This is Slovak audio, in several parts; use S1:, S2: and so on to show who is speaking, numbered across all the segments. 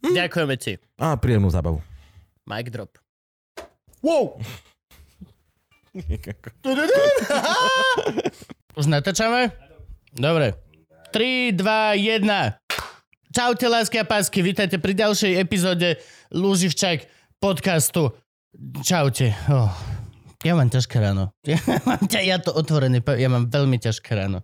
S1: Hm. Ďakujeme ti.
S2: A príjemnú zábavu.
S1: Mic drop.
S2: Wow!
S1: Už natáčame? Dobre. 3, 2, 1. Čaute, lásky a pásky, vítajte pri ďalšej epizóde Lúživčak podcastu. Čaute. Oh. Ja mám ťažké ráno. Ja, mám, ja to otvorené, ja mám veľmi ťažké ráno.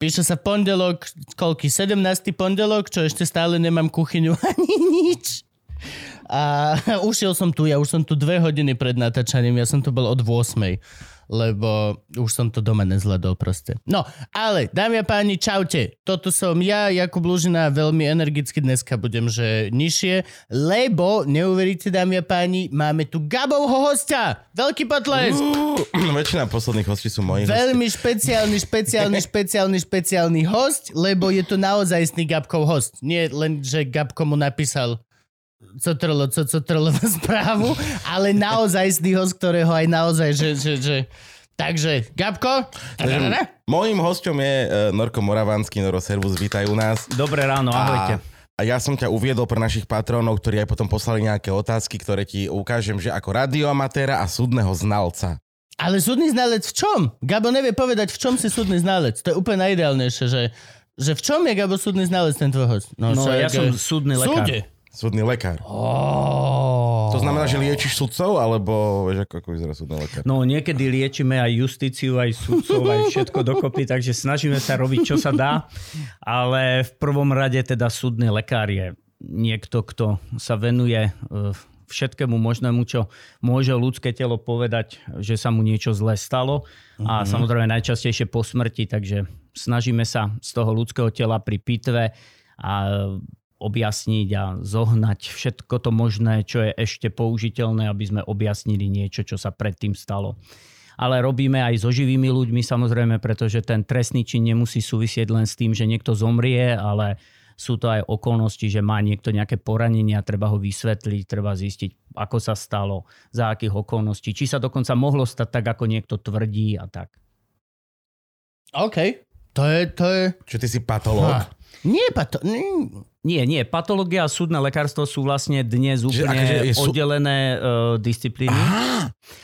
S1: Píše sa pondelok, koľký? 17. pondelok, čo ešte stále nemám kuchyňu ani nič. A ušiel som tu, ja už som tu dve hodiny pred natáčaním, ja som tu bol od 8 lebo už som to doma nezvládol proste. No, ale dámy a páni, čaute. Toto som ja, Jakub Lužina, veľmi energicky dneska budem, že nižšie, lebo, neuveríte dámy a páni, máme tu Gabovho hostia. Veľký potlesk.
S2: Väčšina posledných hostí sú moji.
S1: Veľmi špeciálny, špeciálny, špeciálny, špeciálny host, lebo je to naozajstný Gabkov host. Nie len, že Gabko mu napísal co trlo, co, co trlo správu, ale naozajstný host, ktorého aj naozaj, že, že, že... Takže, Gabko?
S2: Takže Mojím hosťom je uh, Norko Moravanský, Noro Servus, vítaj u nás.
S3: Dobré ráno, ahojte.
S2: A, a ja som ťa uviedol pre našich patrónov, ktorí aj potom poslali nejaké otázky, ktoré ti ukážem, že ako radioamatéra a súdneho znalca.
S1: Ale súdny znalec v čom? Gabo nevie povedať, v čom si súdny znalec. To je úplne najideálnejšie, že, že v čom je Gabo súdny znalec ten tvoj host?
S3: No,
S1: čo,
S3: ja som súdny lekár.
S1: Súde.
S2: Súdny lekár.
S1: Oh.
S2: To znamená, že liečiš sudcov, alebo vieš, ako, ako vyzerá súdny lekár?
S3: No niekedy liečíme aj justíciu, aj sudcov, aj všetko dokopy, takže snažíme sa robiť, čo sa dá. Ale v prvom rade teda súdny lekár je niekto, kto sa venuje eh, všetkému možnému, čo môže ľudské telo povedať, že sa mu niečo zlé stalo. A samozrejme najčastejšie po smrti, takže snažíme sa z toho ľudského tela pri pitve a objasniť a zohnať všetko to možné, čo je ešte použiteľné, aby sme objasnili niečo, čo sa predtým stalo. Ale robíme aj so živými ľuďmi samozrejme, pretože ten trestný čin nemusí súvisieť len s tým, že niekto zomrie, ale sú to aj okolnosti, že má niekto nejaké poranenia, treba ho vysvetliť, treba zistiť, ako sa stalo, za akých okolností, či sa dokonca mohlo stať tak, ako niekto tvrdí a tak.
S1: OK. To je, to je...
S2: Čo ty si patológ?
S1: Ha. Nie, pato... Nie.
S3: Nie, nie. Patológia a súdne lekárstvo sú vlastne dnes úplne
S2: akože je sú-
S3: oddelené uh, disciplíny.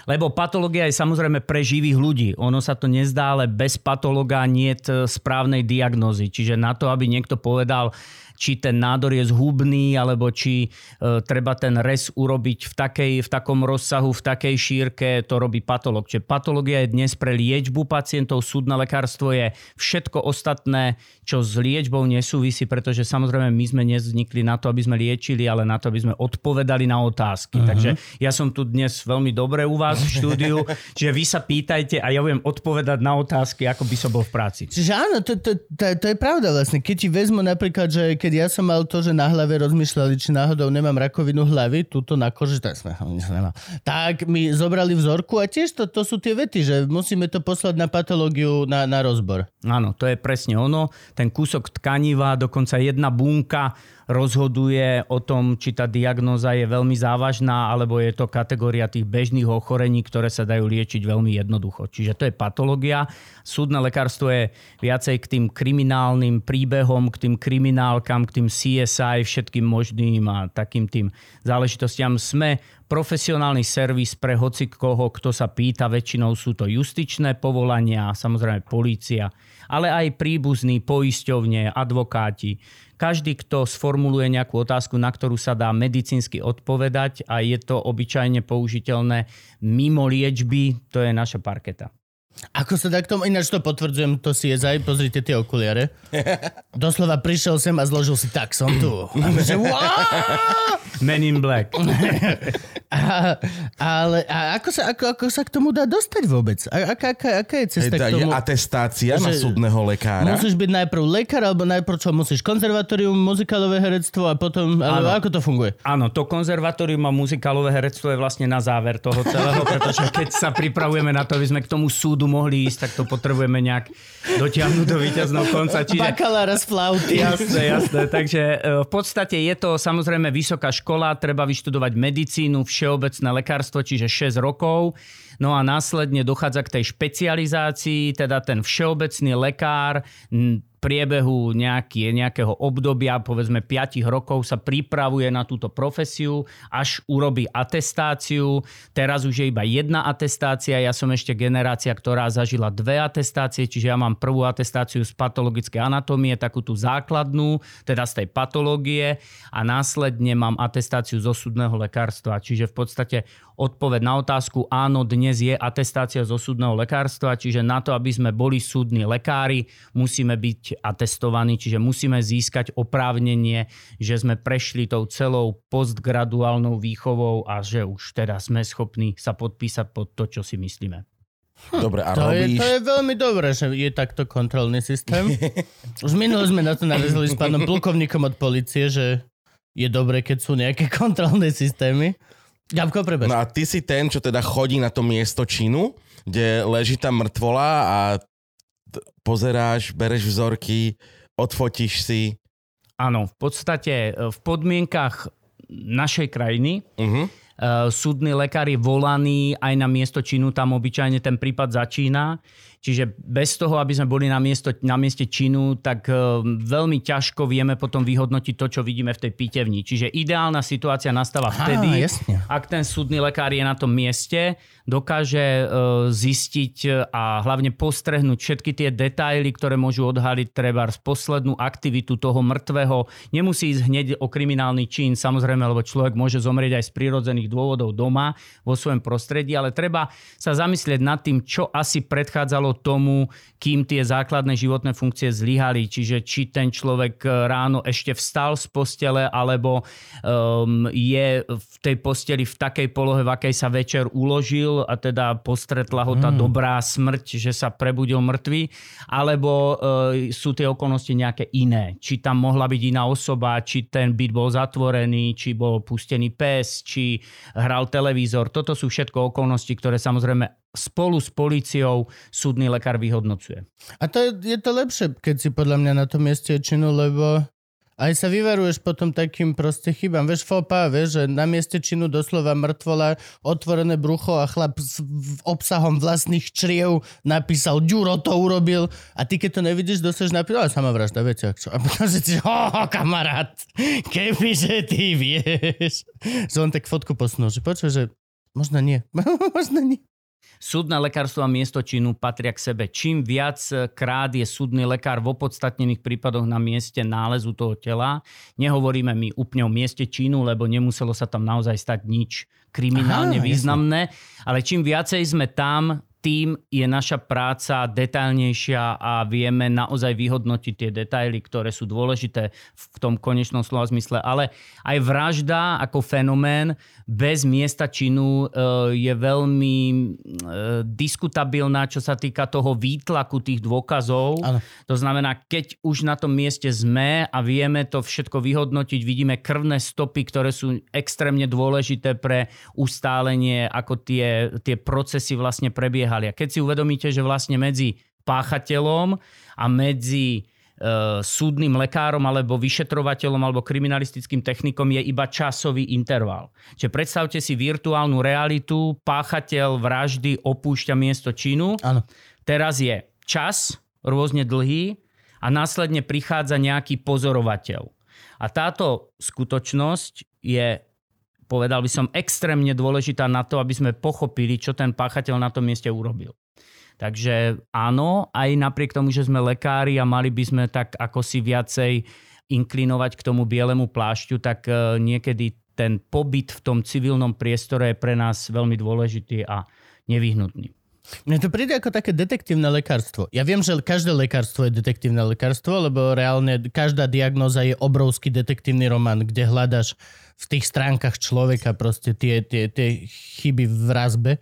S3: Lebo patológia je samozrejme pre živých ľudí. Ono sa to nezdá, ale bez patológa nie je správnej diagnózy. Čiže na to, aby niekto povedal, či ten nádor je zhubný, alebo či e, treba ten rez urobiť v, takej, v takom rozsahu, v takej šírke, to robí patológ. Čiže patológia je dnes pre liečbu pacientov, súdne lekárstvo je všetko ostatné, čo s liečbou nesúvisí, pretože samozrejme my sme nevznikli na to, aby sme liečili, ale na to, aby sme odpovedali na otázky. Uh-huh. Takže ja som tu dnes veľmi dobre u vás v štúdiu, čiže vy sa pýtajte a ja budem odpovedať na otázky, ako by som bol v práci.
S1: Čiže áno, to, to, to, to je pravda vlastne. Keď ti vezmu napríklad, že keď ja som mal to, že na hlave rozmýšľali, či náhodou nemám rakovinu hlavy, túto na koži, tak, sme, nemám. tak mi zobrali vzorku a tiež to, to sú tie vety, že musíme to poslať na patológiu na, na rozbor.
S3: Áno, to je presne ono. Ten kúsok tkaniva, dokonca jedna bunka rozhoduje o tom, či tá diagnóza je veľmi závažná, alebo je to kategória tých bežných ochorení, ktoré sa dajú liečiť veľmi jednoducho. Čiže to je patológia. Súdne lekárstvo je viacej k tým kriminálnym príbehom, k tým kriminálkam, k tým CSI, všetkým možným a takým tým záležitostiam. Sme profesionálny servis pre hoci koho, kto sa pýta. Väčšinou sú to justičné povolania, samozrejme polícia, ale aj príbuzní, poisťovne, advokáti. Každý, kto sformuluje nejakú otázku, na ktorú sa dá medicínsky odpovedať a je to obyčajne použiteľné mimo liečby, to je naša parketa.
S1: Ako sa dá k tomu, ináč to potvrdzujem, to si je zaj, pozrite tie okuliare. Doslova prišiel sem a zložil si, tak som tu. A my, že!
S3: Men in Black.
S1: a, ale a ako, sa, ako, ako sa k tomu dá dostať vôbec? A, aká, aká, aká je cesta
S2: Teda
S1: k
S2: je
S1: tomu?
S2: atestácia na
S1: Že-
S2: súdneho lekára.
S1: Musíš byť najprv lekár, alebo najprv čo musíš? Konzervatórium, muzikálové herectvo a potom...
S3: Áno.
S1: ako to funguje?
S3: Áno, to konzervatórium a muzikálové herectvo je vlastne na záver toho celého, pretože keď sa pripravujeme na to, aby sme k tomu súdu mohli ísť, tak to potrebujeme nejak dotiahnuť do víťazného konca. Čiže
S1: Bakalára z flauty.
S3: Jasné, jasné. Takže e, v podstate je to samozrejme vysoká škola, treba vyštudovať medicínu, všeobecné lekárstvo, čiže 6 rokov. No a následne dochádza k tej špecializácii, teda ten všeobecný lekár priebehu nejaký, nejakého obdobia, povedzme 5 rokov sa pripravuje na túto profesiu, až urobí atestáciu. Teraz už je iba jedna atestácia, ja som ešte generácia, ktorá zažila dve atestácie, čiže ja mám prvú atestáciu z patologickej anatómie, takú tú základnú, teda z tej patológie a následne mám atestáciu zo súdneho lekárstva. Čiže v podstate odpoveď na otázku, áno, dnes je atestácia zo súdneho lekárstva, čiže na to, aby sme boli súdni lekári, musíme byť atestovaní, čiže musíme získať oprávnenie, že sme prešli tou celou postgraduálnou výchovou a že už teda sme schopní sa podpísať pod to, čo si myslíme.
S2: Dobre, a
S1: To je,
S2: robíš...
S1: to je veľmi dobré, že je takto kontrolný systém. Už minule sme na to narazili s pánom plukovníkom od policie, že je dobré, keď sú nejaké kontrolné systémy. Gabko, prebež.
S2: No a ty si ten, čo teda chodí na to miesto činu, kde leží tam mŕtvola a t- pozeráš, bereš vzorky, odfotíš si.
S3: Áno, v podstate e, v podmienkach našej krajiny
S2: Uh-huh.
S3: Uh, súdny lekár je volaný aj na miesto činu, tam obyčajne ten prípad začína. Čiže bez toho, aby sme boli na, miesto, na mieste činu, tak uh, veľmi ťažko vieme potom vyhodnotiť to, čo vidíme v tej pitevni. Čiže ideálna situácia nastáva vtedy,
S1: jasne.
S3: ak ten súdny lekár je na tom mieste, dokáže uh, zistiť a hlavne postrehnúť všetky tie detaily, ktoré môžu odhaliť treba z poslednú aktivitu toho mŕtvého. Nemusí ísť hneď o kriminálny čin, samozrejme, lebo človek môže zomrieť aj z prírodzených dôvodov doma vo svojom prostredí, ale treba sa zamyslieť nad tým, čo asi predchádzalo tomu, kým tie základné životné funkcie zlyhali. Čiže či ten človek eh, ráno ešte vstal z postele, alebo um, je v tej posteli v takej polohe, v akej sa večer uložil a teda postretla ho tá dobrá smrť, že sa prebudil mŕtvy, alebo uh, sú tie okolnosti nejaké iné. Či tam mohla byť iná osoba, či ten byt bol zatvorený, či bol pustený pes, či hral televízor. Toto sú všetko okolnosti, ktoré samozrejme spolu s policiou súdny lekár vyhodnocuje.
S1: A to je, je to lepšie, keď si podľa mňa na tom mieste činu, lebo aj sa vyvaruješ potom takým proste chybám. Vieš, fopa, vieš, že na mieste činu doslova mŕtvola, otvorené brucho a chlap s obsahom vlastných čriev napísal, Ďuro to urobil a ty keď to nevidíš, dostaneš napísal, ale samovražda, viete, ak čo. A potom si ti, ho, kamarát, kebyže ty vieš. Že on tak fotku posunul, že počuj, že možno nie, možno nie.
S3: Súdne lekárstvo a miesto činu patria k sebe. Čím viac krát je súdny lekár v opodstatnených prípadoch na mieste nálezu toho tela, nehovoríme my úplne o mieste činu, lebo nemuselo sa tam naozaj stať nič kriminálne
S1: Aha, jasne.
S3: významné, ale čím viacej sme tam, tým je naša práca detailnejšia a vieme naozaj vyhodnotiť tie detaily, ktoré sú dôležité v tom konečnom slova zmysle. Ale aj vražda ako fenomén bez miesta činu e, je veľmi e, diskutabilná, čo sa týka toho výtlaku tých dôkazov.
S1: Áno.
S3: To znamená, keď už na tom mieste sme a vieme to všetko vyhodnotiť, vidíme krvné stopy, ktoré sú extrémne dôležité pre ustálenie, ako tie, tie procesy vlastne prebiehali. A keď si uvedomíte, že vlastne medzi páchateľom a medzi e, súdnym lekárom alebo vyšetrovateľom alebo kriminalistickým technikom je iba časový interval. Čiže predstavte si virtuálnu realitu, páchateľ vraždy opúšťa miesto činu,
S1: Áno.
S3: teraz je čas rôzne dlhý a následne prichádza nejaký pozorovateľ. A táto skutočnosť je, povedal by som, extrémne dôležitá na to, aby sme pochopili, čo ten páchateľ na tom mieste urobil. Takže áno, aj napriek tomu, že sme lekári a mali by sme tak ako si viacej inklinovať k tomu bielemu plášťu, tak eh, niekedy ten pobyt v tom civilnom priestore je pre nás veľmi dôležitý a nevyhnutný.
S1: Mne to príde ako také detektívne lekárstvo. Ja viem, že každé lekárstvo je detektívne lekárstvo, lebo reálne každá diagnóza je obrovský detektívny román, kde hľadaš v tých stránkach človeka proste tie, tie, tie chyby v razbe.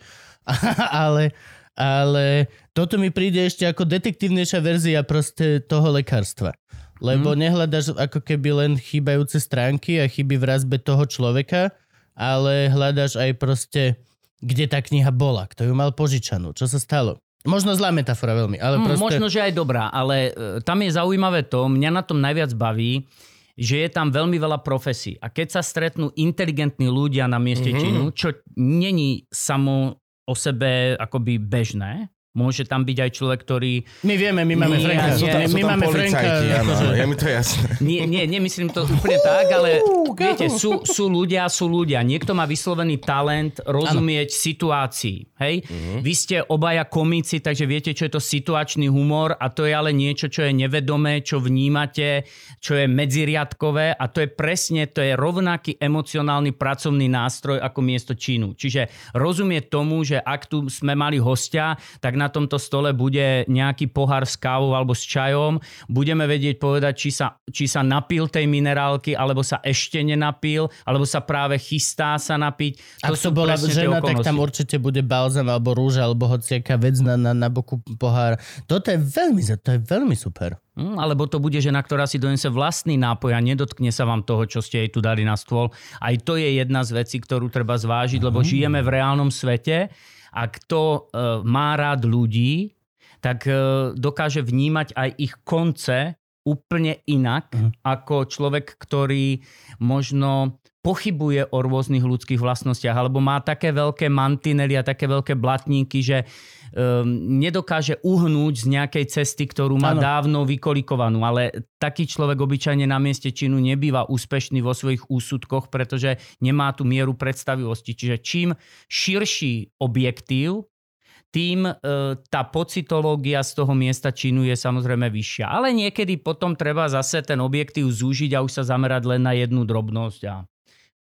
S1: ale, ale toto mi príde ešte ako detektívnejšia verzia proste toho lekárstva. Lebo hmm. nehľadaš ako keby len chýbajúce stránky a chyby v razbe toho človeka, ale hľadaš aj proste kde tá kniha bola, kto ju mal požičanú, čo sa stalo. Možno zlá metafora veľmi, ale mm, proste...
S3: Možno, že aj dobrá, ale e, tam je zaujímavé to, mňa na tom najviac baví, že je tam veľmi veľa profesí. A keď sa stretnú inteligentní ľudia na mieste mm-hmm. činu, čo není samo o sebe akoby bežné, Môže tam byť aj človek, ktorý...
S1: My vieme, my máme nie, Franka. Nie,
S2: my, my máme Franka. Áno, akože... je mi to jasné.
S3: Nie, nie, nemyslím to úplne tak, ale viete, sú, sú ľudia, sú ľudia. Niekto má vyslovený talent rozumieť ano. situácii. Hej? Uh-huh. Vy ste obaja komici, takže viete, čo je to situačný humor a to je ale niečo, čo je nevedomé, čo vnímate, čo je medziriadkové a to je presne, to je rovnaký emocionálny pracovný nástroj ako miesto činu. Čiže rozumieť tomu, že ak tu sme mali hostia, tak na tomto stole bude nejaký pohár s kávou alebo s čajom, budeme vedieť povedať, či sa, či sa napil tej minerálky, alebo sa ešte nenapil, alebo sa práve chystá sa napiť.
S1: To Ak to bola žena, tak tam určite bude balzam alebo rúža, alebo hociaká vec na, na, na boku pohár. Toto je veľmi, to je veľmi super.
S3: Mm, alebo to bude žena, ktorá si donese vlastný nápoj a nedotkne sa vám toho, čo ste jej tu dali na stôl. Aj to je jedna z vecí, ktorú treba zvážiť, lebo mm. žijeme v reálnom svete a kto e, má rád ľudí, tak e, dokáže vnímať aj ich konce úplne inak uh-huh. ako človek, ktorý možno pochybuje o rôznych ľudských vlastnostiach alebo má také veľké mantinely a také veľké blatníky, že um, nedokáže uhnúť z nejakej cesty, ktorú má ano. dávno vykolikovanú. Ale taký človek obyčajne na mieste činu nebýva úspešný vo svojich úsudkoch, pretože nemá tú mieru predstavivosti. Čiže čím širší objektív, tým e, tá pocitológia z toho miesta činu je samozrejme vyššia. Ale niekedy potom treba zase ten objektív zúžiť a už sa zamerať len na jednu drobnosť a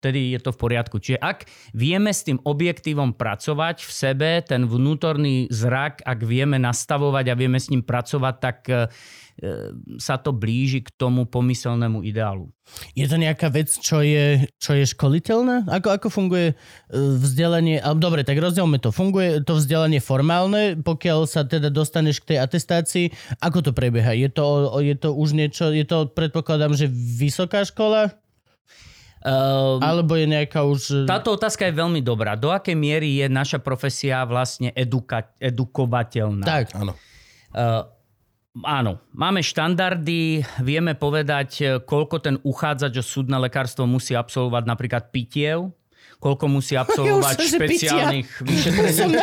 S3: vtedy je to v poriadku. Čiže ak vieme s tým objektívom pracovať v sebe, ten vnútorný zrak, ak vieme nastavovať a vieme s ním pracovať, tak e, sa to blíži k tomu pomyselnému ideálu.
S1: Je to nejaká vec, čo je, čo je školiteľná? Ako, ako funguje e, vzdelanie? Dobre, tak rozdielme to. Funguje to vzdelanie formálne, pokiaľ sa teda dostaneš k tej atestácii? Ako to prebieha? Je to, je to už niečo, je to predpokladám, že vysoká škola? Um, Alebo je nejaká už...
S3: Táto otázka je veľmi dobrá. Do akej miery je naša profesia vlastne eduka- edukovateľná?
S1: Tak.
S2: Áno.
S3: Uh, áno. Máme štandardy, vieme povedať, koľko ten uchádzač o súdne lekárstvo musí absolvovať napríklad pitiev, koľko musí absolvovať ja špeciálnych vyšetrení.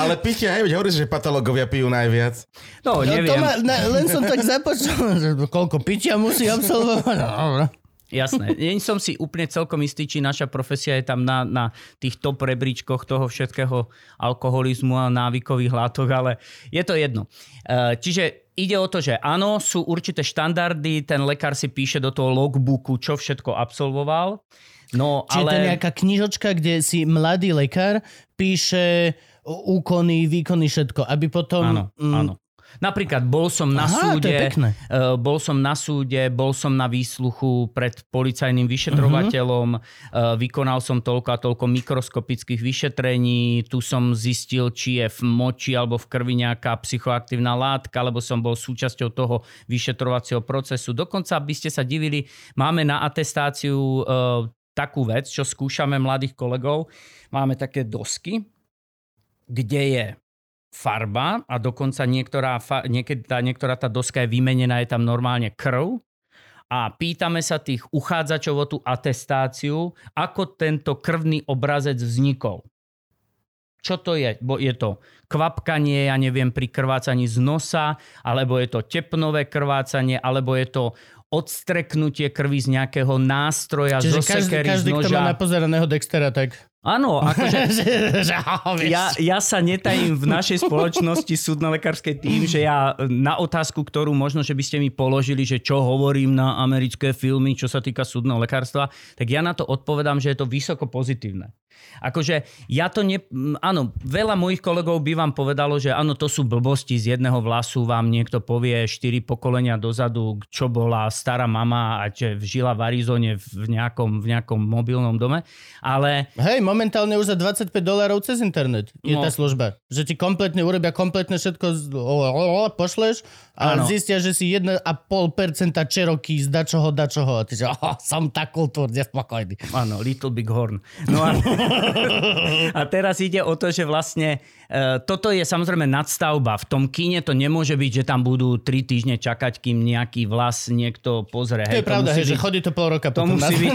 S2: Ale pitia, aj hovoríš, že patológovia pijú najviac.
S3: No, no neviem. To
S1: ma, na, len som tak započul, koľko pitia musí absolvovať. No,
S3: Jasné. Nie som si úplne celkom istý, či naša profesia je tam na, na tých top rebríčkoch toho všetkého alkoholizmu a návykových látok, ale je to jedno. E, čiže ide o to, že áno, sú určité štandardy, ten lekár si píše do toho logbooku, čo všetko absolvoval. No,
S1: Čiže
S3: ale...
S1: to je nejaká knižočka, kde si mladý lekár píše úkony, výkony, všetko, aby potom...
S3: Áno, mm, áno. Napríklad bol som na Aha, súde, uh, bol som na súde, bol som na výsluchu pred policajným vyšetrovateľom, uh-huh. uh, vykonal som toľko a toľko mikroskopických vyšetrení, tu som zistil, či je v moči alebo v krvi nejaká psychoaktívna látka, alebo som bol súčasťou toho vyšetrovacieho procesu. Dokonca by ste sa divili, máme na atestáciu uh, takú vec, čo skúšame mladých kolegov. Máme také dosky, kde je farba a dokonca niektorá, niekedy tá, niektorá tá doska je vymenená, je tam normálne krv a pýtame sa tých uchádzačov o tú atestáciu, ako tento krvný obrazec vznikol. Čo to je? Bo je to kvapkanie, ja neviem, pri krvácaní z nosa, alebo je to tepnové krvácanie, alebo je to odstreknutie krvi z nejakého nástroja, Čiže zo
S1: každý, sekery, každý, z noža. kto má napozeraného Dextera, tak...
S3: Áno, akože ja, ja sa netajím v našej spoločnosti súdno-lekárskej tým, že ja na otázku, ktorú možno, že by ste mi položili, že čo hovorím na americké filmy, čo sa týka súdneho lekárstva, tak ja na to odpovedám, že je to vysoko pozitívne. Akože ja to ne... Áno, veľa mojich kolegov by vám povedalo, že áno, to sú blbosti, z jedného vlasu vám niekto povie 4 pokolenia dozadu, čo bola stará mama a že žila v Arizone v nejakom, v nejakom mobilnom dome. Ale
S1: Hej, momentálne už za 25 dolárov cez internet je
S3: No.
S1: tá služba. Že ti kompletne urobia kompletne všetko, o- o- o- pošleš a
S3: Áno.
S1: zistia, že si 1,5% Cherokee z dačoho, dačoho. A ty že, oh, som tak kultúrne spokojný.
S3: Áno, Little Big Horn. No a, a teraz ide o to, že vlastne e, toto je samozrejme nadstavba. V tom kine to nemôže byť, že tam budú tri týždne čakať, kým nejaký vlas niekto pozrie.
S1: To je pravda,
S3: musí
S1: hej, že
S3: byť-
S1: chodí to pol roka
S3: to musí, byť,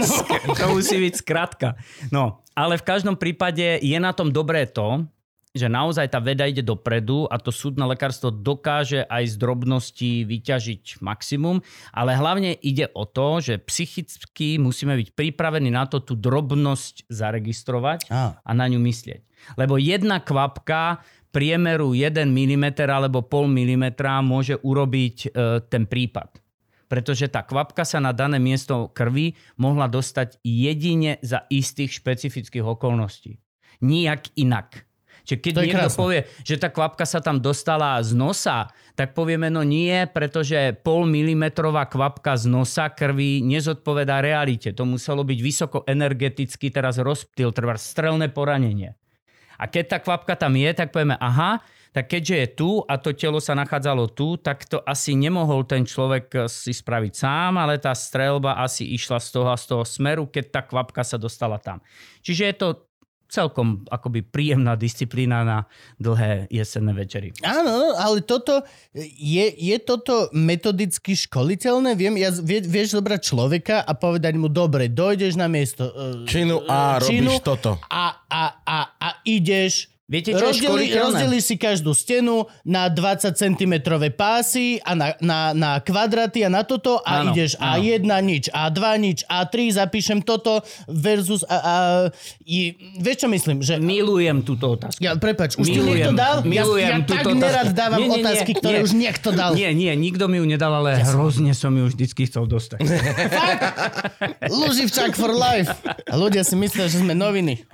S3: to musí byť skratka. No, ale v každom prípade je na tom dobré to, že naozaj tá veda ide dopredu a to súdne lekárstvo dokáže aj z drobností vyťažiť maximum, ale hlavne ide o to, že psychicky musíme byť pripravení na to tú drobnosť zaregistrovať
S1: Á.
S3: a na ňu myslieť. Lebo jedna kvapka priemeru 1 mm alebo pol mm môže urobiť e, ten prípad. Pretože tá kvapka sa na dané miesto krvi mohla dostať jedine za istých špecifických okolností. Nijak inak. Čiže keď niekto
S1: krásne.
S3: povie, že tá kvapka sa tam dostala z nosa, tak povieme, no nie, pretože pol milimetrová kvapka z nosa krvi nezodpovedá realite. To muselo byť vysoko energeticky teraz rozptyl, trvá strelné poranenie. A keď tá kvapka tam je, tak povieme, aha, tak keďže je tu a to telo sa nachádzalo tu, tak to asi nemohol ten človek si spraviť sám, ale tá strelba asi išla z toho a z toho smeru, keď tá kvapka sa dostala tam. Čiže je to celkom akoby príjemná disciplína na dlhé jesenné večery.
S1: Áno, ale toto, je, je toto metodicky školiteľné? Viem, ja, vie, vieš zobrať človeka a povedať mu, dobre, dojdeš na miesto uh,
S2: Činu a
S1: činu
S2: robíš toto.
S1: a, a, a, a ideš
S3: Viete, čo je
S1: Rozdeli,
S3: školiteľné?
S1: rozdelíš si každú stenu na 20 cm pásy a na, na, na kvadraty a na toto a
S3: Áno,
S1: ideš
S3: áno.
S1: jedna nič, a dva nič, a tri zapíšem toto versus a, a i, vieš čo myslím, že
S3: Milujem túto otázku.
S1: ja, prepač, už ti
S3: Milujem-
S1: niekto dal?
S3: milujem
S1: ja, ja tak
S3: otázku.
S1: nerad dávam
S3: Nie, nie, nie,
S1: otázky, ktoré
S3: nie.
S1: už niekto dal.
S3: Nie, nie, nikto mi ju nedal, ale hrozne som ju vždycky chcel dostať.
S1: Luživčák for life. A ľudia si myslia, že sme noviny.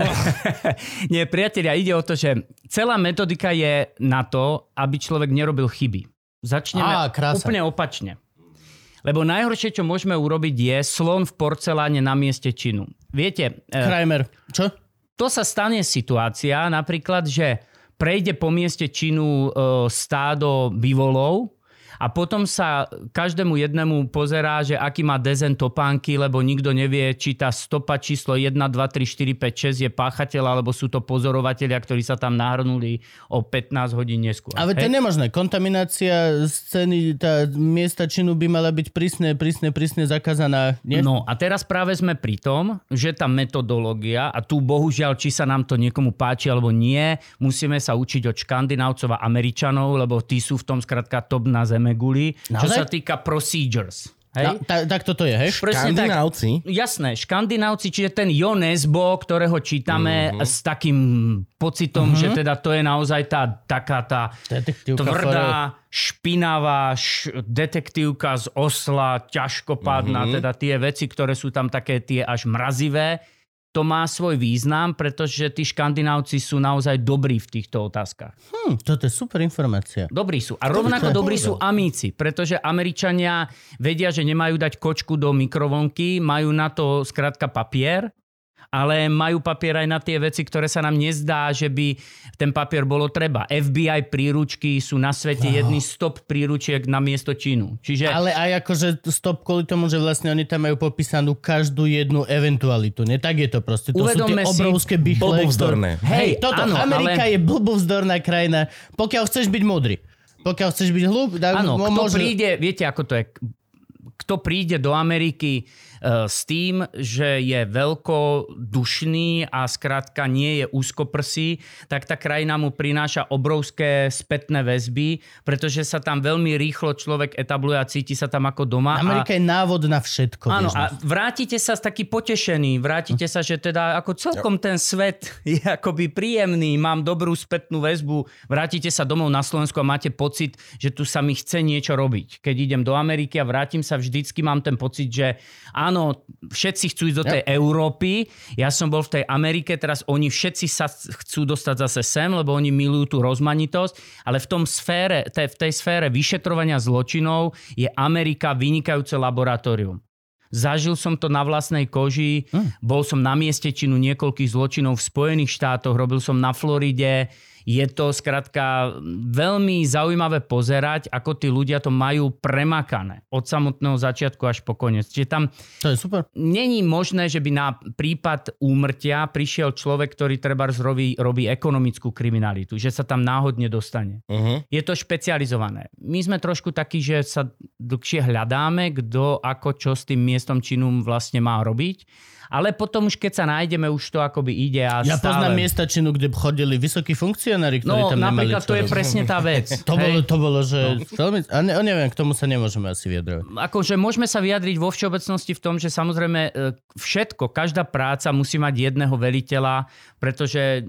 S3: Nie, priatelia, ide o to, že celá metodika je na to, aby človek nerobil chyby. Začneme
S1: Á, krása.
S3: úplne opačne. Lebo najhoršie, čo môžeme urobiť, je slon v porceláne na mieste činu. Viete, e,
S1: Kramer. Čo?
S3: to sa stane situácia napríklad, že prejde po mieste činu e, stádo bivolov a potom sa každému jednému pozerá, že aký má dezen topánky, lebo nikto nevie, či tá stopa číslo 1, 2, 3, 4, 5, 6 je páchateľ, alebo sú to pozorovatelia, ktorí sa tam nahrnuli o 15 hodín neskôr.
S1: Ale to je nemožné. Kontaminácia scény, tá miesta činu by mala byť prísne, prísne, prísne zakázaná. Nie?
S3: No a teraz práve sme pri tom, že tá metodológia, a tu bohužiaľ, či sa nám to niekomu páči alebo nie, musíme sa učiť od škandinávcov a američanov, lebo tí sú v tom skrátka top na zeme guli, čo sa týka procedures.
S1: No,
S3: Hej?
S1: ta, tak toto je, hej?
S3: Presne tak.
S2: Škandinávci?
S3: Jasné, škandinávci, čiže ten Jo Nesbo, ktorého čítame
S2: Mhm.
S3: s takým pocitom, že teda to je naozaj tá taká tá
S1: Detektívka
S3: tvrdá, špinavá š- detektívka z osla, ťažkopádna,
S2: Mhm.
S3: teda tie veci, ktoré sú tam také tie až mrazivé. To má svoj význam, pretože tí škandinávci sú naozaj dobrí v týchto otázkach.
S1: Hm, toto je super informácia.
S3: Dobrí sú. A rovnako dobrí sú amíci, pretože Američania vedia, že nemajú dať kočku do mikrovlnky, majú na to skrátka papier, ale majú papier aj na tie veci, ktoré sa nám nezdá, že by ten papier bolo treba. FBI príručky sú na svete jedný stop príručiek na miesto činu. Čiže
S1: Ale aj akože stop kvôli tomu, že vlastne oni tam majú popísanú každú jednu eventualitu. Nie, tak je to proste. To
S3: Uvedomme
S1: sú tie
S3: si
S1: obrovské bychle.
S2: blbovzdorné.
S1: ktoré- Hej, toto.
S3: áno,
S1: Amerika
S3: ale-
S1: je blbovzdorná krajina. Pokiaľ chceš byť múdry. Pokiaľ chceš byť hlúp, tak
S3: Áno, kto
S1: môže...
S3: príde, viete ako to je, kto príde do Ameriky s tým, že je veľko dušný a skrátka nie je úzkoprsý, tak tá krajina mu prináša obrovské spätné väzby, pretože sa tam veľmi rýchlo človek etabluje a cíti sa tam ako doma.
S1: Amerika
S3: a,
S1: je návod na všetko.
S3: Áno, a vrátite sa taký potešený, vrátite sa, že teda ako celkom ten svet je akoby príjemný, mám dobrú spätnú väzbu, vrátite sa domov na Slovensku a máte pocit, že tu sa mi chce niečo robiť. Keď idem do Ameriky a vrátim sa, vždycky mám ten pocit, že áno, áno, všetci chcú ísť do tej Európy, ja som bol v tej Amerike, teraz oni všetci sa chcú dostať zase sem, lebo oni milujú tú rozmanitosť, ale v tom sfére, tej, v tej sfére vyšetrovania zločinov je Amerika vynikajúce laboratórium. Zažil som to na vlastnej koži, hm. bol som na mieste činu niekoľkých zločinov v Spojených štátoch, robil som na Floride, je to skrátka veľmi zaujímavé pozerať, ako tí ľudia to majú premakané od samotného začiatku až po koniec. Čiže tam
S1: to je super.
S3: není možné, že by na prípad úmrtia prišiel človek, ktorý treba robí, robí ekonomickú kriminalitu, že sa tam náhodne dostane. Uh-huh. Je to špecializované. My sme trošku takí, že sa dlhšie hľadáme, kto ako čo s tým miestom činu vlastne má robiť ale potom už keď sa nájdeme, už to akoby ide a
S1: Ja
S3: stále...
S1: poznám miesta činu, kde chodili vysokí funkcionári, ktorí
S3: no,
S1: tam nemali
S3: napríklad to je presne tá vec.
S1: to, bolo, to bolo, že no. veľmi... A ne, neviem, k tomu sa nemôžeme asi vyjadrovať.
S3: Akože môžeme sa vyjadriť vo všeobecnosti v tom, že samozrejme e, všetko, každá práca musí mať jedného veliteľa, pretože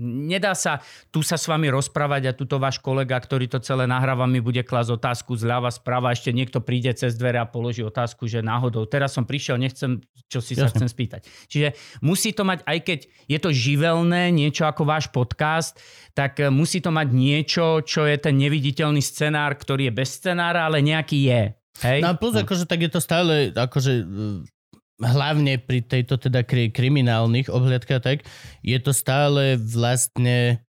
S3: nedá sa tu sa s vami rozprávať a tuto váš kolega, ktorý to celé nahráva, mi bude klásť otázku zľava, sprava, ešte niekto príde cez dvere a položí otázku, že náhodou teraz som prišiel, nechcem, čo si sa chcem spýtať. Čiže musí to mať, aj keď je to živelné, niečo ako váš podcast, tak e, musí to mať niečo, čo je ten neviditeľný scenár, ktorý je bez scenára, ale nejaký je. Hej?
S1: No a plus, no. akože tak je to stále, akože e, hlavne pri tejto teda kriminálnych obhliadkách, tak je to stále vlastne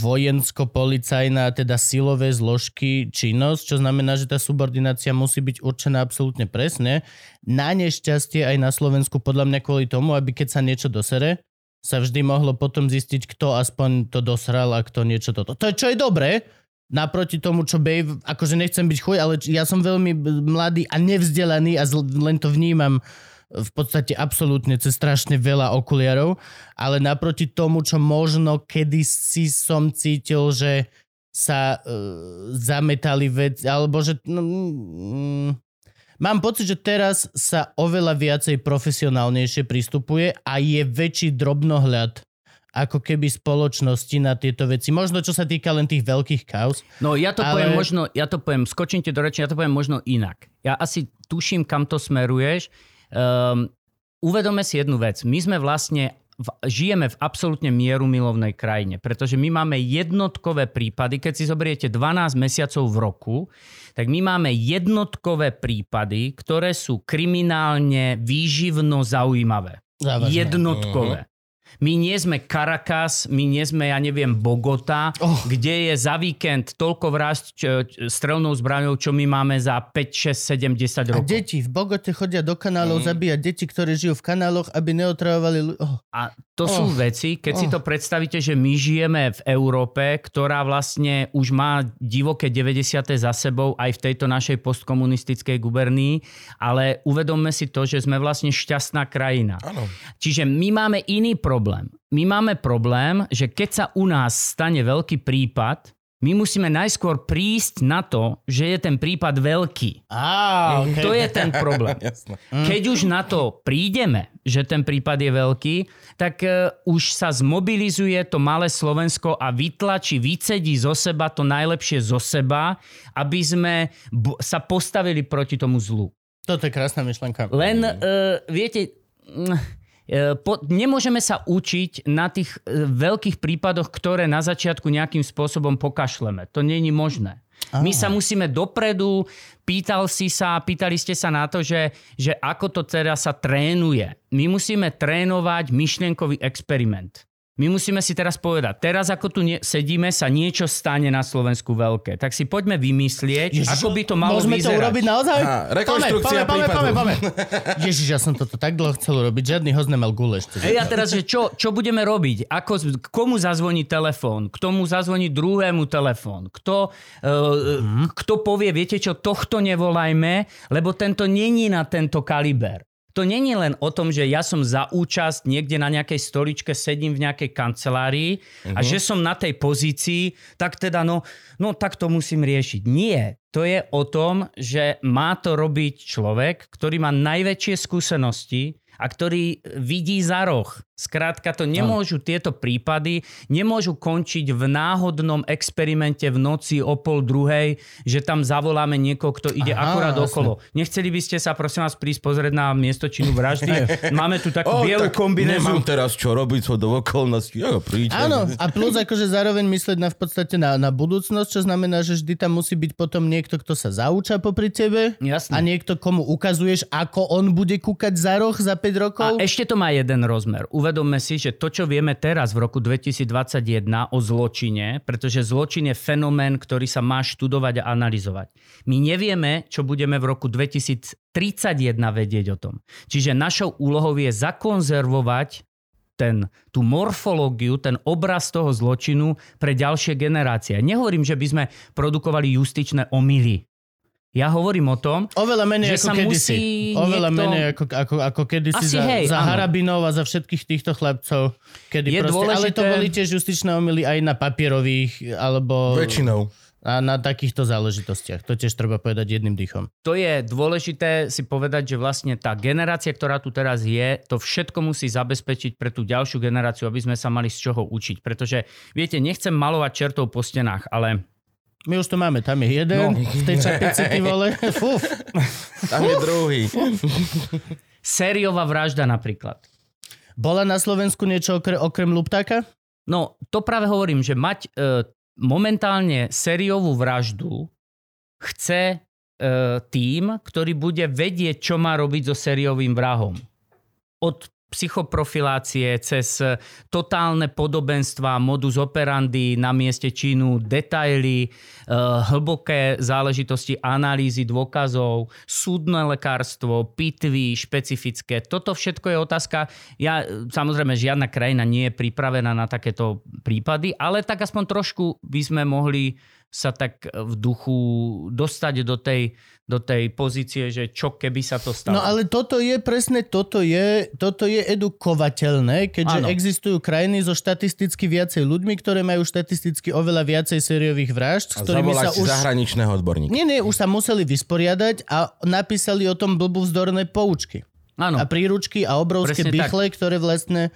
S1: vojensko-policajná, teda silové zložky činnosť, čo znamená, že tá subordinácia musí byť určená absolútne presne. Na nešťastie aj na Slovensku podľa mňa kvôli tomu, aby keď sa niečo dosere, sa vždy mohlo potom zistiť, kto aspoň to dosral a kto niečo toto. To je, čo je dobré, naproti tomu, čo Bave, akože nechcem byť chuj, ale ja som veľmi mladý a nevzdelaný a len to vnímam v podstate absolútne cez strašne veľa okuliarov, ale naproti tomu, čo možno kedysi som cítil, že sa uh, zametali veci, alebo že... No, mm, mám pocit, že teraz sa oveľa viacej profesionálnejšie pristupuje a je väčší drobnohľad ako keby spoločnosti na tieto veci. Možno čo sa týka len tých veľkých kauz.
S3: No ja to ale... poviem možno, ja to poviem, skočím ti do reči, ja to poviem možno inak. Ja asi tuším, kam to smeruješ. Um, uvedome si jednu vec. My sme vlastne v, žijeme v absolútne mieru milovnej krajine, pretože my máme jednotkové prípady, keď si zoberiete 12 mesiacov v roku, tak my máme jednotkové prípady, ktoré sú kriminálne výživno zaujímavé. Závažné. Jednotkové. My nie sme Caracas, my nie sme, ja neviem, Bogota, oh. kde je za víkend toľko vražd strelnou zbraňou, čo my máme za 5, 6, 7, 10 rokov.
S1: A deti v Bogote chodia do kanálov mm. zabíjať deti, ktoré žijú v kanáloch, aby neotravovali... Oh.
S3: A to oh. sú veci, keď oh. si to predstavíte, že my žijeme v Európe, ktorá vlastne už má divoké 90. za sebou aj v tejto našej postkomunistickej gubernii, ale uvedomme si to, že sme vlastne šťastná krajina. Ano. Čiže my máme iný problém problém? My máme problém, že keď sa u nás stane veľký prípad, my musíme najskôr prísť na to, že je ten prípad veľký.
S1: Ah, okay.
S3: To je ten problém. Keď už na to prídeme, že ten prípad je veľký, tak uh, už sa zmobilizuje to malé Slovensko a vytlačí, vycedí zo seba to najlepšie zo seba, aby sme sa postavili proti tomu zlu.
S1: Toto je krásna myšlenka.
S3: Len, uh, viete... Uh, E, po, nemôžeme sa učiť na tých e, veľkých prípadoch, ktoré na začiatku nejakým spôsobom pokašleme. To není možné. Aha. My sa musíme dopredu, pýtal si sa, pýtali ste sa na to, že, že ako to teraz sa trénuje. My musíme trénovať myšlienkový experiment. My musíme si teraz povedať, teraz ako tu nie, sedíme, sa niečo stane na Slovensku veľké. Tak si poďme vymyslieť, Ježiš, ako by to malo
S1: môžeme
S3: vyzerať.
S1: to urobiť naozaj?
S2: Aha, rekonštrukcia pome, pome, pome,
S1: Ježiš, ja som toto tak dlho chcel urobiť. Žiadny host nemal gule ešte.
S3: Ej, a teraz, že čo, čo budeme robiť? Ako, komu zazvoní telefón? K tomu zazvoní druhému telefón? Kto, uh, hmm. kto povie, viete čo, tohto nevolajme, lebo tento není na tento kaliber. To není len o tom, že ja som za účasť niekde na nejakej stoličke, sedím v nejakej kancelárii uh-huh. a mhm. že som na tej pozícii, tak teda no, no tak to musím riešiť. Nie. To je o tom, že má to robiť človek, ktorý má najväčšie skúsenosti a ktorý vidí za roh. Skrátka to nemôžu tieto prípady, nemôžu končiť v náhodnom experimente v noci o pol druhej, že tam zavoláme niekoho, kto ide
S1: Aha,
S3: akurát
S1: jasne.
S3: okolo. Nechceli by ste sa prosím vás prísť pozrieť na miesto činu vraždy? Máme tu takú bielu kombinézu.
S2: Nemám teraz čo robiť, čo do okolností. Ja.
S1: Áno, a plus akože zároveň myslieť na v podstate na, na budúcnosť, čo znamená, že vždy tam musí byť potom niekto, kto sa zauča popri tebe
S3: Jasné.
S1: a niekto, komu ukazuješ, ako on bude kúkať za roh za 5 rokov.
S3: A ešte to má jeden rozmer. Uvedomme si, že to, čo vieme teraz v roku 2021 o zločine, pretože zločin je fenomén, ktorý sa má študovať a analyzovať. My nevieme, čo budeme v roku 2031 vedieť o tom. Čiže našou úlohou je zakonzervovať ten, tú morfológiu, ten obraz toho zločinu pre ďalšie generácie. Nehovorím, že by sme produkovali justičné omily. Ja hovorím o tom,
S1: Oveľa menej
S3: že
S1: ako
S3: sa
S1: kedysi.
S3: musí
S1: Oveľa
S3: niekto-
S1: menej ako, ako, ako kedysi
S3: Asi
S1: za,
S3: hej,
S1: za
S3: áno.
S1: Harabinov a za všetkých týchto chlapcov. Kedy
S3: Je
S1: proste, Ale to
S3: dôležité-
S1: boli tiež justičné omily aj na papierových alebo
S2: Väčšinou.
S1: a na takýchto záležitostiach. To tiež treba povedať jedným dýchom.
S3: to je dôležité si povedať, že vlastne tá generácia, ktorá tu teraz je, to všetko musí zabezpečiť pre tú ďalšiu generáciu, aby sme sa mali z čoho učiť. Pretože, viete, nechcem malovať čertov po stenách, ale
S1: My už to máme, tam je jeden,
S3: No.
S1: v tej čapici, ty vole. Fuf.
S2: Tam je druhý.
S3: sériová vražda napríklad.
S1: Bola na Slovensku niečo okre, okrem Luptáka?
S3: No, to práve hovorím, že mať e, momentálne sériovú vraždu chce e, tým, ktorý bude vedieť, čo má robiť so sériovým vrahom. Od psychoprofilácie cez totálne podobenstva, modus operandi na mieste činu, detaily, e, hlboké záležitosti analýzy dôkazov, súdne lekárstvo, pitvy špecifické. Toto všetko je otázka. Ja, samozrejme, žiadna krajina nie je pripravená na takéto prípady, ale tak aspoň trošku by sme mohli sa tak v duchu dostať do tej, do tej pozície, že čo keby sa to stalo.
S1: No ale toto je presne, toto je, toto je edukovateľné, keďže
S3: Áno.
S1: existujú krajiny so štatisticky viacej ľuďmi, ktoré majú štatisticky oveľa viacej sériových vražd, s ktorými sa už...
S2: zahraničného odborníka.
S1: Nie, nie, už sa museli vysporiadať a napísali o tom blbú vzdorné poučky.
S3: Áno.
S1: A príručky a obrovské
S3: Presne tak.
S1: bychle, ktoré vlastne...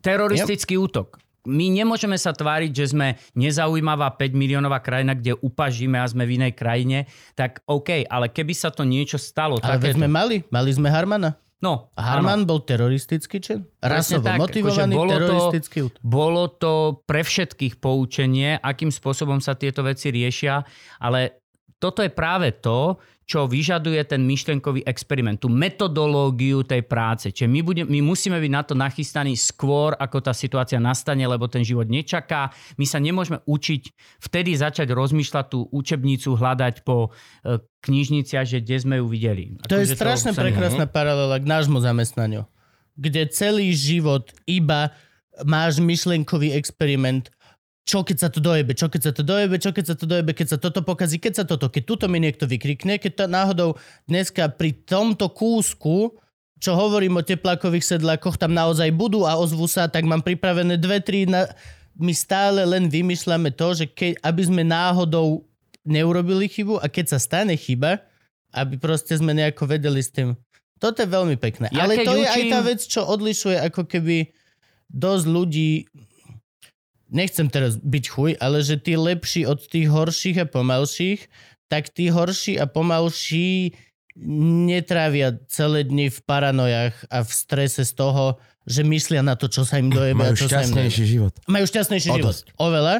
S3: Teroristický útok. My nemôžeme sa tváriť, že sme nezaujímavá 5 miliónová krajina, kde upažíme a sme v inej krajine, tak OK, ale keby sa to niečo stalo,
S1: Ale
S3: takéto...
S1: sme mali, mali sme Harmana.
S3: No,
S1: A Harman bol teroristický čin? Rasovo
S3: tak,
S1: motivovaný
S3: akože bolo to-
S1: teroristický útok.
S3: Bolo to pre všetkých poučenie, akým spôsobom sa tieto veci riešia, ale toto je práve to, čo vyžaduje ten myšlienkový experiment, tú metodológiu tej práce. Čiže my, budem, my musíme byť na to nachystaní skôr, ako tá situácia nastane, lebo ten život nečaká. My sa nemôžeme učiť vtedy začať rozmýšľať tú učebnicu, hľadať po e, knižniciach, že kde sme ju videli.
S1: To je strašne
S3: sa-
S1: prekrásna paralela k nášmu zamestnaniu, kde celý život iba máš myšlienkový experiment, čo keď sa to dojebe, čo keď sa to dojebe, čo keď sa to dojebe, keď sa toto pokazí, keď sa toto, keď tuto mi niekto vykrikne, keď to náhodou dneska pri tomto kúsku, čo hovorím o teplákových sedlákoch, tam naozaj budú a ozvú sa, tak mám pripravené dve, tri, na... my stále len vymýšľame to, že keď, aby sme náhodou neurobili chybu a keď sa stane chyba, aby proste sme nejako vedeli s tým. Toto je veľmi pekné.
S3: Ja
S1: Ale to je aj
S3: učím-
S1: tá vec, čo odlišuje ako keby dosť ľudí nechcem teraz byť chuj, ale že tí lepší od tých horších a pomalších, tak tí horší a pomalší netrávia celé dni v paranojách a v strese z toho, že myslia na to, čo sa im dojebe. a
S2: Majú
S1: čo sa im
S2: šťastnejší život.
S1: Majú šťastnejší
S2: O
S1: život.
S2: dosť.
S1: Oveľa.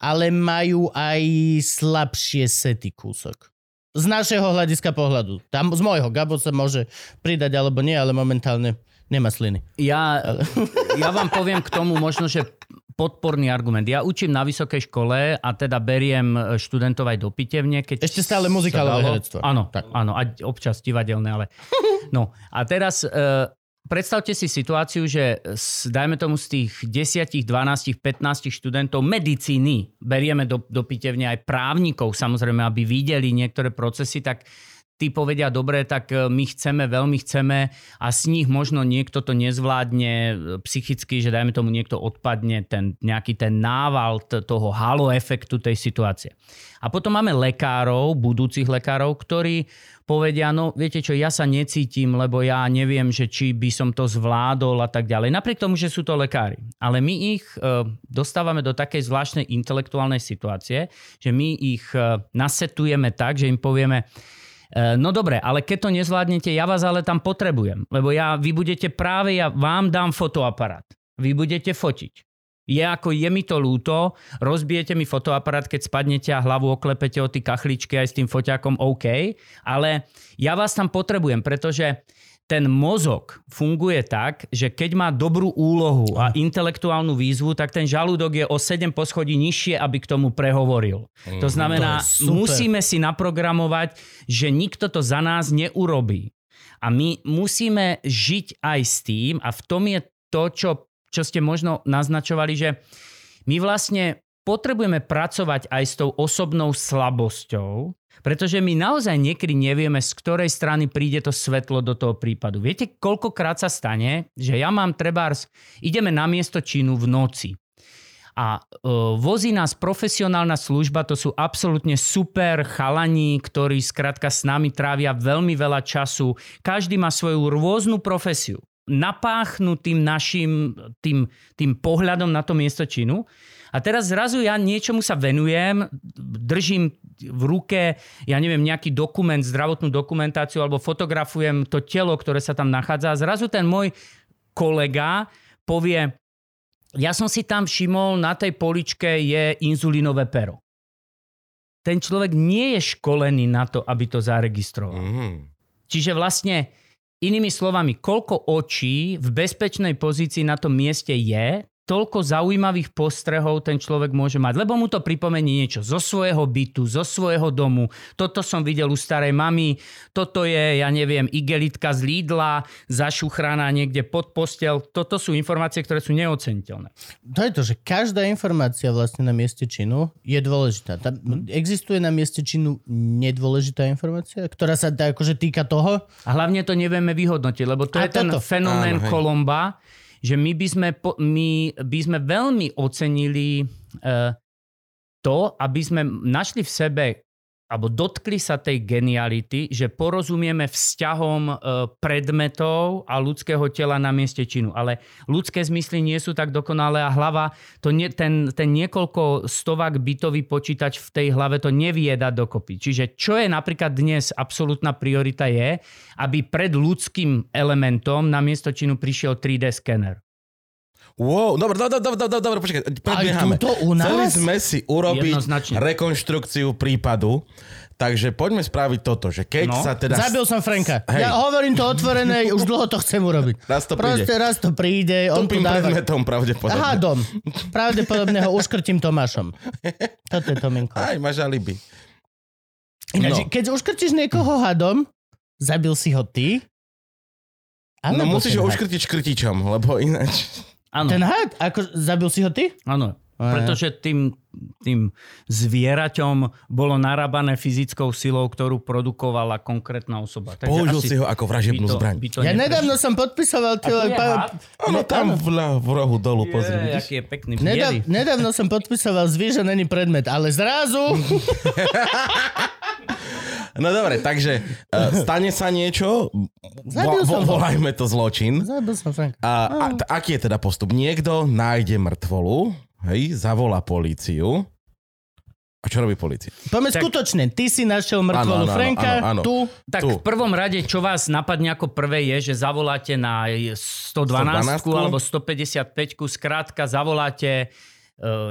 S1: Ale majú aj slabšie sety kúsok. Z našeho hľadiska pohľadu. Tam z môjho. Gabo sa môže pridať alebo nie, ale momentálne nemá sliny.
S3: Ja, ja vám poviem k tomu možno, že podporný argument. Ja učím na vysokej škole a teda beriem študentov aj do pitevne. Keď
S1: Ešte stále muzikálové herectvo.
S3: Áno, tak. áno, a občas divadelné, ale... No a teraz e, predstavte si situáciu, že s, dajme tomu z tých 10, 12, 15 študentov medicíny berieme do, do pitevne aj právnikov, samozrejme, aby videli niektoré procesy, tak tí povedia, dobre, tak e, my chceme, veľmi chceme a z nich možno niekto to nezvládne e, psychicky, že dajme tomu niekto odpadne, ten, nejaký ten nával toho halo efektu tej situácie. A potom máme lekárov, budúcich lekárov, ktorí povedia, no viete čo, ja sa necítim, lebo ja neviem, že či by som to zvládol a tak ďalej. Napriek tomu, že sú to lekári. Ale my ich e, dostávame do takej zvláštnej intelektuálnej situácie, že my ich e, nasetujeme tak, že im povieme, no dobre, ale keď to nezvládnete, ja vás ale tam potrebujem, lebo ja, vy budete práve, ja vám dám fotoaparát. Vy budete fotiť. Je ako, je mi to lúto, rozbijete mi fotoaparát, keď spadnete a hlavu oklepete o tie kachličky aj s tým foťákom, OK, ale ja vás tam potrebujem, pretože ten mozog funguje tak, že keď má dobrú úlohu a intelektuálnu výzvu, tak ten žalúdok je o 7 poschodí nižšie, aby k tomu prehovoril. To
S2: Mhm.
S3: znamená,
S1: To
S3: musíme si naprogramovať, že nikto to za nás neurobí. A my musíme žiť aj s tým, a v tom je to, čo, čo ste možno naznačovali, že my vlastne potrebujeme pracovať aj s tou osobnou slabosťou, pretože my naozaj niekedy nevieme, z ktorej strany príde to svetlo do toho prípadu. Viete, koľkokrát sa stane, že ja mám trebárs, ideme na miesto činu v noci. A e, vozí nás profesionálna služba, to sú absolútne super chalani, ktorí skrátka s nami trávia veľmi veľa času. Každý má svoju rôznu profesiu. Napáchnutým našim tým, tým pohľadom na to miesto činu. A teraz zrazu ja niečomu sa venujem, držím v ruke, ja neviem, nejaký dokument, zdravotnú dokumentáciu alebo fotografujem to telo, ktoré sa tam nachádza a zrazu ten môj kolega povie, ja som si tam všimol, na tej poličke je inzulínové pero. Ten človek nie je školený na to, aby to zaregistroval.
S2: Mhm.
S3: Čiže vlastne, inými slovami, koľko očí v bezpečnej pozícii na tom mieste je, toľko zaujímavých postrehov ten človek môže mať, lebo mu to pripomenie niečo zo svojho bytu, zo svojho domu. Toto som videl u starej mamy, toto je, ja neviem, igelitka z Lidla, zašuchraná niekde pod postel. Toto sú informácie, ktoré sú neoceniteľné.
S1: To je to, že každá informácia vlastne na mieste činu je dôležitá. Tam
S3: Mhm.
S1: existuje na mieste činu nedôležitá informácia, ktorá sa dá akože týka toho?
S3: A hlavne to nevieme vyhodnotiť, lebo to
S1: A
S3: je ten
S1: toto.
S3: fenomén
S2: Áno, hej.
S3: Kolomba, že my by sme, my by sme veľmi ocenili uh, to, aby sme našli v sebe alebo dotkli sa tej geniality, že porozumieme vzťahom e, predmetov a ľudského tela na mieste činu. Ale ľudské zmysly nie sú tak dokonalé a hlava, to nie, ten, ten niekoľko stovák bytový počítač v tej hlave to nevie dať dokopy. Čiže čo je napríklad dnes absolútna priorita je, aby pred ľudským elementom na miesto činu prišiel 3D skener.
S2: Wow, dobre, dobre, dobre, dobre, dobre, počkaj, predbiehame.
S1: tuto u nás?
S2: Chceli sme si urobiť
S3: Jednoznačne.
S2: rekonštrukciu prípadu, takže poďme spraviť toto, že keď
S3: No.
S2: sa teda...
S1: Zabil som Franka.
S2: Hej.
S1: Ja hovorím to otvorené, už dlho to chcem urobiť.
S2: Raz to príde.
S1: Proste raz to príde, on tu dáva...
S2: predmetom pravdepodobne.
S1: Hádom. Pravdepodobne ho uškrtím Tomášom. Toto je Tominko.
S2: Aj, máš alibi.
S1: Ináč,
S2: No.
S1: keď uškrtíš niekoho hadom, zabil si ho ty?
S2: No
S1: Alebo
S2: musíš ho uškrtiť škrtičom, lebo ináč...
S3: Áno.
S1: Ten had? Ako, zabil si ho ty?
S3: Áno, pretože tým, tým zvieraťom bolo narábané fyzickou silou, ktorú produkovala konkrétna osoba. Takže
S2: Použil
S3: asi
S2: si ho ako vražebnú
S3: by to,
S2: zbraň.
S3: By to
S1: Ja
S3: neprešlo.
S1: nedávno som podpisoval...
S3: A to je had?
S2: Áno, tam v, v rohu dolu, pozri,
S3: Je, aký je pekný.
S1: Nedav, nedávno som podpisoval zvýš, že není predmet, ale zrazu...
S2: No dobre, takže uh, stane sa niečo, vo, vo, volajme to zločin.
S1: Zabil som Franka.
S2: A, a t- aký je teda postup? Niekto nájde mŕtvolu, hej, zavolá políciu. A čo robí polícia?
S1: Poďme
S3: Tak-
S1: skutočne, ty si našiel mŕtvolu
S2: Áno, áno,
S1: Franka,
S2: áno, áno.
S1: tu...
S3: Tak
S2: Tu.
S3: v prvom rade, čo vás napadne ako prvé je, že zavoláte na 112
S2: 112?
S3: alebo 155 skrátka zavoláte e,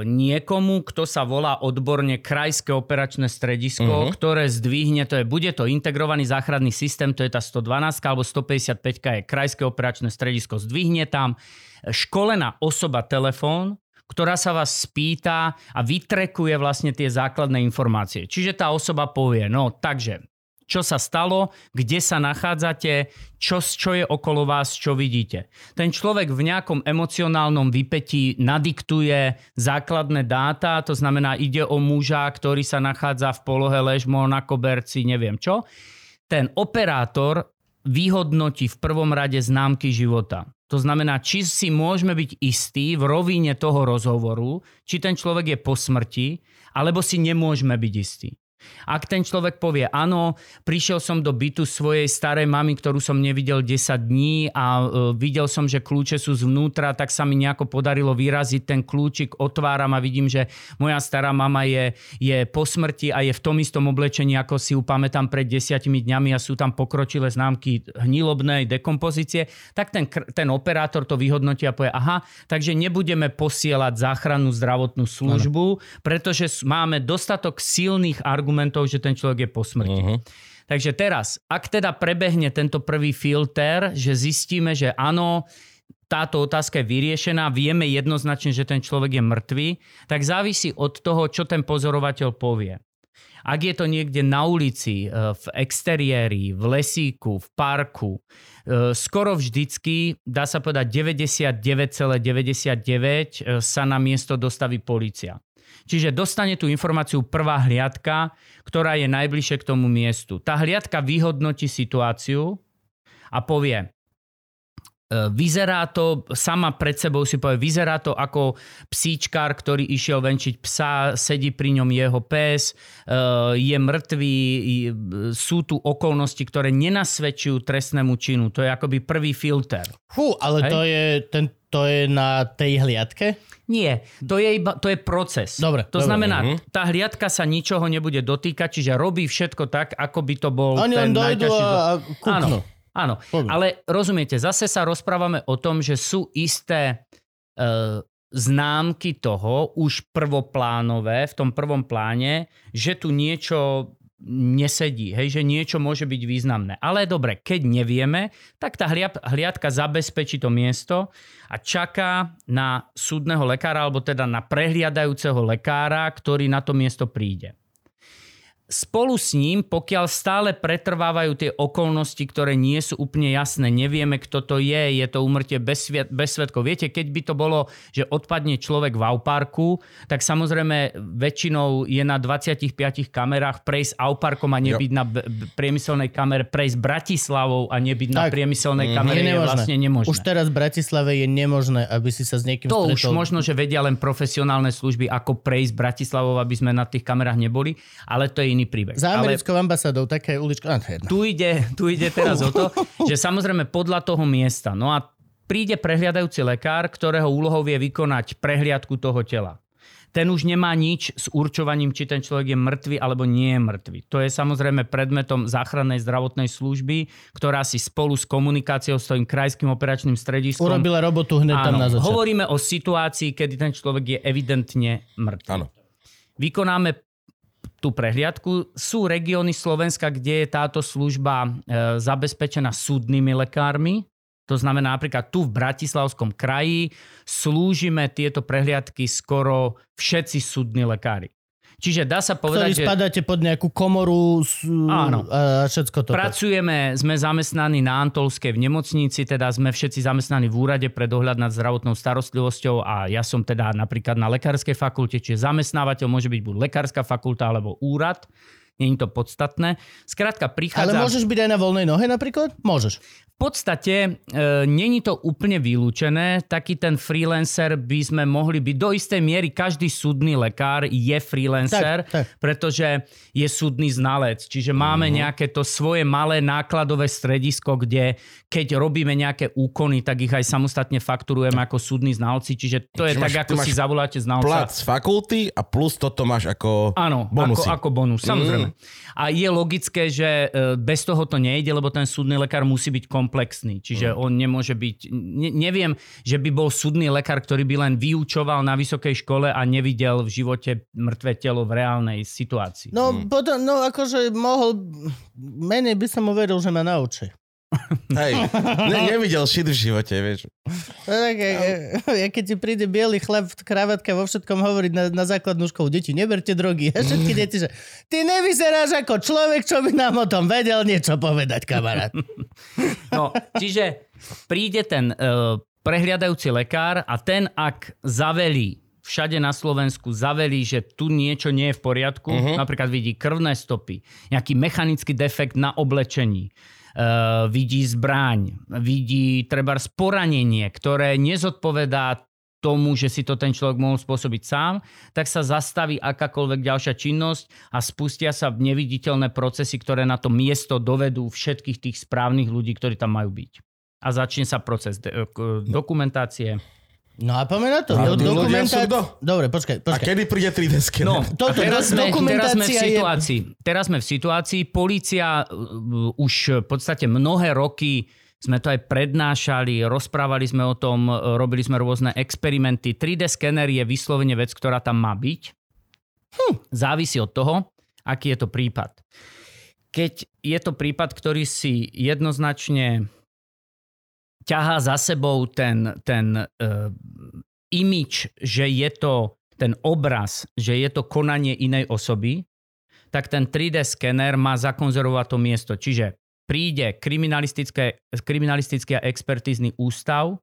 S3: niekomu, kto sa volá odborne Krajské operačné stredisko, uh-huh. ktoré zdvihne, to je, bude to integrovaný záchranný systém, to je tá 112 alebo 155 je Krajské operačné stredisko, zdvihne tam školená osoba telefón, ktorá sa vás spýta a vytrekuje vlastne tie základné informácie. Čiže tá osoba povie, no takže, čo sa stalo, kde sa nachádzate, čo, čo je okolo vás, čo vidíte. Ten človek v nejakom emocionálnom vypetí nadiktuje základné dáta, to znamená, ide o muža, ktorý sa nachádza v polohe ležmo na koberci, neviem čo. ten operátor vyhodnotí v prvom rade známky života. To znamená, či si môžeme byť istí v rovine toho rozhovoru, či ten človek je po smrti, alebo si nemôžeme byť istí. Ak ten človek povie, áno, prišiel som do bytu svojej starej mamy, ktorú som nevidel 10 dní a e, videl som, že kľúče sú zvnútra, tak sa mi nejako podarilo vyraziť ten kľúčik, otváram a vidím, že moja stará mama je, je po smrti a je v tom istom oblečení, ako si ju pamätám pred desiatimi dňami a sú tam pokročilé známky hnilobnej dekompozície, tak ten, ten operátor to vyhodnotí a povie, aha, takže nebudeme posielať záchrannú zdravotnú službu, ano. pretože máme dostatok silných argumentov argumentov, že ten človek je po smrti. Uh-huh. Takže teraz, ak teda prebehne tento prvý filter, že zistíme, že áno, táto otázka je vyriešená, vieme jednoznačne, že ten človek je mŕtvý, tak závisí od toho, čo ten pozorovateľ povie. Ak je to niekde na ulici, e, v exteriéri, v lesíku, v parku, e, skoro vždycky, dá sa povedať 99,99 ,99 e, sa na miesto dostaví policia. Čiže dostane tú informáciu prvá hliadka, ktorá je najbližšie k tomu miestu. Tá hliadka vyhodnotí situáciu a povie, e, vyzerá to, sama pred sebou si povie, vyzerá to ako psíčkár, ktorý išiel venčiť psa, sedí pri ňom jeho pes, e, je mŕtvý, sú tu okolnosti, ktoré nenasvedčujú trestnému činu. To je akoby prvý filter.
S1: Fú, ale to je, ten, to je na tej hliadke?
S3: Nie, to je, iba, to je proces.
S1: Dobre,
S3: to
S1: dobre,
S3: znamená, uh-huh. tá hliadka sa ničoho nebude dotýkať, čiže robí všetko tak, ako by to bol
S1: Oni
S3: ten
S1: najťažší... A
S3: áno, áno. ale rozumiete, zase sa rozprávame o tom, že sú isté uh, známky toho, už prvoplánové, v tom prvom pláne, že tu niečo nesedí, hej, že niečo môže byť významné. Ale dobre, keď nevieme, tak tá hliadka zabezpečí to miesto a čaká na súdneho lekára, alebo teda na prehliadajúceho lekára, ktorý na to miesto príde spolu s ním, pokiaľ stále pretrvávajú tie okolnosti, ktoré nie sú úplne jasné, nevieme, kto to je, je to umrtie bez, sviet, bez svetkov. Viete, keď by to bolo, že odpadne človek v auparku, tak samozrejme väčšinou je na 25 kamerách prejsť auparkom a nebyť jo. na b- priemyselnej kamere, prejsť Bratislavou a nebyť tak. na priemyselnej mm, kamere je, je vlastne nemožné.
S1: Už teraz v Bratislave je nemožné, aby si sa s niekým
S3: To
S1: stretol.
S3: už možno, že vedia len profesionálne služby, ako prejsť Bratislavou, aby sme na tých kamerách neboli, ale to je iný príbeh.
S1: Za americkou Ale ambasádou, taká je ulička.
S3: Tu, ide, tu ide teraz o to, že samozrejme podľa toho miesta. No a príde prehliadajúci lekár, ktorého úlohou je vykonať prehliadku toho tela. Ten už nemá nič s určovaním, či ten človek je mŕtvy alebo nie je mŕtvy. To je samozrejme predmetom záchrannej zdravotnej služby, ktorá si spolu s komunikáciou s tým krajským operačným strediskom...
S1: Urobila robotu hneď áno, tam na začiatku.
S3: Hovoríme o situácii, kedy ten človek je evidentne mŕtvy. Áno. Vykonáme tú prehliadku. Sú regióny Slovenska, kde je táto služba e, zabezpečená súdnymi lekármi. To znamená napríklad tu v Bratislavskom kraji slúžime tieto prehliadky skoro všetci súdni lekári. Čiže dá sa povedať,
S1: Ktorý že... spadáte pod nejakú komoru
S3: Áno.
S1: a všetko toto.
S3: Pracujeme, sme zamestnaní na Antolskej v nemocnici, teda sme všetci zamestnaní v úrade pre dohľad nad zdravotnou starostlivosťou a ja som teda napríklad na lekárskej fakulte, čiže zamestnávateľ môže byť buď lekárska fakulta alebo úrad. Je to podstatné. Skrátka prichádza...
S1: Ale môžeš byť aj na voľnej nohe napríklad? Môžeš.
S3: V podstate e, není to úplne vylúčené. Taký ten freelancer by sme mohli byť. Do istej miery každý súdny lekár je freelancer, tak, tak. pretože je súdny znalec. Čiže máme uh-huh. nejaké to svoje malé nákladové stredisko, kde keď robíme nejaké úkony, tak ich aj samostatne fakturujeme ako súdni znalci. Čiže to je Čiže tak, máš, ako si zavoláte znalca.
S2: Plat z fakulty a plus toto máš ako
S3: Áno,
S2: bonusy.
S3: Ako, ako bonus, samozrejme. Mm. A je logické, že e, bez toho to nejde, lebo ten súdny lekár musí byť kom komplexný, čiže mm. on nemôže byť... Ne, neviem, že by bol súdny lekár, ktorý by len vyučoval na vysokej škole a nevidel v živote mŕtve telo v reálnej situácii.
S1: No, mm. potom, no akože mohol... Menej by som mu veril, že ma naučí.
S2: Hej, ne, nevidel šit v živote, vieš.
S1: Tak, ja, ja keď ti príde biely chlap v kravatka vo všetkom hovoriť na, na základnú školu, deti, neberte drogy. A všetky deti, že ty nevyzeráš ako človek, čo by nám o tom vedel niečo povedať, kamarát.
S3: No, čiže príde ten uh, prehliadajúci lekár a ten, ak zavelí všade na Slovensku zavelí, že tu niečo nie je v poriadku, uh-huh. napríklad vidí krvné stopy, nejaký mechanický defekt na oblečení, uh, vidí zbraň, vidí treba poranenie, ktoré nezodpovedá tomu, že si to ten človek mohol spôsobiť sám, tak sa zastaví akákoľvek ďalšia činnosť a spustia sa neviditeľné procesy, ktoré na to miesto dovedú všetkých tých správnych ľudí, ktorí tam majú byť. A začne sa proces de- dokumentácie.
S1: No a poďme na to.
S2: A
S1: Do, dokumentá...
S2: kto?
S1: Dobre, počkaj,
S2: A
S1: počkaj.
S2: kedy príde 3D skener?
S3: No,
S1: Toto,
S3: a teraz, sme, teraz sme v
S1: dokumentácia je-
S3: situácii. Teraz sme v situácii, policia uh, už v podstate mnohé roky sme to aj prednášali, rozprávali sme o tom, uh, robili sme rôzne experimenty. 3D skener je vyslovene vec, ktorá tam má byť. Hm. Závisí od toho, aký je to prípad. Keď je to prípad, ktorý si jednoznačne ťahá za sebou ten, ten uh, imič, že je to ten obraz, že je to konanie inej osoby, tak ten 3D skener má zakonzervovať to miesto. Čiže príde kriminalistické, kriminalistický a expertízny ústav,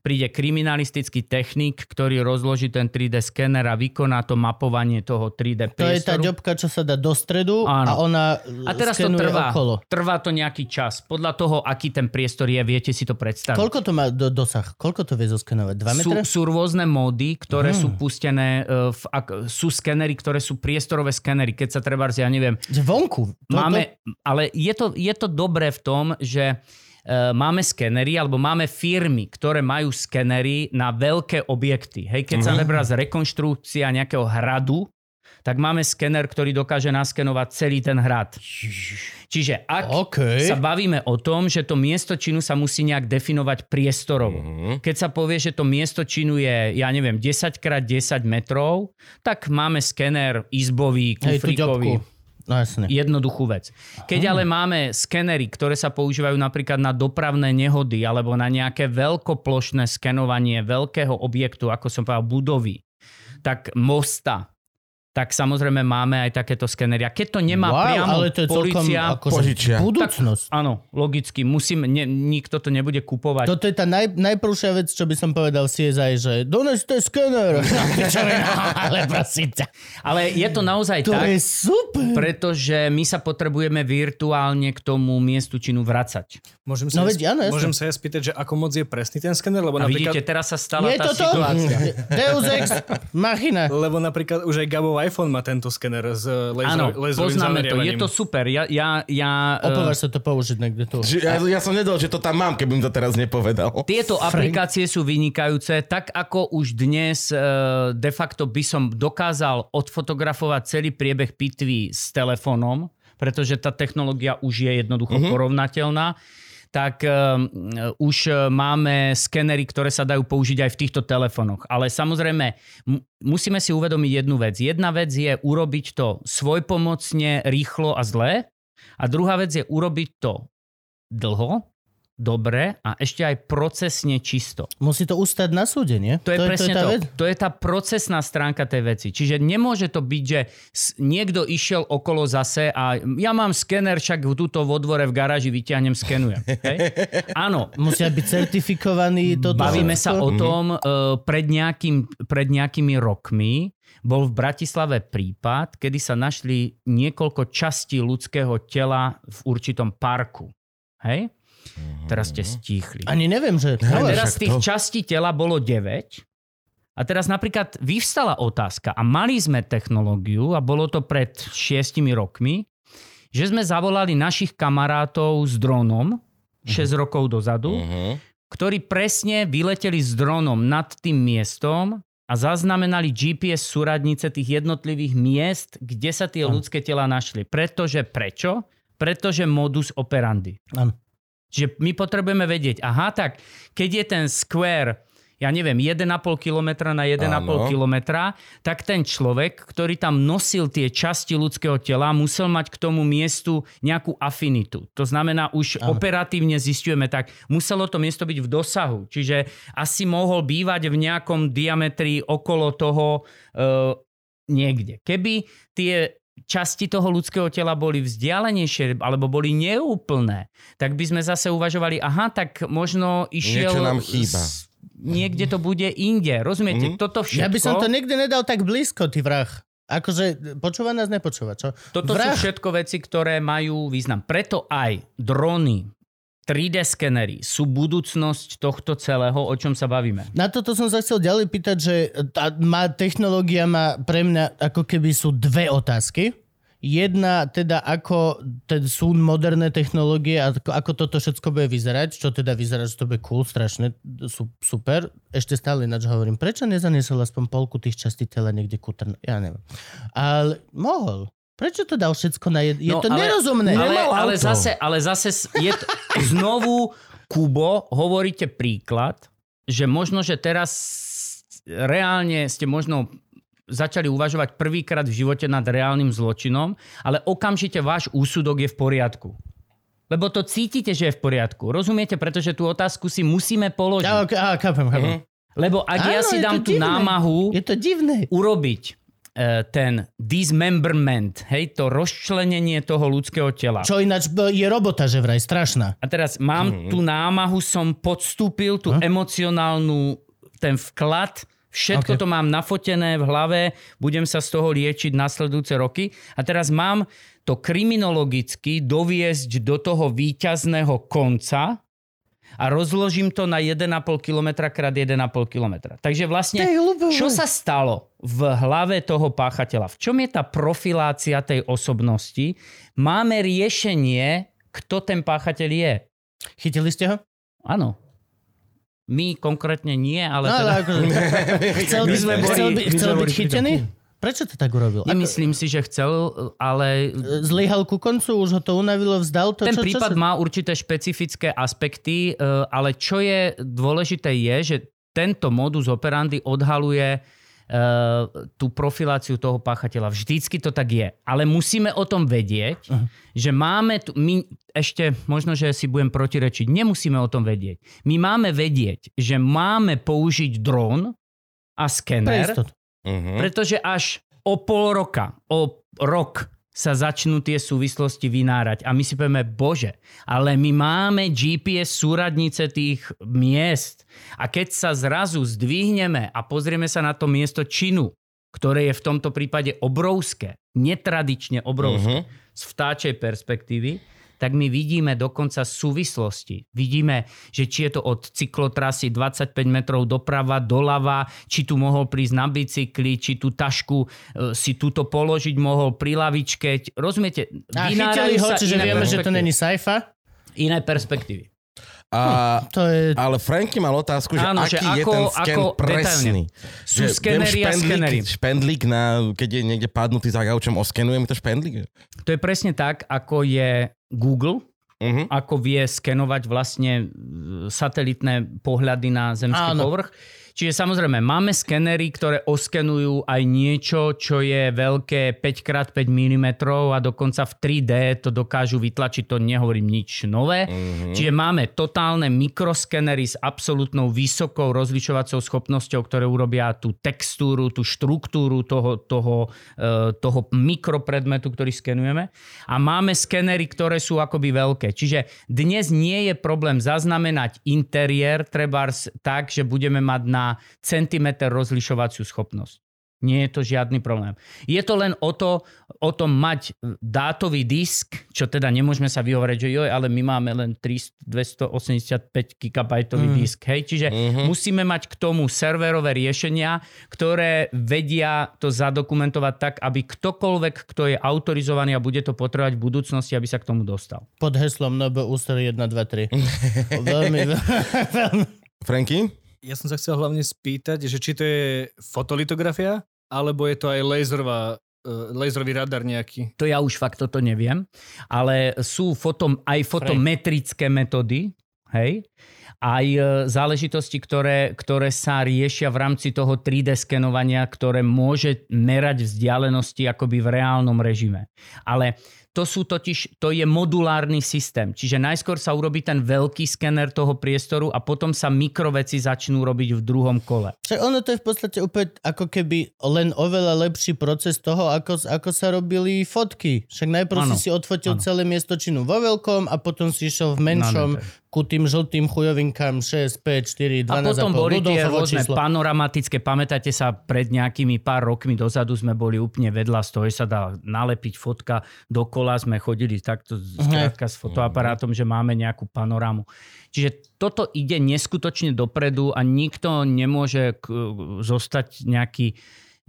S3: príde kriminalistický technik, ktorý rozloží ten 3D skener a vykoná to mapovanie toho 3D
S1: To je tá
S3: priestoru.
S1: ďobka, čo sa dá do stredu
S3: Áno.
S1: a ona
S3: A teraz to trvá.
S1: okolo.
S3: Trvá to nejaký čas. Podľa toho, aký ten priestor je, viete si to predstaviť.
S1: Koľko to má do, dosah? Koľko to vie zoskenovať? 2
S3: sú,
S1: metre?
S3: sú rôzne módy, ktoré
S1: Mhm.
S3: sú pustené, e, v, ak, sú skenery, ktoré sú priestorové skenery. Keď sa treba, ja neviem,
S1: vonku. To,
S3: máme, ale je to, je to dobré v tom, že máme skenery, alebo máme firmy, ktoré majú skenery na veľké objekty. Hej, keď sa napríklad rekonštrukcia nejakého hradu, tak máme skener, ktorý dokáže naskenovať celý ten hrad. Čiže ak
S1: OK.
S3: sa bavíme o tom, že to miesto činu sa musí nejak definovať priestorovo.
S2: Mhm.
S3: Keď sa povie, že to miesto činu je, ja neviem, 10x10 metrov, tak máme skener izbový,
S1: Hej,
S3: kufríkový.
S1: ďobku. No jasne.
S3: Jednoduchú vec. Keď ale máme skenery, ktoré sa používajú napríklad na dopravné nehody alebo na nejaké veľkoplošné skenovanie veľkého objektu, ako som povedal, budovy, tak mosta, tak samozrejme máme aj takéto skenery. A keď to nemá
S1: wow,
S3: priamo
S1: ale to je celkom
S3: policia...
S1: akože
S2: požičia.
S1: budúcnosť.
S3: Áno, logicky. Musím, ne, nikto to nebude kupovať.
S1: Toto je tá naj, najprvšia vec, čo by som povedal CSI, že doneste skener. ale prosím ťa.
S3: Ale je to naozaj
S1: To
S3: tak,
S1: je super.
S3: pretože my sa potrebujeme virtuálne k tomu miestu činu vracať.
S4: Môžem sa,
S1: No veď áno,
S4: môžem sa ja spýtať, že ako moc je presný ten skener, lebo
S3: A
S4: napríklad,
S3: vidíte, teraz sa stala
S1: Je
S3: tá
S1: toto?
S3: situácia.
S1: Deus Ex Machina.
S4: lebo napríklad už aj Gabov iPhone má tento skener s
S3: Áno,
S4: laserovým
S3: poznáme to, je to super. Ja, ja, ja, e,
S1: Opováš sa to použiť niekde tu.
S2: Ja, ja som nedal, že to tam mám, keby to teraz nepovedal.
S3: Tieto aplikácie sú vynikajúce, tak ako už dnes e, de facto by som dokázal odfotografovať celý priebeh pitvy s telefónom, pretože tá technológia už je jednoducho
S2: Mhm.
S3: porovnateľná, tak um, už e, máme skenery, ktoré sa dajú použiť aj v týchto telefónoch. Ale samozrejme, musíme si uvedomiť jednu vec. Jedna vec je urobiť to svojpomocne, rýchlo a zle. A druhá vec je urobiť to dlho, dobre a ešte aj procesne čisto.
S1: Musí to ustať na súde, nie?
S3: To je
S1: to
S3: presne
S1: je tá
S3: to.
S1: vec?
S3: To je tá procesná stránka tej veci. Čiže nemôže to byť, že niekto išiel okolo zase a ja mám skener, však túto vo dvore v garáži vyťahnem, skenujem. Hej? Áno,
S1: Musia byť certifikovaní toto
S3: Bavíme sa o tom, uh, pred, nejakým, pred nejakými rokmi bol v Bratislave prípad, kedy sa našli niekoľko častí ľudského tela v určitom parku. Hej? Teraz ste stíchli.
S1: Ani neviem, že...
S2: Ale
S3: teraz
S2: však
S3: tých
S2: to-
S3: častí tela bolo 9. A teraz napríklad vyvstala otázka a mali sme technológiu a bolo to pred 6 rokmi, že sme zavolali našich kamarátov s dronom 6 rokov dozadu,
S2: Uh-huh.
S3: ktorí presne vyleteli s dronom nad tým miestom a zaznamenali GPS súradnice tých jednotlivých miest, kde sa tie ľudské tela našli. Pretože prečo? Pretože modus operandi.
S1: Áno.
S3: Čiže my potrebujeme vedieť, aha, tak keď je ten square, ja neviem, 1,5 km na 1,5
S2: Áno.
S3: km, tak ten človek, ktorý tam nosil tie časti ľudského tela, musel mať k tomu miestu nejakú afinitu. To znamená, už
S1: Áno.
S3: operatívne zistujeme, tak muselo to miesto byť v dosahu. Čiže asi mohol bývať v nejakom diametri okolo toho e, niekde. Keby tie časti toho ľudského tela boli vzdialenejšie alebo boli neúplné, tak by sme zase uvažovali, aha, tak možno išiel...
S2: Niečo nám chýba.
S3: Z, niekde to bude inde. Rozumiete? Toto všetko...
S1: Ja by som to nikdy nedal tak blízko, ty vrah. Akože počúva nás, nepočúva, čo?
S3: Toto
S1: vrah.
S3: sú všetko veci, ktoré majú význam. Preto aj drony, 3D skenery sú budúcnosť tohto celého, o čom sa bavíme.
S1: Na toto som sa chcel ďalej pýtať, že tá, má, technológia má pre mňa ako keby sú dve otázky. Jedna teda ako teda sú moderné technológie a ako, ako toto všetko bude vyzerať, čo teda vyzerá, že to bude cool, strašne sú, super. Ešte stále ináč hovorím, prečo nezaniesol aspoň polku tých častí tela niekde kutrn? Ja neviem. Ale mohol. Prečo to dal všetko na jed... Je
S3: No,
S1: to
S3: ale-
S1: nerozumné.
S3: Ale, ale, zase, ale zase je to, znovu, Kubo, hovoríte príklad, že možno, že teraz reálne ste možno začali uvažovať prvýkrát v živote nad reálnym zločinom, ale okamžite váš úsudok je v poriadku. Lebo to cítite, že je v poriadku. Rozumiete? Pretože tú otázku si musíme položiť.
S1: Ja, okay, chápem, chápem.
S3: Lebo ak ja
S1: Áno,
S3: si
S1: je
S3: dám tú
S1: divné.
S3: námahu
S1: Je to divné.
S3: urobiť ten dismemberment, hej, to rozčlenenie toho ľudského tela.
S1: Čo ináč je robota, že vraj, strašná.
S3: A teraz mám
S1: Mhm.
S3: tú námahu, som podstúpil tú emocionálnu, ten vklad, všetko
S1: Ok.
S3: to mám nafotené v hlave, budem sa z toho liečiť nasledujúce roky. A teraz mám to kriminologicky doviesť do toho výťazného konca a rozložím to na 1,5 km krát 1,5 km. Takže vlastne, čo sa stalo v hlave toho páchateľa? V čom je tá profilácia tej osobnosti? Máme riešenie, kto ten páchateľ je.
S1: Chytili ste ho?
S3: Áno. My konkrétne nie, ale
S1: No,
S3: teda...
S1: ale akože, chcel, by, chcel, by, chcel byť chytený? Prečo to tak urobil? Ako,
S3: Nemyslím si, že chcel, ale
S1: zlyhal ku koncu, už ho to unavilo, vzdal to?
S3: ten
S1: čo,
S3: prípad
S1: čo sa...
S3: má určité špecifické aspekty, e, ale čo je dôležité je, že tento modus operandi odhaluje e, tú profiláciu toho páchateľa. Vždycky to tak je. Ale musíme o tom vedieť,
S1: Aha.
S3: že máme tu, my ešte, možno, že si budem protirečiť, nemusíme o tom vedieť. My máme vedieť, že máme použiť dron a skener.
S2: Uh-huh.
S3: pretože až o pol roka, o rok sa začnú tie súvislosti vynárať. A my si povieme, bože, ale my máme GPS súradnice tých miest. A keď sa zrazu zdvihneme a pozrieme sa na to miesto činu, ktoré je v tomto prípade obrovské, netradične obrovské,
S2: Uh-huh.
S3: z vtáčej perspektívy, tak my vidíme dokonca súvislosti. Vidíme, že či je to od cyklotrasy 25 metrov doprava, doľava, či tu mohol prísť na bicykli, či tú tašku e, si túto položiť mohol pri lavičke. Rozumiete?
S1: A chytili ho, čiže vieme, že to není sci-fi.
S3: Iné perspektívy.
S2: A,
S1: To je...
S2: ale Franky mal otázku, že
S3: Áno,
S2: aký
S3: že
S2: je
S3: ako-
S2: ten sken
S3: ako
S2: presný.
S3: Sú
S2: Že
S3: skenery a
S2: špendlík,
S3: skenery.
S2: Špendlík, na, keď je niekde padnutý za gaučom, oskenujem to špendlík?
S3: To je presne tak, ako je Google,
S2: Uh-huh.
S3: ako vie skenovať vlastne e, satelitné pohľady na zemský
S1: Áno.
S3: povrch. Čiže samozrejme, máme skenery, ktoré oskenujú aj niečo, čo je veľké 5x5 mm a dokonca v 3D to dokážu vytlačiť, to nehovorím nič nové.
S2: Mhm.
S3: Čiže máme totálne mikroskenery s absolútnou vysokou rozlišovacou schopnosťou, ktoré urobia tú textúru, tú štruktúru toho, toho, e, toho mikropredmetu, ktorý skenujeme. A máme skenery, ktoré sú akoby veľké. Čiže dnes nie je problém zaznamenať interiér trebárs tak, že budeme mať na centimeter rozlišovaciu schopnosť. Nie je to žiadny problém. Je to len o, to, o tom mať dátový disk, čo teda nemôžeme sa vyhovoriť, že joj, ale my máme len 300, 285 GB
S1: Mm.
S3: disk. Hej? Čiže
S2: Mhm.
S3: musíme mať k tomu serverové riešenia, ktoré vedia to zadokumentovať tak, aby ktokoľvek, kto je autorizovaný a bude to potrebovať v budúcnosti, aby sa k tomu dostal.
S1: Pod heslom NB ústred 1, 2, 3. veľmi, veľmi.
S2: Franky?
S4: Ja som sa chcel hlavne spýtať, že či to je fotolitografia, alebo je to aj laserová, uh, laserový radar nejaký.
S3: To ja už fakt toto neviem, ale sú fotom, aj fotometrické metódy, hej, aj e, záležitosti, ktoré, ktoré sa riešia v rámci toho 3D skenovania, ktoré môže merať vzdialenosti akoby v reálnom režime. Ale to sú totiž, to je modulárny systém. Čiže najskôr sa urobí ten veľký skener toho priestoru a potom sa mikroveci začnú robiť v druhom kole.
S1: Čiže ono to je v podstate úplne ako keby len oveľa lepší proces toho, ako, ako sa robili fotky. Však najprv
S3: Áno,
S1: si si odfotil
S3: áno.
S1: celé miesto činu vo veľkom a potom si išiel v menšom
S3: Na detail.
S1: Ku tým žltým chujovinkám 6, 5, 4, 12
S3: A potom boli tie rôzne
S1: číslo.
S3: panoramatické, pamätáte sa, pred nejakými pár rokmi dozadu sme boli úplne vedľa z toho, že sa dá nalepiť fotka, dokola sme chodili takto skrátka s fotoaparátom, že máme nejakú panorámu. Čiže toto ide neskutočne dopredu a nikto nemôže zostať nejaký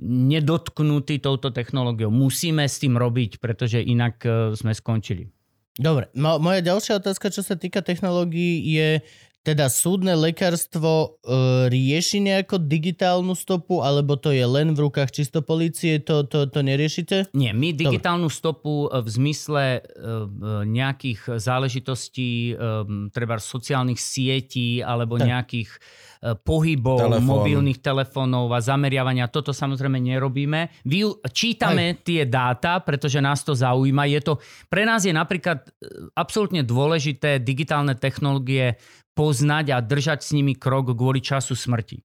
S3: nedotknutý touto technológiou. Musíme s tým robiť, pretože inak e, sme skončili.
S1: Dobre, mo- moja ďalšia otázka, čo sa týka technológií, je teda súdne lekárstvo e, rieši nejako digitálnu stopu, alebo to je len v rukách čisto policie, to, to, to neriešite?
S3: Nie, my digitálnu stopu e, v zmysle e, e, nejakých záležitostí, e, treba sociálnych sietí alebo
S1: Tak.
S3: nejakých e, pohybov,
S2: Telefón.
S3: mobilných telefónov a zameriavania, toto samozrejme nerobíme. Vy čítame tie dáta, pretože nás to zaujíma. Je to, pre nás je napríklad absolútne dôležité digitálne technológie poznať a držať s nimi krok kvôli času smrti.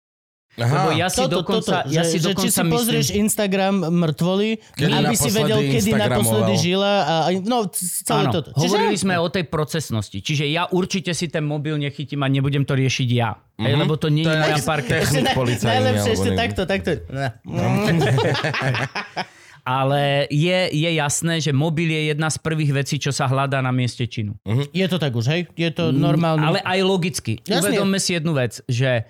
S3: Lebo ja si dokonca, ja si
S1: že,
S3: dokonca
S1: či si
S3: myslím...
S1: pozrieš Instagram mŕtvoly,
S2: Kedy
S1: aby si vedel, kedy naposledy žila a a- no, celé
S3: Áno,
S1: toto.
S3: hovorili
S1: Čiže-
S3: sme o tej procesnosti. Čiže ja určite si ten mobil nechytím a nebudem to riešiť ja. Mm-hmm. Hej, lebo to nie
S2: To
S3: je moja parka.
S2: technik policajný.
S1: Najlepšie ešte takto, takto. Ne.
S3: Ale je, je jasné, že mobil je jedna z prvých vecí, čo sa hľadá na mieste činu.
S1: Je to tak už, hej? Je to normálne.
S3: Mm, Ale aj logicky.
S1: Jasne.
S3: Uvedomme si jednu vec, že e,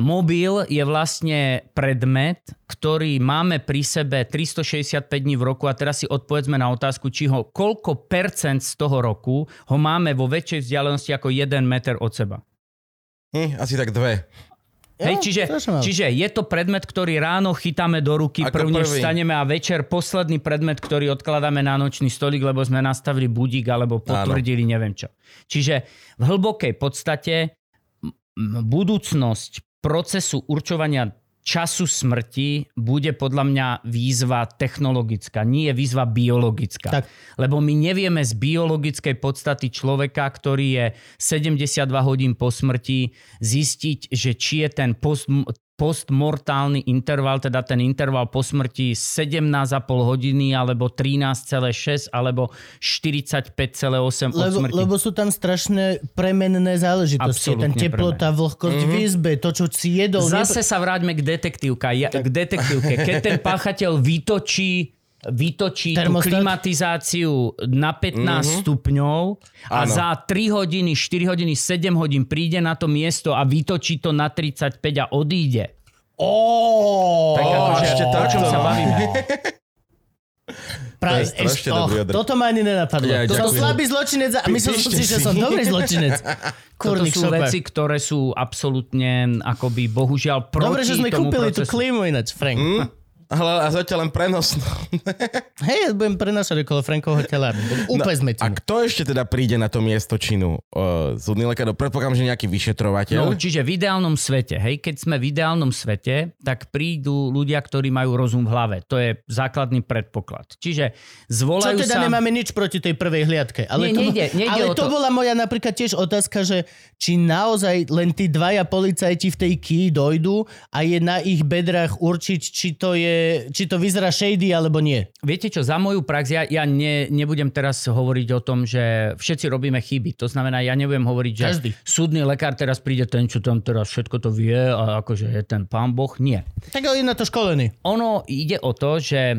S3: mobil je vlastne predmet, ktorý máme pri sebe 365 dní v roku a teraz si odpovedzme na otázku, či ho koľko percent z toho roku ho máme vo väčšej vzdialenosti ako 1 meter od seba.
S2: Hm, asi tak dve.
S3: Hej, čiže, čiže je to predmet, ktorý ráno chytáme do ruky,
S2: Ako
S3: prvne
S2: prvý.
S3: vstaneme a večer posledný predmet, ktorý odkladáme na nočný stolík, lebo sme nastavili budík alebo potvrdili neviem čo. Čiže v hlbokej podstate budúcnosť procesu určovania času smrti bude podľa mňa výzva technologická, nie výzva biologická.
S1: Tak.
S3: Lebo my nevieme z biologickej podstaty človeka, ktorý je 72 hodín po smrti, zistiť, že či je ten post, postmortálny interval, teda ten interval po smrti 17,5 hodiny, alebo 13,6, alebo 45,8 od
S1: lebo,
S3: smrti.
S1: lebo sú tam strašné premenné záležitosti.
S3: Absolútne
S1: Tam teplota, vlhkosť v izbe, to, čo si jedol.
S3: Zase sa vráťme k detektívke. Ja, k detektívke. Keď ten páchateľ vytočí vytočí tú klimatizáciu na 15 stupňov a
S2: Áno.
S3: za 3 hodiny, 4 hodiny, 7 hodín príde na to miesto a vytočí to na 35 a odíde.
S1: Ó,
S3: Tak akože,
S2: ešte
S3: o čom sa bavíme?
S1: pra,
S2: to je strašne
S1: oh, Toto ma ani nenapadlo.
S2: Ja,
S1: to som slabý zločinec a myslel som si, že som dobrý zločinec.
S3: Toto
S1: Kurník
S3: sú
S1: šopa.
S3: veci, ktoré sú absolútne akoby bohužiaľ proti
S1: Dobre, že sme
S3: tomu
S1: kúpili tú
S3: procesu.
S1: klímu ináč, Frank.
S2: Hm? Ale a zatiaľ len prenosno.
S1: Hej, ja budem prenašať okolo Frankovho tela. Úplne sme
S2: No, A kto ešte teda príde na to miesto činu? Uh, súdny lekár, predpokladám, že nejaký vyšetrovateľ.
S3: No, čiže v ideálnom svete, hej, keď sme v ideálnom svete, tak prídu ľudia, ktorí majú rozum v hlave. To je základný predpoklad. Čiže
S1: Čo
S3: zvolajú
S1: teda
S3: sa...
S1: nemáme nič proti tej prvej hliadke. Ale
S3: Nie,
S1: to,
S3: nejde- nejde
S1: ale
S3: o
S1: to
S3: to.
S1: bola moja napríklad tiež otázka, že či naozaj len tí dvaja policajti v tej key dojdú a je na ich bedrách určiť, či to, je, či to vyzerá shady alebo nie.
S3: Viete čo, za moju prax, ja, ja ne, nebudem teraz hovoriť o tom, že všetci robíme chyby. To znamená, ja nebudem hovoriť, že
S1: Každý.
S3: súdny lekár teraz príde ten, čo tam teraz všetko to vie a akože je ten pán Boh. Nie.
S1: Tak je na to školený.
S3: Ono ide o to, že e,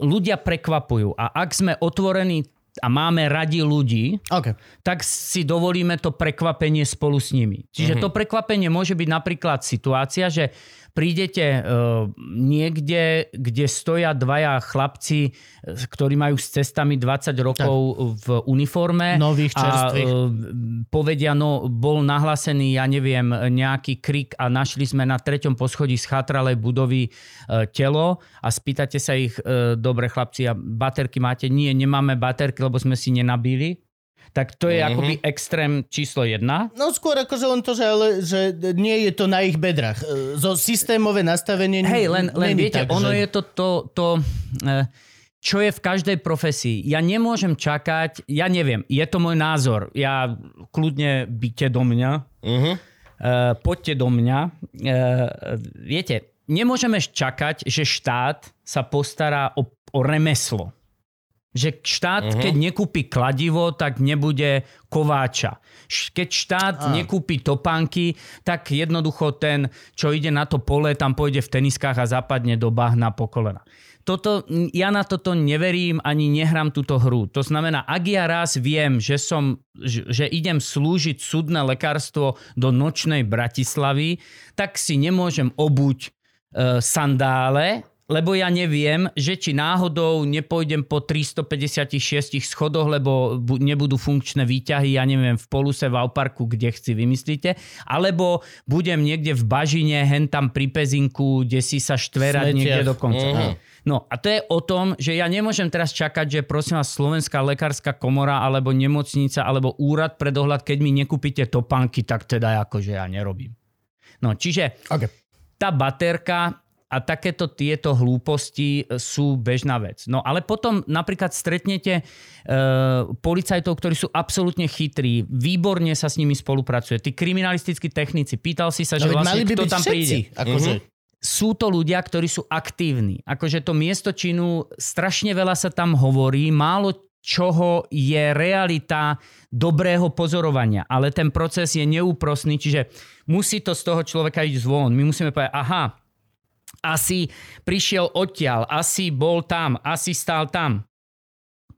S3: ľudia prekvapujú a ak sme otvorení a máme radi ľudí,
S1: OK.
S3: tak si dovolíme to prekvapenie spolu s nimi. Čiže to prekvapenie môže byť napríklad situácia, že prídete uh, niekde, kde stoja dvaja chlapci, eh, ktorí majú s cestami 20 rokov v uniforme.
S1: Nových, čerstvých.
S3: A uh, povedia, no bol nahlásený, ja neviem, nejaký krik a našli sme na treťom poschodí schátralej budovy telo a spýtate sa ich, dobre chlapci, a baterky máte? Nie, nemáme baterky, lebo sme si nenabili. Tak to je
S2: Mhm.
S3: akoby extrém číslo jedna.
S1: No skôr akože len to, že, ale, že nie je to na ich bedrách. E, Zo systémové nastavenie
S3: Hej, len, len
S1: není
S3: viete,
S1: tak,
S3: ono
S1: že...
S3: je to, to, to e, čo je v každej profesii. Ja nemôžem čakať, ja neviem, je to môj názor. Ja kľudne byte do mňa,
S2: Uh-huh.
S3: Uh, poďte do mňa. Uh, viete, nemôžeme čakať, že štát sa postará o, o remeslo. Že štát, uh-huh. keď nekúpi kladivo, tak nebude kováča. Keď štát
S1: Á.
S3: nekúpi topánky, tak jednoducho ten, čo ide na to pole, tam pôjde v teniskách a zapadne do bahna po kolena. Toto, ja na toto neverím ani nehrám túto hru. To znamená, ak ja raz viem, že, som, že idem slúžiť súdne lekárstvo do nočnej Bratislavy, tak si nemôžem obuť e, sandále, lebo ja neviem, že či náhodou nepôjdem po 356 schodoch, lebo bu- nebudú funkčné výťahy, ja neviem, v Poluse, v Auparku, kde chci, vymyslíte, alebo budem niekde v Bažine, hen tam pri Pezinku, kde si sa štverať
S1: Smetiach.
S3: niekde do konca.
S2: Mhm.
S3: No a to je o tom, že ja nemôžem teraz čakať, že prosím vás Slovenská lekárska komora alebo nemocnica alebo úrad pre dohľad, keď mi nekúpite topánky, tak teda akože ja nerobím. No čiže
S1: OK.
S3: tá baterka a takéto tieto hlúposti sú bežná vec. No ale potom napríklad stretnete e, policajtov, ktorí sú absolútne chytrí, výborne sa s nimi spolupracuje. Tí kriminalistickí technici, pýtal si sa, že
S1: Ale
S3: vlastne
S1: by
S3: kto tam
S1: všetci.
S3: príde.
S1: Akože,
S3: Sú to ľudia, ktorí sú aktívni. Akože to miesto činu, strašne veľa sa tam hovorí, málo čoho je realita dobrého pozorovania, ale ten proces je neúprosný, čiže musí to z toho človeka ísť zvon. My musíme povedať, aha, asi prišiel odtiaľ, asi bol tam, asi stál tam.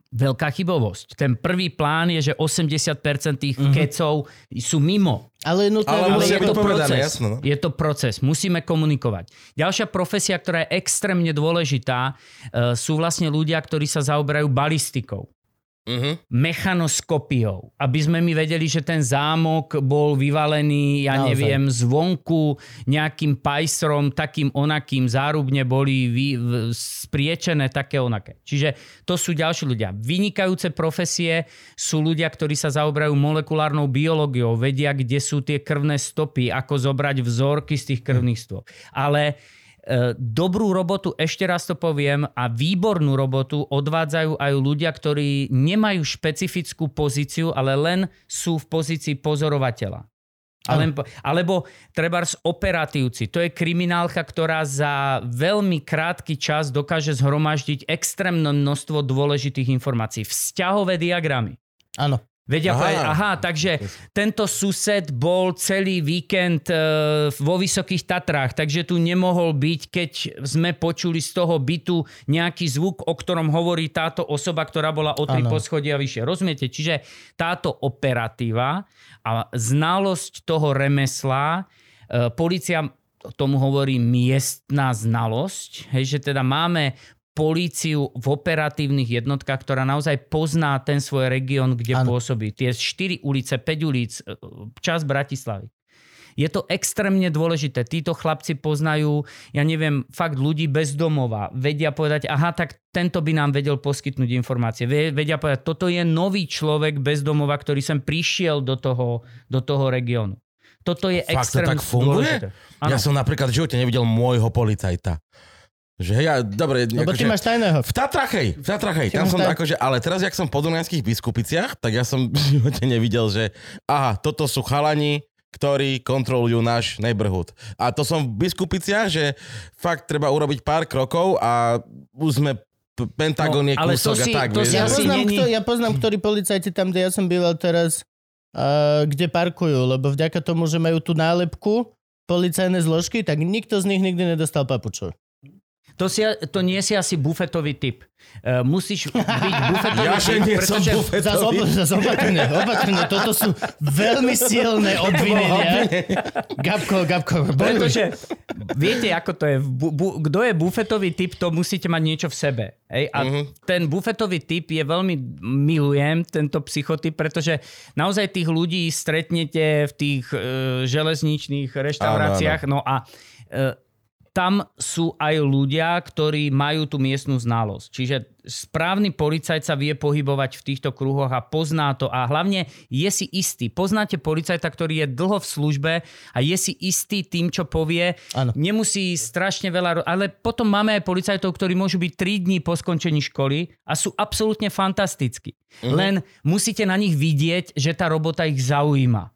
S3: Veľká chybovosť. Ten prvý plán je, že 80% tých
S1: Mhm.
S3: kecov sú mimo.
S1: ale je nutné,
S2: Ale
S3: Ale je to
S2: povedané,
S3: proces.
S2: jasno, no.
S3: Je to proces. Musíme komunikovať. Ďalšia profesia, ktorá je extrémne dôležitá, e, sú vlastne ľudia, ktorí sa zaoberajú balistikou
S2: Uh-huh.
S3: mechanoskopiou, aby sme mi vedeli, že ten zámok bol vyvalený, ja
S1: Naozaj.
S3: neviem, zvonku nejakým pajsrom, takým onakým, zárubne boli vy, v, spriečené také onaké. Čiže to sú ďalší ľudia. Vynikajúce profesie sú ľudia, ktorí sa zaoberajú molekulárnou biológiou, vedia, kde sú tie krvné stopy, ako zobrať vzorky z tých krvných stôp. Ale dobrú robotu, ešte raz to poviem, a výbornú robotu odvádzajú aj ľudia, ktorí nemajú špecifickú pozíciu, ale len sú v pozícii pozorovateľa. Ale, alebo trebárs operatívci. To je kriminálka, ktorá za veľmi krátky čas dokáže zhromaždiť extrémne množstvo dôležitých informácií. Vzťahové diagramy.
S1: Áno.
S3: Vedia
S2: Aha.
S3: povedať, aha, takže tento sused bol celý víkend e, vo Vysokých Tatrách, takže tu nemohol byť, keď sme počuli z toho bytu nejaký zvuk, o ktorom hovorí táto osoba, ktorá bola o tri poschodia vyššie. Rozumiete? Čiže táto operatíva a znalosť toho remesla, e, policia tomu hovorí miestná znalosť, hej, že teda máme políciu v operatívnych jednotkách, ktorá naozaj pozná ten svoj región, kde
S1: Áno.
S3: pôsobí. Tie 4 ulice, 5 ulic, e, čas Bratislavy. Je to extrémne dôležité. Títo chlapci poznajú, ja neviem, fakt ľudí bez domova. Vedia povedať, aha, tak tento by nám vedel poskytnúť informácie. Ve- Vedia povedať, toto je nový človek bez domova, ktorý sem prišiel do toho, do toho regiónu. Toto je
S2: Fakt to
S3: extrémne
S2: tak funguje?
S3: dôležité.
S2: Ja som napríklad v živote nevidel môjho policajta. Že hej, ja, dobre,
S1: Lebo
S2: akože,
S1: ty máš tajného.
S2: v Tatrach, hej, v Tatrach, hej,
S1: Ty
S2: tam som
S1: taj-
S2: akože, ale teraz, jak som v podunajských biskupiciach, tak ja som v živote nevidel, že aha, toto sú chalani, ktorí kontrolujú náš neighborhood. A to som v biskupiciach, že fakt treba urobiť pár krokov a už sme Pentagon
S3: No,
S2: je
S3: ale to
S2: kúsok
S3: si-
S2: a tak,
S3: to
S2: vieš.
S3: si
S1: Ja poznám, kto, ja poznám, ktorí policajti tam, kde ja som býval teraz, uh, kde parkujú, lebo vďaka tomu, že majú tú nálepku policajné zložky, tak nikto z nich nikdy nedostal papučov.
S3: To, si, to nie si asi bufetový typ. Uh, musíš byť bufetový
S2: Ja,
S3: typ,
S2: nie som
S3: pretože...
S2: bufetový.
S1: Zas, ob- zas opatrne, opatrne. Toto sú veľmi silné obvinenia. Gabko, Gabko, bojuj.
S3: Pretože viete, ako to je. Bu, bu, kto je bufetový typ, to musíte mať niečo v sebe. Hej? A
S2: Mhm.
S3: ten bufetový typ je veľmi, milujem tento psychotyp, pretože naozaj tých ľudí stretnete v tých e, železničných reštauráciách. No a e, tam sú aj ľudia, ktorí majú tú miestnú znalosť. Čiže správny policajt sa vie pohybovať v týchto kruhoch a pozná to a hlavne je si istý. Poznáte policajta, ktorý je dlho v službe a je si istý tým, čo povie.
S1: Áno.
S3: Nemusí strašne veľa... Ale potom máme aj policajtov, ktorí môžu byť 3 dní po skončení školy a sú absolútne fantastickí. Len musíte na nich vidieť, že tá robota ich zaujíma.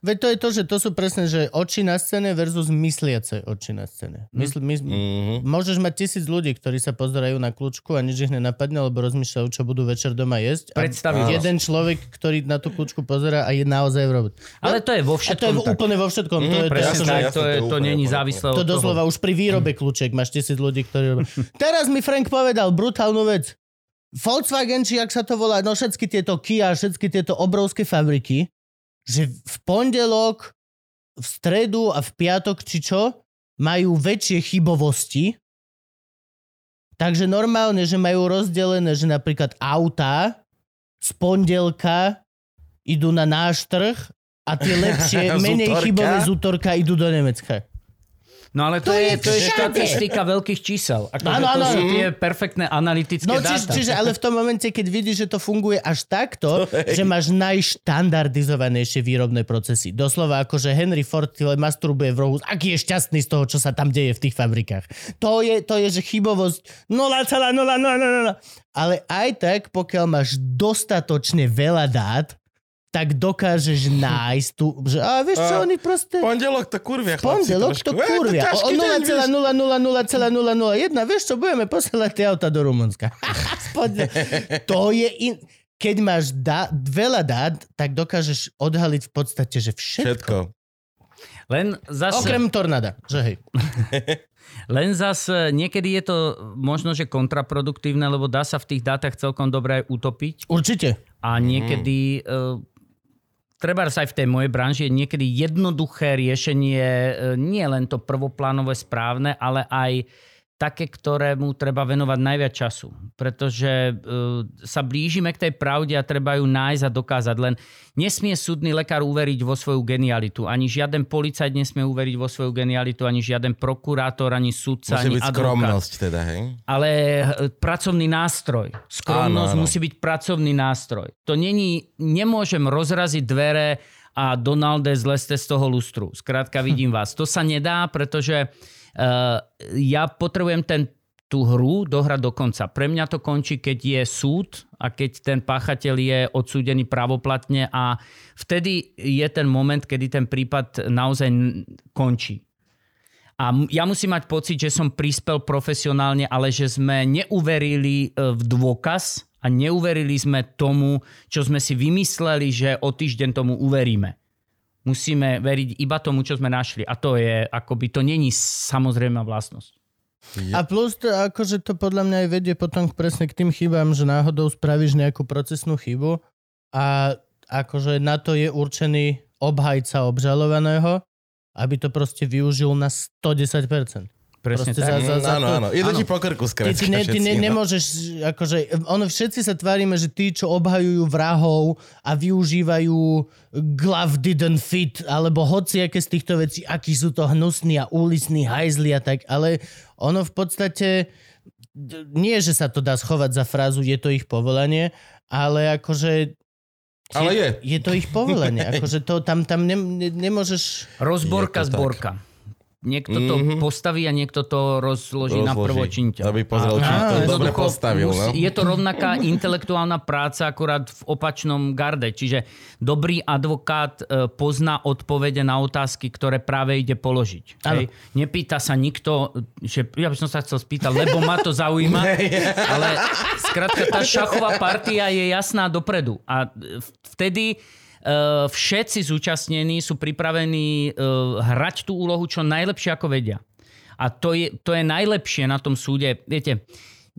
S1: Veď to je to, že to sú presne, že oči na scéne versus mysliace oči na scéne. Mysl, mys,
S2: Mhm.
S1: Môžeš mať tisíc ľudí, ktorí sa pozerajú na kľúčku a nič ich nenapadne, lebo rozmýšľajú, čo budú večer doma jesť. A jeden človek, ktorý na tú kľúčku pozera a je naozaj v robote.
S3: Ale to je vo
S1: A to je
S3: všetkom tak.
S1: úplne vo všetkom. to je, to, je
S3: Presne
S1: akože-
S3: tak, to,
S2: to
S3: je, to
S2: úplne
S3: není závislé
S1: To
S3: toho.
S1: doslova už pri výrobe kľúček máš tisíc ľudí, ktorí robia. Teraz mi Frank povedal brutálnu vec. Volkswagen, či jak sa to volá, no všetky tieto Kia, všetky tieto obrovské fabriky, že v pondelok, v stredu a v piatok, či čo, majú väčšie chybovosti. Takže normálne, že majú rozdelené, že napríklad autá z pondelka idú na náš trh a tie lepšie, menej
S2: útorka?
S1: chybové z útorka idú do Nemecka.
S3: No ale to,
S1: To
S3: je, to je štatistika veľkých čísel. Akože
S1: Áno,
S3: to
S1: áno.
S3: sú tie perfektné analytické
S1: No
S3: dáta.
S1: čiže, čiže ale v tom momente, keď vidíš, že to funguje až takto, že máš najštandardizovanejšie výrobné procesy. Doslova ako, že Henry Ford masturbuje v rohu. Aký je šťastný z toho, čo sa tam deje v tých fabrikách. To je, to je že chybovosť 0,000. Ale aj tak, pokiaľ máš dostatočne veľa dát, tak dokážeš nájsť tu, že a vieš čo,
S2: A
S1: oni proste...
S2: Pondelok to kurvia, chlapci.
S1: Pondelok
S2: trošku.
S1: to
S2: E,
S1: kurvia. O
S2: deň, vieš.
S1: 0,000,001. Vieš čo, budeme posielať tie auta do Rumunska. To je... In... Keď máš dá, veľa dát, tak dokážeš odhaliť v podstate, že všetko.
S2: Všetko.
S3: Len zase,
S1: Okrem tornáda, že hej.
S3: len zase niekedy je to možno, že kontraproduktívne, lebo dá sa v tých dátach celkom dobre aj utopiť.
S1: Určite.
S3: A niekedy, mm. Treba sa aj v tej mojej branži, je niekedy jednoduché riešenie, e, nie len to prvoplánové správne, ale aj také, ktorému treba venovať najviac času. Pretože e, sa blížime k tej pravde a treba ju nájsť a dokázať. Len nesmie súdny lekár uveriť vo svoju genialitu. Ani žiaden policajt nesmie uveriť vo svoju genialitu, ani žiaden prokurátor, ani sudca,
S2: Musí
S3: ani
S2: byť
S3: advokát
S2: skromnosť teda, hej?
S3: ale eh, pracovný nástroj. Skromnosť
S2: Áno, áno.
S3: musí byť pracovný nástroj. To není, nemôžem rozraziť dvere a Donalde zleste z toho lustru. Skrátka vidím vás. To sa nedá, pretože uh, ja potrebujem ten, tú hru dohrať do konca. Pre mňa to končí, keď je súd a keď ten páchateľ je odsúdený pravoplatne a vtedy je ten moment, kedy ten prípad naozaj končí. A ja musím mať pocit, že som prispel profesionálne, ale že sme neuverili e, v dôkaz a neuverili sme tomu, čo sme si vymysleli, že o týždeň tomu uveríme. Musíme veriť iba tomu, čo sme našli. A to je, akoby, to není samozrejmá vlastnosť.
S1: A plus to, akože to podľa mňa aj vedie potom presne k tým chybám, že náhodou spravíš nejakú procesnú chybu a akože na to je určený obhajca obžalovaného, aby to proste využil na 110%.
S3: Presne
S1: Proste
S3: tak.
S1: za- za- za
S2: áno,
S1: to-
S2: áno. Je to
S3: áno.
S2: ti pokrku z
S1: Ty, ty, ne, ty ne, nemôžeš, akože, ono všetci sa tvárime, že tí, čo obhajujú vrahov a využívajú glove didn't fit, alebo hociaké z týchto vecí, akí sú to hnusní a úlisní hajzli a tak, ale ono v podstate nie, že sa to dá schovať za frázu, je to ich povolanie, ale akože
S2: Ale je.
S1: je to ich povolenie. akože to tam, tam ne, ne, nemôžeš...
S3: Rozborka,
S2: Je to tak.
S3: Niekto to
S2: Mhm.
S3: postaví a niekto to rozloží, na
S2: Rozloží,
S3: prvo činiteľ.
S2: aby pozrel, či to dobre postavil. No?
S3: musí- Je to rovnaká intelektuálna práca, akurát v opačnom garde. Čiže dobrý advokát e, pozná odpovede na otázky, ktoré práve ide položiť. Hej? Nepýta sa nikto, že ja by som sa chcel spýtať, lebo ma to zaujíma, ale skrátka tá šachová partia je jasná dopredu. A vtedy všetci zúčastnení sú pripravení e, hrať tú úlohu čo najlepšie ako vedia. A to je, to je najlepšie na tom súde. Viete,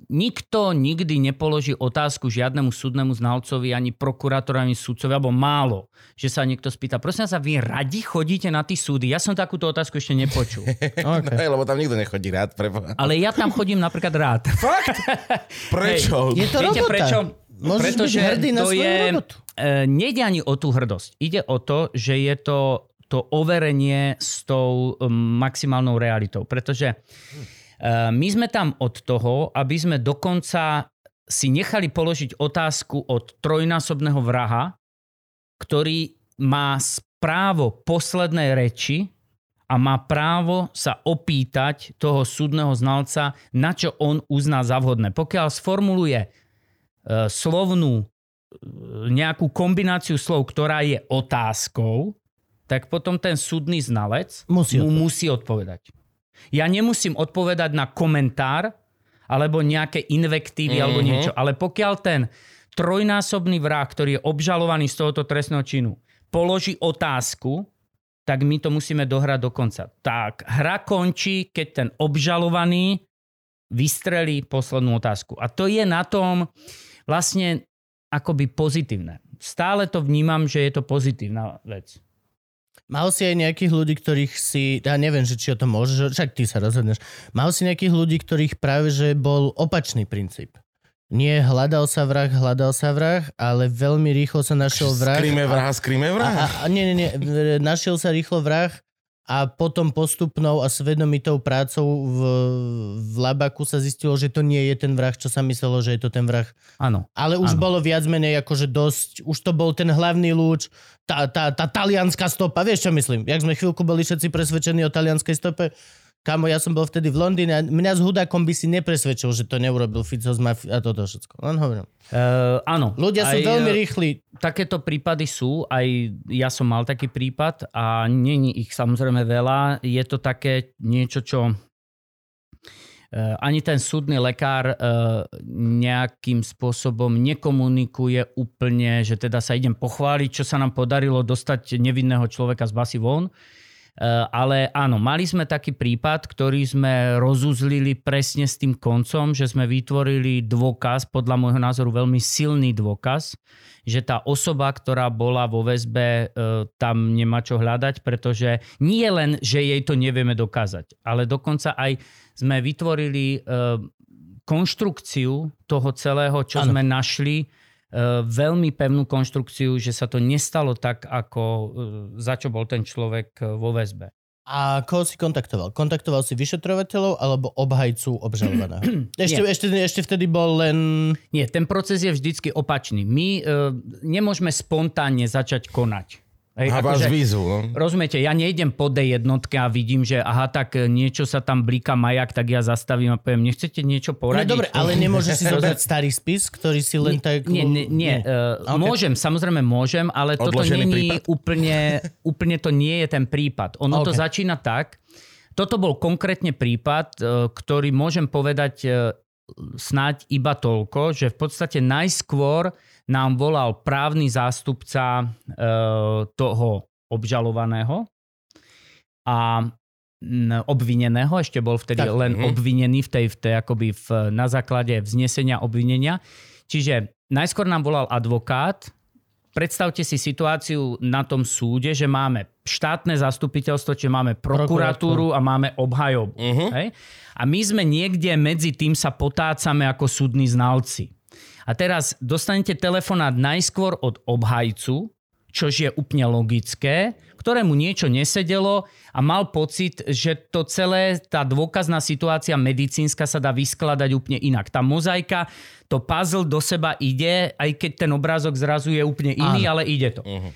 S3: nikto nikdy nepoloží otázku žiadnemu súdnemu znalcovi, ani prokurátorovi, ani súdcovi, alebo málo, že sa niekto spýta, prosím sa, vy radi chodíte na tí súdy? Ja som takúto otázku ešte nepočul.
S2: No, hej, lebo tam nikto nechodí rád. Preboha.
S3: Ale ja tam chodím napríklad rád.
S2: Fakt? Prečo?
S1: Je to
S3: Viete
S1: robota.
S3: prečo?
S1: Môžeš
S3: Pretože
S1: byť hrdý na
S3: to
S1: svoju
S3: je,
S1: robotu.
S3: e, nejde ani o tú hrdosť. Ide o to, že je to to overenie s tou maximálnou realitou. Pretože uh, my sme tam od toho, aby sme dokonca si nechali položiť otázku od trojnásobného vraha, ktorý má právo poslednej reči a má právo sa opýtať toho súdneho znalca, na čo on uzná za vhodné. Pokiaľ sformuluje e, slovnú e, nejakú kombináciu slov, ktorá je otázkou, tak potom ten súdny znalec
S1: Musí
S3: mu
S1: odpovedať.
S3: musí odpovedať. Ja nemusím odpovedať na komentár alebo nejaké invektívy mm-hmm. alebo niečo, ale pokiaľ ten trojnásobný vrah, ktorý je obžalovaný z tohoto trestného činu, položí otázku, tak my to musíme dohrať do konca. Tak hra končí, keď ten obžalovaný vystrelí poslednú otázku. A to je na tom vlastne akoby pozitívne. Stále to vnímam, že je to pozitívna vec.
S1: Mal si aj nejakých ľudí, ktorých si, ja neviem, že či o tom môžeš, však ty sa rozhodneš. Mal si nejakých ľudí, ktorých práve, že bol opačný princíp. Nie hľadal sa vrah, hľadal sa vrah, ale veľmi rýchlo sa našiel vrah.
S2: Skrime
S1: a-
S2: vraha, skrime
S1: A,
S2: vraha.
S1: a, a nie, nie, nie. Našiel sa rýchlo vrah a potom postupnou a svedomitou prácou v, v labaku sa zistilo, že to nie je ten vrah, čo sa myslelo, že je to ten vrah.
S3: Áno.
S1: Ale už
S3: Áno.
S1: bolo viac menej akože dosť, už to bol ten hlavný lúč, tá, tá, tá talianská stopa, vieš čo myslím? Jak sme chvíľku boli všetci presvedčení o talianskej stope, Kamo, ja som bol vtedy v Londýne a mňa s hudákom by si nepresvedčil, že to neurobil Fico z mafi- a toto všetko. Len hovorím.
S3: Uh, áno.
S1: Ľudia sú
S3: Aj,
S1: veľmi
S3: e,
S1: rýchli.
S3: Takéto prípady sú, aj ja som mal taký prípad a není ich samozrejme veľa. Je to také niečo, čo eh, ani ten súdny lekár eh, nejakým spôsobom nekomunikuje úplne, že teda sa idem pochváliť, čo sa nám podarilo dostať nevinného človeka z basy von. Eh, Ale áno, mali sme taký prípad, ktorý sme rozuzlili presne s tým koncom, že sme vytvorili dôkaz, podľa môjho názoru veľmi silný dôkaz, že tá osoba, ktorá bola vo väzbe, e, tam nemá čo hľadať, pretože nie len, že jej to nevieme dokázať, ale dokonca aj sme vytvorili e, konštrukciu toho celého, čo
S1: Áno.
S3: sme našli, veľmi pevnú konštrukciu, že sa to nestalo tak, ako e, za čo bol ten človek e, vo väzbe.
S1: A koho si kontaktoval? Kontaktoval si vyšetrovateľov alebo obhajcu obžalovaného? ešte, ešte, ešte vtedy bol len...
S3: Nie, ten proces je vždycky opačný. My e, nemôžeme spontánne začať konať. Hej,
S2: A vás
S3: akože-
S2: výzvu. No.
S3: Rozumiete, ja nejdem po D jednotke a vidím, že aha, tak e, niečo sa tam blíka majak, tak ja zastavím a poviem, nechcete niečo
S1: No
S3: poradiť?
S1: dobre, ale nemôžeš si zobrať starý spis, ktorý si len tak...
S3: Nie, nie, nie. Uh, môžem, samozrejme môžem, ale toto
S2: Odložený
S3: není
S2: prípad?
S3: úplne, úplne to nie je ten prípad. Ono to
S1: Ok.
S3: začína tak, toto bol konkrétne prípad, uh, ktorý môžem povedať uh, snáď iba toľko, že v podstate najskôr nám volal právny zástupca uh, toho obžalovaného a mm, obvineného, ešte bol vtedy
S1: Tak,
S3: len
S2: mhm.
S3: obvinený v tej, v tej akoby v, na základe vznesenia obvinenia. Čiže najskôr nám volal advokát, predstavte si situáciu na tom súde, že máme štátne zastupiteľstvo, čiže máme prokuratúru a máme obhajobu.
S2: Mhm.
S3: Hej? A my sme niekde medzi tým sa potácame ako súdni znalci. A teraz dostanete telefonát najskôr od obhajcu, čož je úplne logické, ktorému niečo nesedelo a mal pocit, že to celé, tá dôkazná situácia medicínska sa dá vyskladať úplne inak. Tá mozaika, to puzzle do seba ide, aj keď ten obrázok zrazu je úplne iný, ale ide to.
S2: Mhm.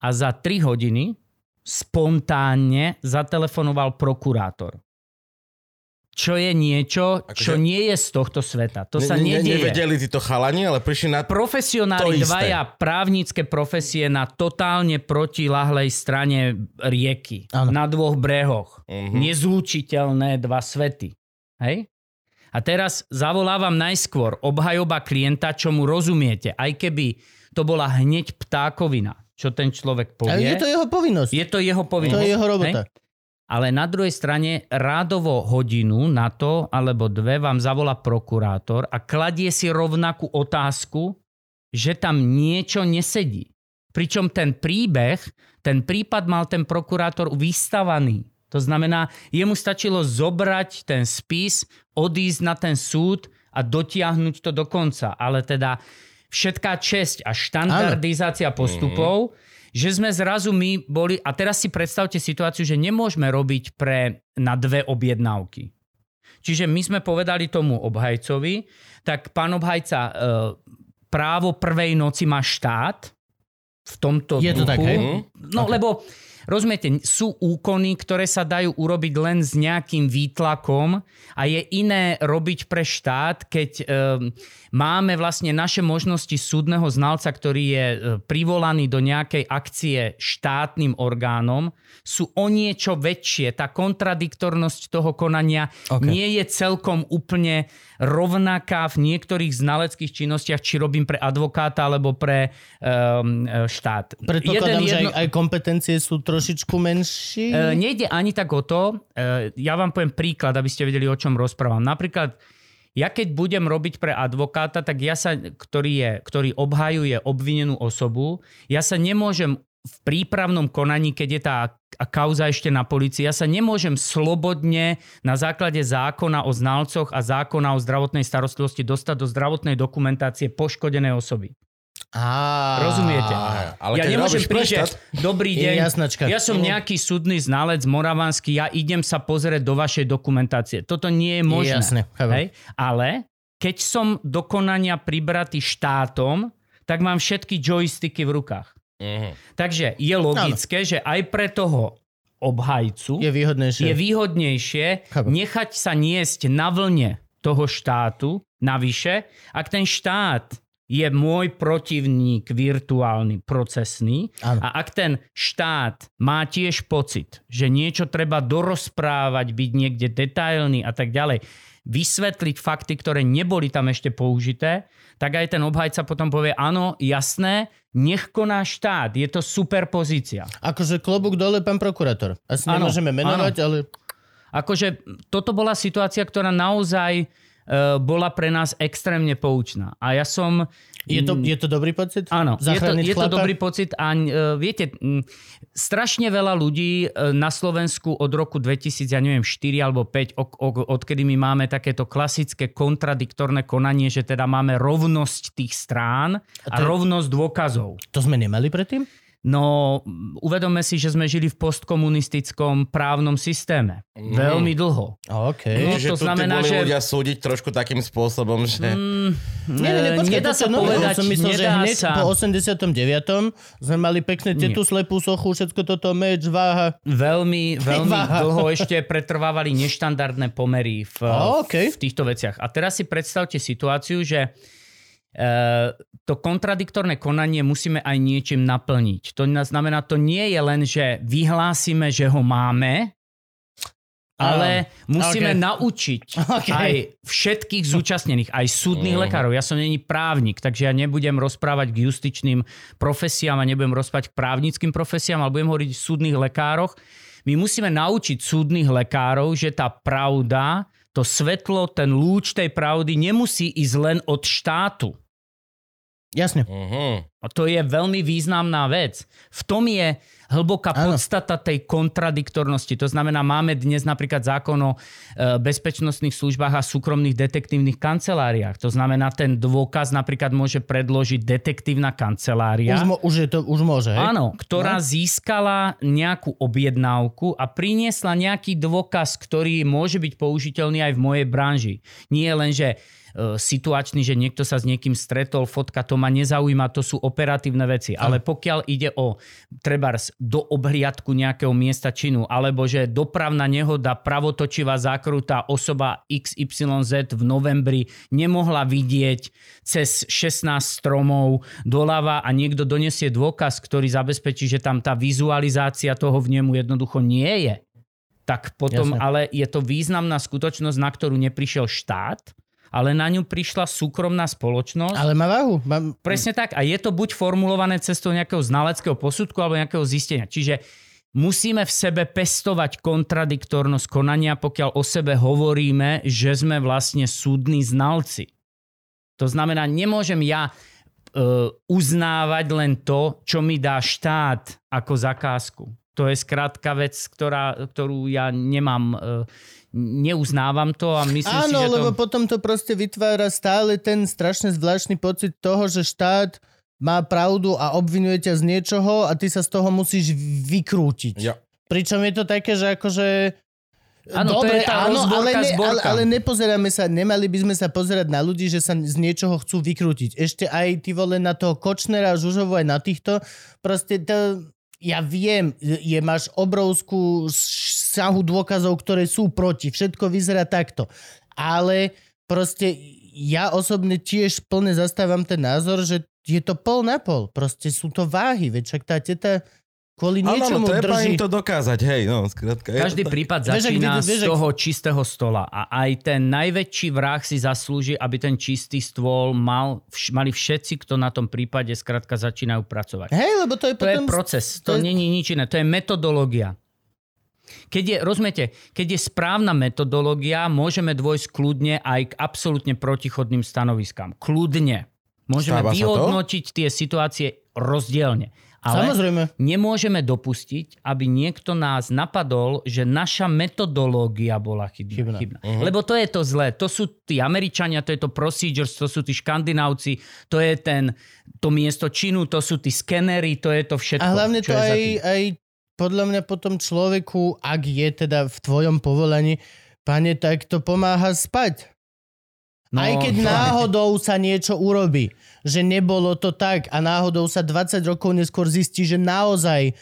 S3: A za 3 hodiny spontánne zatelefonoval prokurátor. Čo je niečo, čo
S2: Akože-
S3: nie je z tohto sveta. To sa
S2: Ne- ne-
S3: nedieje.
S2: Nevedeli títo chalani, ale prišli na... To
S3: Profesionáli
S2: isté.
S3: dvaja právnické profesie na totálne protilahlej strane rieky.
S1: Áno.
S3: Na dvoch brehoch.
S2: Mhm.
S3: Nezlučiteľné dva svety. Hej? A teraz zavolávam najskôr obhajoba klienta, čo mu rozumiete. Aj keby to bola hneď ptákovina, čo ten človek
S1: Ale
S3: povie.
S1: je to jeho povinnosť.
S3: je to jeho povinnosť.
S1: To je jeho robota.
S3: Hej? Ale na druhej strane rádovo hodinu na to, alebo dve vám zavolá prokurátor a kladie si rovnakú otázku, že tam niečo nesedí. Pričom ten príbeh, ten prípad mal ten prokurátor vystavaný. To znamená, jemu stačilo zobrať ten spis, odísť na ten súd a dotiahnuť to do konca. Ale teda všetká česť a štandardizácia postupov že sme zrazu my boli, a teraz si predstavte situáciu, že nemôžeme robiť pre, na dve objednávky. Čiže my sme povedali tomu obhajcovi, tak pán obhajca, e, právo prvej noci má štát v tomto
S1: Je to
S3: duchu.
S1: tak, hej?
S3: No
S1: Ok.
S3: lebo rozumiete, sú úkony, ktoré sa dajú urobiť len s nejakým výtlakom a je iné robiť pre štát, keď e, máme vlastne naše možnosti súdneho znalca, ktorý je e, privolaný do nejakej akcie štátnym orgánom, sú o niečo väčšie. Tá kontradiktornosť toho konania
S1: Ok.
S3: nie je celkom úplne rovnaká v niektorých znaleckých činnostiach, či robím pre advokáta alebo pre um, štát.
S1: Predpokladám, že aj, aj kompetencie sú trošičku menšie.
S3: E, nejde ani tak o to. E, ja vám poviem príklad, aby ste vedeli, o čom rozprávam. Napríklad, ja keď budem robiť pre advokáta, tak ja sa, ktorý, je, ktorý obhajuje obvinenú osobu, ja sa nemôžem v prípravnom konaní, keď je tá kauza ešte na policii, ja sa nemôžem slobodne na základe zákona o znalcoch a zákona o zdravotnej starostlivosti dostať do zdravotnej dokumentácie poškodenej osoby.
S1: Á,
S3: Rozumiete?
S2: Ale
S3: ja nemôžem prísť, dobrý
S1: Je
S3: deň,
S1: jasnačka.
S3: ja som nejaký súdny znalec moravanský, ja idem sa pozrieť do vašej dokumentácie. Toto nie je možné.
S1: jasné, chápem.
S3: Hej? Ale keď som do konania pribratý štátom, tak mám všetky joysticky v rukách.
S2: Mhm.
S3: Takže je logické, že aj pre toho obhajcu
S1: Je výhodnejšie.
S3: je výhodnejšie
S1: Chápem.
S3: nechať sa niesť na vlne toho štátu navyše, ak ten štát je môj protivník virtuálny, procesný
S1: Áno.
S3: a ak ten štát má tiež pocit, že niečo treba dorozprávať, byť niekde detailný a tak ďalej, vysvetliť fakty, ktoré neboli tam ešte použité, tak aj ten obhajca potom povie, áno, jasné, nech koná štát, je to super pozícia.
S1: Akože klobúk dole, pán prokurátor. Asi
S3: Áno,
S1: nemôžeme menovať, ale...
S3: Akože toto bola situácia, ktorá naozaj bola pre nás extrémne poučná. A ja som...
S1: Je to, je to dobrý pocit?
S3: Áno, je to, je to dobrý pocit a uh, viete, m, strašne veľa ľudí uh, na Slovensku od roku 2000, ja neviem, 4 alebo 5, ok, ok, odkedy my máme takéto klasické kontradiktorné konanie, že teda máme rovnosť tých strán a,
S1: to je-
S3: rovnosť dôkazov.
S1: To sme nemali predtým?
S3: No, m, uvedome si, že sme žili v postkomunistickom právnom systéme.
S2: Mhm.
S3: Veľmi dlho.
S1: OK.
S3: No,
S2: Čiže
S3: to znamená,
S2: boli
S3: že-
S2: ľudia súdiť trošku takým spôsobom, že...
S3: Mm,
S1: Nie, nie, nie, počkaj,
S3: nedá sa
S1: nové.
S3: povedať,
S1: som myslel, že hneď
S3: sa.
S1: po 89. sme mali pekne tetu, slepú sochu, všetko toto, meč, váha.
S3: Veľmi, veľmi
S1: Váha.
S3: dlho ešte pretrvávali neštandardné pomery v,
S1: okej.
S3: v týchto veciach. A teraz si predstavte situáciu, že to kontradiktorné konanie musíme aj niečím naplniť. To na- znamená, to nie je len, že vyhlásime, že ho máme, ale musíme
S1: ok.
S3: naučiť
S1: Ok.
S3: aj všetkých zúčastnených, aj súdnych
S2: Mhm.
S3: lekárov. Ja som není právnik, takže ja nebudem rozprávať k justičným profesiám a nebudem rozprávať k právnickým profesiám, ale budem hovoriť o súdnych lekároch. My musíme naučiť súdnych lekárov, že tá pravda, to svetlo, ten lúč tej pravdy nemusí ísť len od štátu.
S1: Jasne.
S2: Mhm.
S3: A to je veľmi významná vec. V tom je hlboká
S1: Áno.
S3: podstata tej kontradiktornosti. To znamená, máme dnes napríklad zákon o e, bezpečnostných službách a súkromných detektívnych kanceláriách. To znamená, ten dôkaz napríklad môže predložiť detektívna kancelária.
S1: Už, mo, už, je to, už môže, hej?
S3: Áno, ktorá no. získala nejakú objednávku a priniesla nejaký dôkaz, ktorý môže byť použiteľný aj v mojej branži. Nie len, že e, situačný, že niekto sa s niekým stretol, fotka, to ma nezaujíma, to sú operatívne veci. Ale pokiaľ ide o trebárs do obhliadku nejakého miesta činu, alebo že dopravná nehoda, pravotočivá zákrutá osoba XYZ v novembri nemohla vidieť cez 16 stromov doľava a niekto donesie dôkaz, ktorý zabezpečí, že tam tá vizualizácia toho vnemu jednoducho nie je, tak potom,
S1: Jasne.
S3: ale je to významná skutočnosť, na ktorú neprišiel štát, ale na ňu prišla súkromná spoločnosť.
S1: Ale má váhu. Má...
S3: Presne tak. A je to buď formulované cestou nejakého znaleckého posudku alebo nejakého zistenia. Čiže musíme v sebe pestovať kontradiktornosť konania, pokiaľ o sebe hovoríme, že sme vlastne súdni znalci. To znamená, nemôžem ja e, uznávať len to, čo mi dá štát ako zakázku. To je skrátka vec, ktorá, ktorú ja nemám, e, neuznávam to a myslím si,
S1: Áno,
S3: že to...
S1: lebo potom to proste vytvára stále ten strašne zvláštny pocit toho, že štát má pravdu a obvinuje ťa z niečoho a ty sa z toho musíš vykrútiť.
S2: Ja.
S1: Pričom je to také, že akože...
S3: Áno, to je tá
S1: áno, ale, ne, ale, ale nepozeráme sa, nemali by sme sa pozerať na ľudí, že sa z niečoho chcú vykrútiť. Ešte aj ty vole na toho Kočnera, Žužovu, aj na týchto. Proste to, ja viem, je, máš obrovskú sahu dôkazov, ktoré sú proti. Všetko vyzerá takto. Ale proste ja osobne tiež plne zastávam ten názor, že je to pol na pol. Proste sú to váhy. Veď však tá teta kvôli niečomu
S2: no, treba
S1: drží...
S2: im to dokázať, hej, no, skrátka. je
S3: Každý
S2: to
S3: prípad začína
S1: vidí- vieš,
S3: z toho čistého stola a aj ten najväčší vrah si zaslúži, aby ten čistý stôl mal, vš- mali všetci, kto na tom prípade skrátka začínajú pracovať.
S1: Hej, lebo to je
S3: To je
S1: potom...
S3: proces,
S1: to
S3: to
S1: je-
S3: není nič iné, to je metodológia. Keď je, rozumiete, keď je správna metodológia, môžeme dôjsť kľudne aj k absolútne protichodným stanoviskám. Kľudne. Môžeme
S2: Stáva
S3: vyhodnotiť tie situácie rozdielne. Ale
S1: Samozrejme.
S3: nemôžeme dopustiť, aby niekto nás napadol, že naša metodológia bola chybná.
S1: Chybná.
S3: chybná. Uh-huh. Lebo to je to zlé. To sú tí Američania, to je to procedures, to sú tí Škandinávci, to je ten, to miesto činu, to sú tí skenery, to je to všetko.
S1: A hlavne
S3: čo
S1: to aj, aj podľa mňa potom človeku, ak je teda v tvojom povolaní, pane, tak to pomáha spať.
S3: No,
S1: aj keď náhodou sa niečo urobí, že nebolo to tak a náhodou sa 20 rokov neskôr zistí, že naozaj e,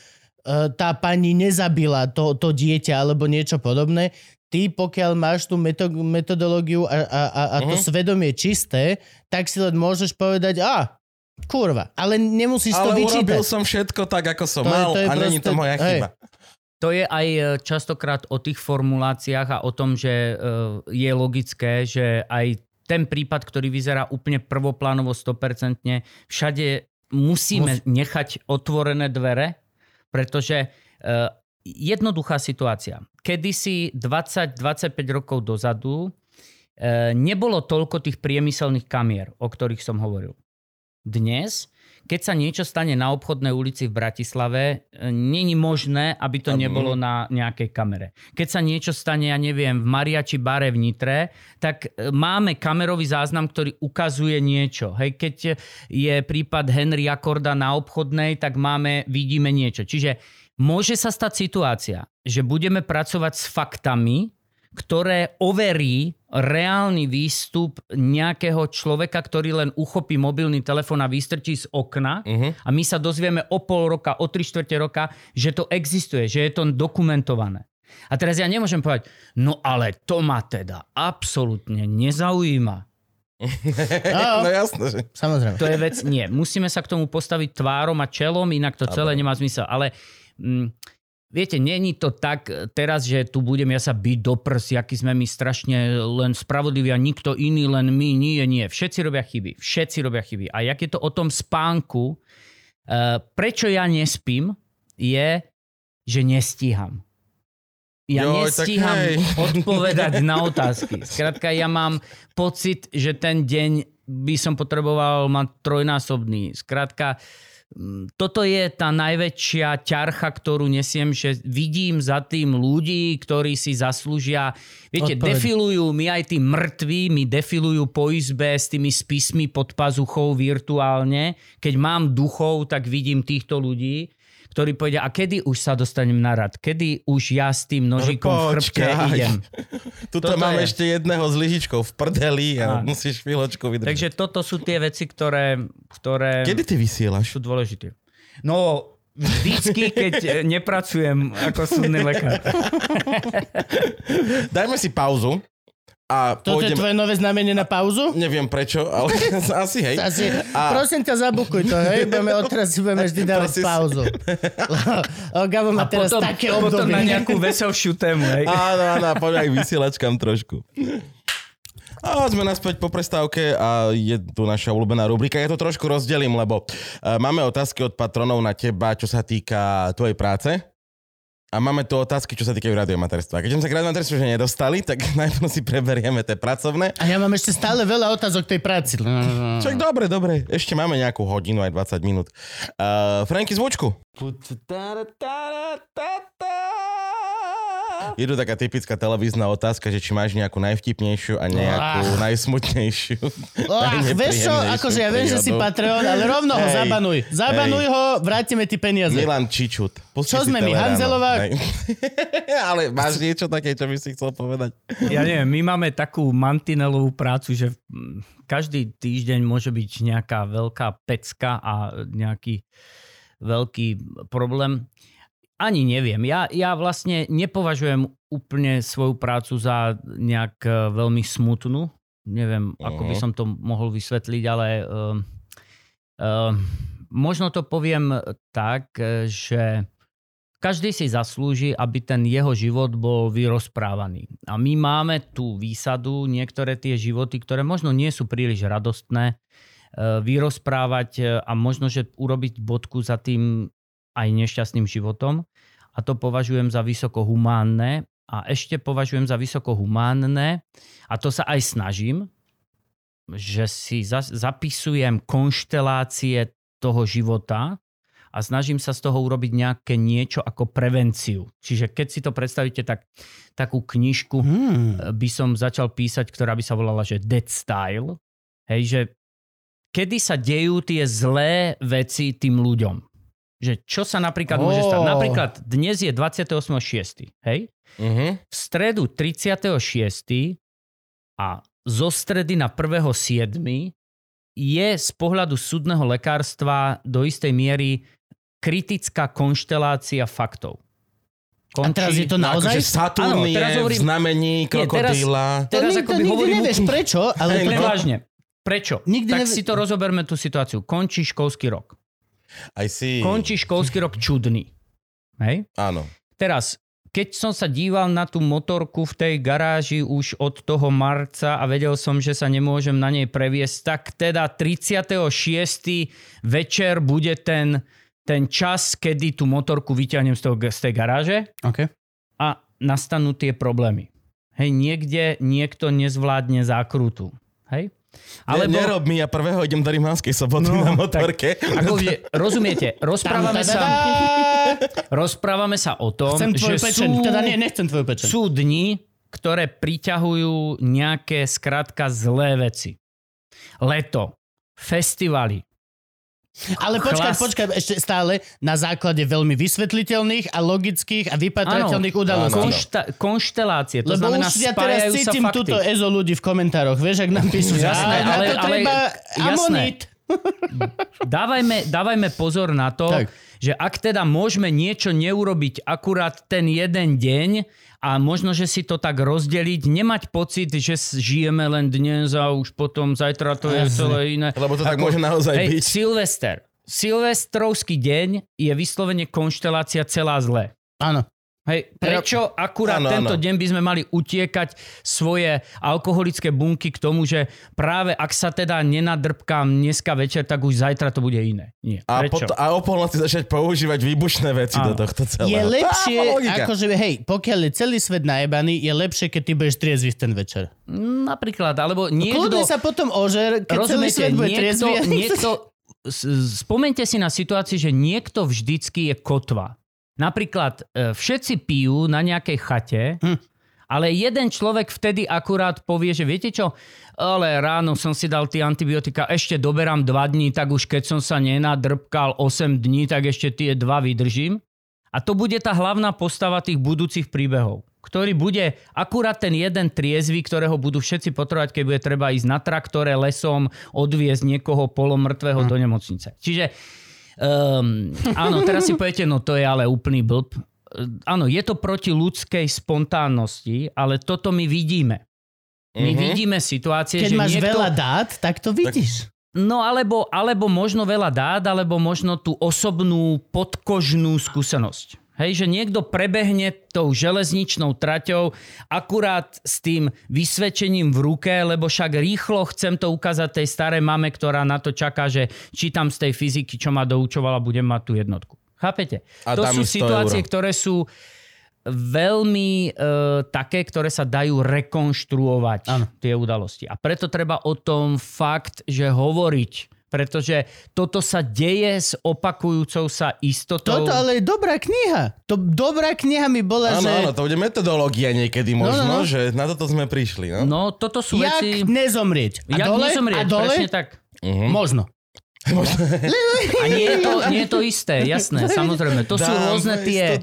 S1: tá pani nezabila to, to dieťa alebo niečo podobné, ty pokiaľ máš tú meto- metodológiu a, a, a, a to
S2: Mhm.
S1: svedomie čisté, tak si len môžeš povedať, a kurva, ale nemusíš to
S2: Ale
S1: vyčítať.
S2: urobil som všetko tak, ako som
S1: To je-
S2: mal
S1: to je
S2: a není to
S1: proste-
S2: moja
S1: hej.
S2: chyba.
S3: To je aj e, častokrát o tých formuláciách a o tom, že e, je logické, že aj ten prípad, ktorý vyzerá úplne prvoplánovo 100%, všade musíme nechať otvorené dvere, pretože e, jednoduchá situácia. Kedysi 20-25 rokov dozadu nebolo toľko tých priemyselných kamier, o ktorých som hovoril. Dnes, keď sa niečo stane na obchodnej ulici v Bratislave, e, není možné, aby to nebolo na nejakej kamere. Keď sa niečo stane, ja neviem, v Mariači bare v Nitre, tak e, máme kamerový záznam, ktorý ukazuje niečo. Hej, keď je prípad Henry Akorda na obchodnej, tak máme, vidíme niečo. Čiže môže sa stať situácia, že budeme pracovať s faktami, ktoré overí reálny výstup nejakého človeka, ktorý len uchopí mobilný telefón a vystrčí z okna
S2: Mhm.
S3: a my sa dozvieme o pol roka, o tri štvrte roka, že to existuje, že je to dokumentované. A teraz ja nemôžem povedať, no ale to ma teda absolútne nezaujíma.
S1: Áno.
S2: No jasné, že...
S1: Samozrejme.
S3: To je vec, nie. Musíme sa k tomu postaviť tvárom a čelom, inak to celé nemá zmysel. Ale mm, viete, není to tak e, teraz, že tu budem ja sa byť do prs, aký sme my strašne len spravodliví a nikto iný, len my. Nie, nie. Všetci robia chyby. Všetci robia chyby. A jak je to o tom spánku, e, prečo ja nespím, je, že nestíham. Ja
S2: tak
S3: nestíham odpovedať na otázky. Skrátka, ja mám pocit, že ten deň by som potreboval mať trojnásobný. Skrátka, mm, toto je tá najväčšia ťarcha, ktorú nesiem, že vidím za tým ľudí, ktorí si zaslúžia... Viete,
S1: Odpoveď.
S3: defilujú mi aj tí mŕtvi, mi defilujú po izbe s tými spismi pod pazuchou virtuálne. Keď mám duchov, tak vidím týchto ľudí ktorí povedia, a kedy už sa dostanem na rad? Kedy už ja s tým nožikom v chrbte idem?
S2: Tuto
S3: Toto
S2: mám
S3: je.
S2: ešte jedného s lyžičkou v prdeli a
S3: Áno.
S2: musíš chvíľočku vydržať.
S3: Takže toto sú tie veci, ktoré, ktoré
S2: Kedy ty vysielaš?
S3: sú dôležité. No, vždycky, keď nepracujem ako súdny lekár.
S2: Dajme si pauzu a
S1: Toto je
S2: pôjdem...
S1: tvoje nové znamenie na pauzu?
S2: Neviem prečo, ale asi hej.
S1: Asi,
S2: A-
S1: prosím ťa, zabukuj to, hej? Budeme odteraz si budeme vždy dávať
S2: Prosím.
S1: pauzu. O, Gabo má
S3: A
S1: teraz
S3: potom,
S1: také
S3: potom
S1: obdobie.
S3: na nejakú veselšiu tému. Hej.
S2: Áno, áno, a poďme aj vysielačkám trošku. A sme naspäť po prestávke a je tu naša obľúbená rubrika. Ja to trošku rozdelím, lebo uh, máme otázky od patronov na teba, čo sa týka tvojej práce. A máme tu otázky, čo sa týkajú radiomaterstva. Keď sme sa k radiomaterstvu že nedostali, tak najprv si preberieme tie pracovné.
S1: A ja mám ešte stále veľa otázok tej práci.
S2: Čak dobre, dobre. Ešte máme nejakú hodinu aj 20 minút. Uh, Franky, zvučku. Je tu taká typická televízna otázka, že či máš nejakú najvtipnejšiu a nejakú
S1: Ah.
S2: najsmutnejšiu.
S1: Ach, vieš čo, akože ja viem, že si. Patreon, ale rovno ho
S2: Hej,
S1: zabanuj. Zabanuj
S2: hej.
S1: ho, vrátime ti peniaze.
S2: Milan Čičut. Pusti
S1: Čo sme my. Hanzelová?
S2: Ale máš niečo také, čo by si chcel povedať?
S3: Ja neviem, my máme takú mantinelovú prácu, že každý týždeň môže byť nejaká veľká pecka a nejaký veľký problém. Ani neviem. Ja, ja vlastne nepovažujem úplne svoju prácu za nejak e, veľmi smutnú. Neviem, ako by
S2: Mhm.
S3: som to mohol vysvetliť, ale uh, uh, možno to poviem tak, že každý si zaslúži, aby ten jeho život bol vyrozprávaný. A my máme tú výsadu, niektoré tie životy, ktoré možno nie sú príliš radostné, vyrozprávať a možno, že urobiť bodku za tým aj nešťastným životom. A to považujem za vysoko humánne. A ešte považujem za vysoko humánne, a to sa aj snažím, že si za- zapisujem konštelácie toho života a snažím sa z toho urobiť nejaké niečo ako prevenciu. Čiže keď si to predstavíte, tak takú knižku
S1: Hmm.
S3: by som začal písať, ktorá by sa volala, že Dead Style. Hej, že kedy sa dejú tie zlé veci tým ľuďom. Že čo sa napríklad môže stať. Napríklad dnes je 28.6. Hej?
S2: Uh-huh.
S3: V stredu 36. a zo stredy na 1.7. je z pohľadu súdneho lekárstva do istej miery kritická konštelácia faktov.
S1: A teraz je to naozaj?
S2: Akože Saturn
S3: Áno,
S2: je
S3: teraz
S2: v
S3: hovorím-
S2: znamení
S3: Nie, teraz-
S2: krokodíla.
S1: To
S3: Teraz
S1: nikto
S3: akoby
S1: nikdy
S3: hovorím
S1: nevieš prečo, ale...
S3: Úplne
S2: no.
S3: vážne. Prečo?
S1: Nikdy
S3: tak
S1: nevi-
S3: si to rozoberme tú situáciu. Končí školský rok.
S2: Aj si...
S3: Končí školský rok čudný. Hej?
S2: Áno.
S3: Teraz, keď som sa díval na tú motorku v tej garáži už od toho marca a vedel som, že sa nemôžem na nej previesť, tak teda 36. večer bude ten, ten čas, kedy tú motorku vyťahnem z, toho, z tej garáže
S1: Okay.
S3: a nastanú tie problémy. Hej, niekde niekto nezvládne zákrutu. Hej?
S2: Alebo... Ne, nerob mi, ja prvého idem do Rimavskej soboty
S3: No,
S2: na motorke.
S3: Ako, že, rozumiete, rozprávame sa, rozprávame sa o tom,
S1: Chcem
S3: že
S1: pečeň.
S3: sú,
S1: Teda nie, nechcem tvoju
S3: sú dni, ktoré priťahujú nejaké skrátka zlé veci. Leto, festivaly.
S1: Ale počkaj,
S3: Chlas-
S1: počkaj, ešte stále na základe veľmi vysvetliteľných a logických a vypatrateľných udalostí.
S3: Konšta, konštelácie, to
S1: Lebo
S3: znamená,
S1: už ja teraz
S3: spájajú sa
S1: cítim
S3: fakty.
S1: túto EZO ľudí v komentároch, vieš, ak nám píšu, že
S3: Jasné,
S1: "Á, na
S3: ale-
S1: to
S3: ale-
S1: treba
S3: jasné.
S1: amonit.
S3: dávajme, dávajme pozor na to,
S1: Tak.
S3: tak. že ak teda môžeme niečo neurobiť akurát ten jeden deň a možno, že si to tak rozdeliť, nemať pocit, že žijeme len dnes a už potom zajtra to je celé iné.
S2: Lebo to tak môže naozaj
S3: hej,
S2: byť.
S3: Silvester. Silvestrovský deň je vyslovene konštelácia celá zlé.
S1: Áno.
S3: Hej, prečo akurát
S2: Áno,
S3: tento
S2: áno.
S3: deň by sme mali utiekať svoje alkoholické bunky k tomu, že práve ak sa teda nenadrbkám dneska večer, tak už zajtra to bude iné. Nie.
S2: A,
S3: Prečo?
S2: pot- a o polnoci začať používať výbušné veci do
S3: Áno.
S2: tohto
S1: Je
S2: celého.
S1: lepšie,
S2: Á, logika.
S1: akože, hej, pokiaľ je celý svet najebaný, je lepšie, keď ty budeš triezvy v ten večer.
S3: Napríklad, alebo
S1: Niekto... Kľudne sa potom ožer, keď celý svet bude
S3: niekto,
S1: triezvy.
S3: niekto, spomente si na situáciu, že niekto vždycky je kotva. Napríklad e, všetci pijú na nejakej chate,
S1: Hm.
S3: ale jeden človek vtedy akurát povie, že viete čo, ale ráno som si dal tie antibiotika, ešte doberám 2 dní, tak už keď som sa nenadrbkal 8 dní, tak ešte tie 2 vydržím. A to bude tá hlavná postava tých budúcich príbehov, ktorý bude akurát ten jeden triezvy, ktorého budú všetci potrebovať, keď bude treba ísť na traktore lesom, odviezť niekoho polomrtvého do nemocnice. Čiže um, áno, teraz si poviete, no to je ale úplný blb. E, Áno, je to proti ľudskej spontánnosti, ale toto my vidíme. My
S2: Mhm.
S3: vidíme situácie,
S1: Keď
S3: že
S1: máš
S3: niekto...
S1: veľa dát, tak to vidíš.
S3: No alebo, alebo možno veľa dát, alebo možno tú osobnú podkožnú skúsenosť. Hej, že niekto prebehne tou železničnou traťou akurát s tým vysvedčením v ruke, lebo však rýchlo chcem to ukázať tej starej mame, ktorá na to čaká, že čítam z tej fyziky, čo ma doučovala, budem mať tú jednotku. Chápete?
S2: A
S3: to sú
S2: mi 100
S3: situácie,
S2: euro.
S3: ktoré sú veľmi e, také, ktoré sa dajú rekonštruovať
S1: Áno.
S3: tie udalosti. A preto treba o tom fakt, že hovoriť pretože toto sa deje s opakujúcou sa istotou.
S1: Toto ale je dobrá kniha. To, dobrá kniha mi bola,
S2: Áno,
S1: že...
S2: áno, to bude metodológia niekedy možno,
S1: no, no.
S2: že na toto sme prišli. No?
S3: No, toto sú
S1: Jak
S3: veci...
S1: nezomrieť. A
S3: Jak
S1: dole?
S3: nezomrieť,
S1: a dole?
S3: presne tak.
S2: Mhm.
S1: Možno.
S3: A nie je to, nie je to isté, jasné, samozrejme. To sú rôzne tie,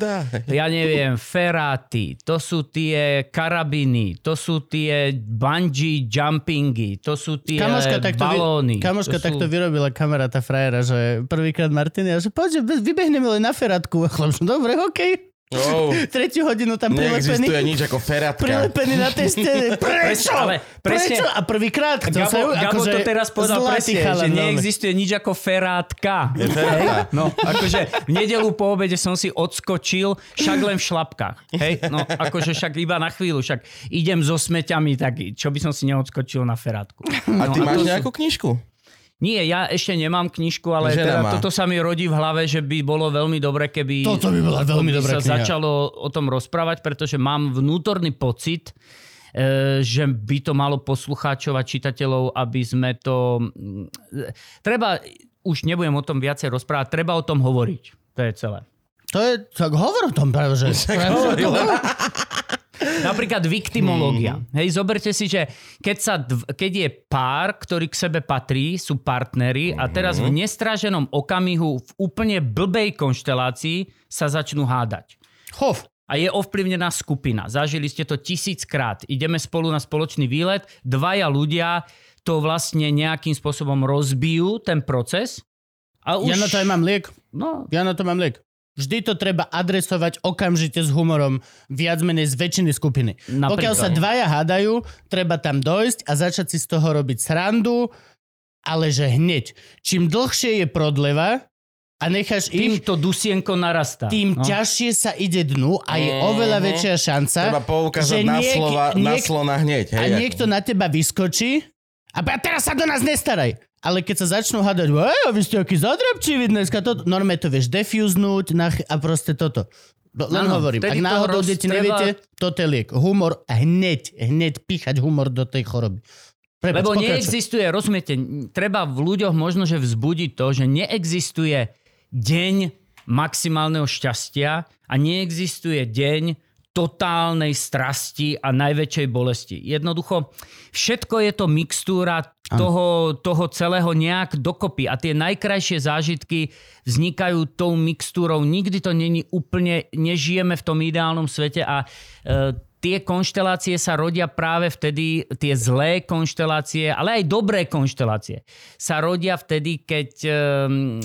S3: ja neviem, feráty, to sú tie karabiny, to sú tie bungee jumpingy, to sú tie
S1: Kamoška takto,
S3: balóny.
S1: vy, kamoška
S3: to sú...
S1: takto vyrobila kamaráta frajera, že prvýkrát Martiny, a že poď, vybehneme len na ferátku. A chlap, dobre, okej.
S2: Oh,
S1: Tretiu hodinu tam
S2: neexistuje
S1: prilepený,
S2: nič ako feratka.
S1: prilepený na tej stene. Prečo?
S3: ale presne-
S1: Prečo? A prvýkrát
S3: Gabo,
S1: sa,
S3: Gabo
S1: akože
S3: to teraz povedal presne,
S1: chalan,
S3: že neexistuje nič ako ferátka. Hej? No, akože v nedelu po obede som si odskočil, však len v šlapkách. Hej? No, akože však iba na chvíľu, však idem so smeťami, tak čo by som si neodskočil na ferátku.
S2: A ty
S3: No,
S2: máš
S3: to sú-
S2: nejakú knižku?
S3: Nie, ja ešte nemám knižku, ale
S2: Žena
S3: teda
S2: má.
S3: toto sa mi rodí v hlave, že by bolo veľmi dobre, keby,
S1: Toto by bola veľmi
S3: by
S1: dobrá
S3: sa
S1: kniha.
S3: začalo o tom rozprávať, pretože mám vnútorný pocit, e, že by to malo poslucháčov a čitateľov, aby sme to... mm, Treba, už nebudem o tom viacej rozprávať, treba o tom hovoriť. To je celé.
S1: To je, tak hovor o tom práve, že... Práve, to hovor.
S3: Napríklad viktimológia. Hej, zoberte si, že keď, sa keď je pár, ktorý k sebe patrí, sú partnery a teraz v nestráženom okamihu v úplne blbej konštelácii sa začnú hádať.
S1: Hov.
S3: A je ovplyvnená skupina. Zažili ste to tisíckrát. Ideme spolu na spoločný výlet. Dvaja ľudia to vlastne nejakým spôsobom rozbijú, ten proces. A už...
S1: Ja na to aj mám liek.
S3: No,
S1: Ja na to mám liek. Vždy to treba adresovať okamžite s humorom viac menej z väčšiny skupiny.
S3: Napríklad.
S1: Pokiaľ sa dvaja hádajú, treba tam dojsť a začať si z toho robiť srandu, ale že hneď. Čím dlhšie je prodleva a necháš
S3: tým
S1: ich,
S3: to dusienko narastá.
S1: tým
S3: no.
S1: ťažšie sa ide dnu a je oveľa
S2: Mhm.
S1: väčšia šanca,
S2: Treba poukázať
S1: že
S2: na,
S1: niek-
S2: slova, na
S1: niek-
S2: slona hneď.
S1: a
S2: Hej, ako-
S1: niekto na teba vyskočí a a teraz sa do nás nestaraj. Ale keď sa začnú hádať, ej, vy ste aký zadrabčiví dneska, toto, normálne to vieš defuznúť nach- a proste toto. Len
S3: Áno,
S1: hovorím, ak
S3: to
S1: náhodou
S3: roz-
S1: deti neviete, toto je liek. Humor a hneď, hneď píchať humor do tej choroby. Prepač,
S3: Lebo
S1: pokračuj.
S3: neexistuje, rozumiete, treba v ľuďoch možno, že vzbudiť to, že neexistuje deň maximálneho šťastia a neexistuje deň totálnej strasti a najväčšej bolesti. Jednoducho, všetko je to mixtúra toho, toho celého nejak dokopy a tie najkrajšie zážitky vznikajú tou mixtúrou. Nikdy to není úplne, nežijeme v tom ideálnom svete a e, tie konštelácie sa rodia práve vtedy, tie zlé konštelácie, ale aj dobré konštelácie sa rodia vtedy, keď um,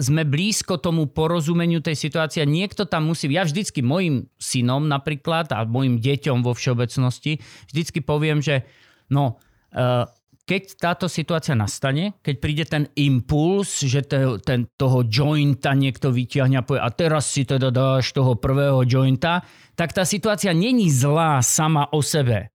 S3: sme blízko tomu porozumeniu tej situácie. Niekto tam musí... Ja vždycky mojim synom napríklad a mojim deťom vo všeobecnosti vždycky poviem, že no, uh, keď táto situácia nastane, keď príde ten impuls, že te, ten, toho jointa niekto vyťahne a povie, a teraz si teda dáš toho prvého jointa, tak tá situácia není zlá sama o sebe.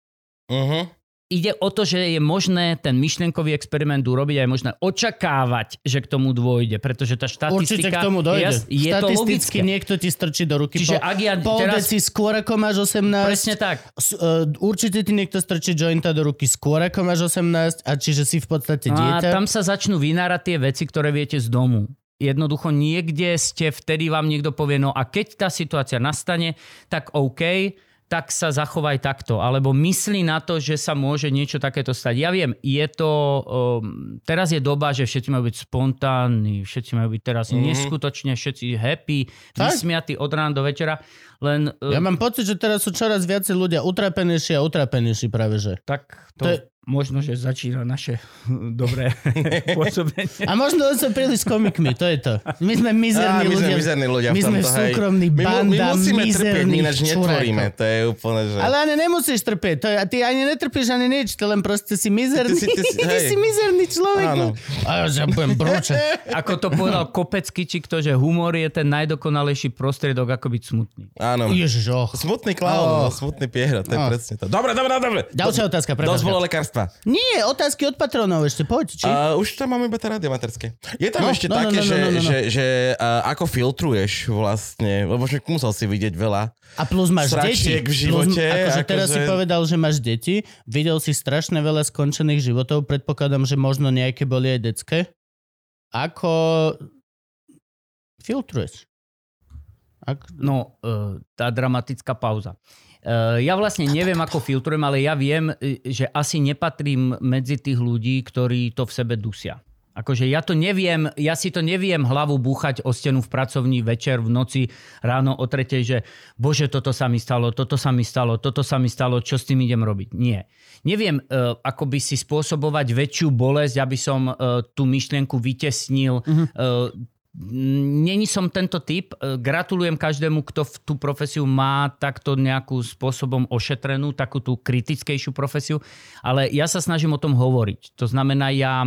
S2: Mhm.
S3: Ide o to, že je možné ten myšlienkový experiment urobiť a je možné očakávať, že k tomu dôjde, pretože tá
S1: Určite
S3: štatistika...
S1: k tomu dojde.
S3: Je, je to
S1: Štatisticky
S3: logické.
S1: niekto ti strčí do ruky
S3: Čiže
S1: po,
S3: ak ja
S1: pol
S3: teraz-
S1: deci skôr ako máš 18.
S3: Presne tak.
S1: S- uh, určite ti niekto strčí jointa do ruky skôr ako máš 18 a čiže si v podstate
S3: No a
S1: dieťa.
S3: tam sa začnú vynárať tie veci, ktoré viete z domu. Jednoducho niekde ste, vtedy vám niekto povie, no a keď tá situácia nastane, tak OK, tak sa zachovaj takto. Alebo myslí na to, že sa môže niečo takéto stať. Ja viem, je to... Um, teraz je doba, že všetci majú byť spontánni, všetci majú byť teraz mm-hmm. neskutočne, všetci happy,
S1: Tak.
S3: vysmiatí od rána do večera. Len
S1: Ja mám pocit, že teraz sú čoraz viacej ľudia utrapenejší a utrapenejší práve, že.
S3: tak
S1: To
S3: to,
S1: je-
S3: možno, že začína naše dobré pôsobenie.
S1: A možno sme príliš s komikmi, to je to. My sme mizerní
S2: my sme
S1: ľudia.
S2: mizerní ľudia
S1: My sme súkromní
S2: My
S1: banda
S2: My musíme trpieť, my ináč netvoríme. To je úplne, že...
S1: Ale ani nemusíš trpieť. To je, a ty ani netrpíš ani nič. Ty len proste si mizerný.
S2: Ty si- ty si-
S1: ty si mizerný človek.
S2: Áno.
S1: A ja budem bročať.
S3: Ako to povedal Kopecký, či kto, že humor je ten najdokonalejší prostriedok, ako byť smutný.
S2: Áno.
S1: Ježiš, och.
S2: Smutný klaun,
S1: Oh.
S2: no, smutný piehra, to je
S1: Oh.
S2: presne to. Dobre, dobre, dobre.
S1: Ďalšia otázka,
S2: Dosť bolo lekárstva. Lekárstva.
S1: Nie, otázky od patronov ešte, poď. Či?
S2: Uh, už tam máme iba tie radiomaterské. Je tam
S1: No,
S2: ešte
S1: no, no,
S2: také,
S1: no, no,
S2: že,
S1: no, no, no.
S2: že, že uh, ako filtruješ vlastne, lebo však musel si vidieť veľa.
S1: A plus máš deti.
S2: v živote,
S1: Plus, akože teraz
S2: akože-
S1: si povedal, že máš deti. Videl si strašne veľa skončených životov. Predpokladám, že možno nejaké boli aj detské. Ako filtruješ? Ak...
S3: No, e, tá dramatická pauza. E, Ja vlastne neviem, ako filtrujem, ale ja viem, e, že asi nepatrím medzi tých ľudí, ktorí to v sebe dusia. Akože ja to neviem, ja si to neviem hlavu búchať o stenu v pracovní večer, v noci, ráno o tretej, že bože, toto sa mi stalo, toto sa mi stalo, toto sa mi stalo, čo s tým idem robiť. Nie. Neviem, e, ako by si spôsobovať väčšiu bolesť, aby som tú myšlienku vytesnil. Mm-hmm. Není som tento typ. E, Gratulujem každému, kto v tú profesiu má takto nejakú spôsobom ošetrenú, takú tú kritickejšiu profesiu, ale ja sa snažím o tom hovoriť. To znamená, ja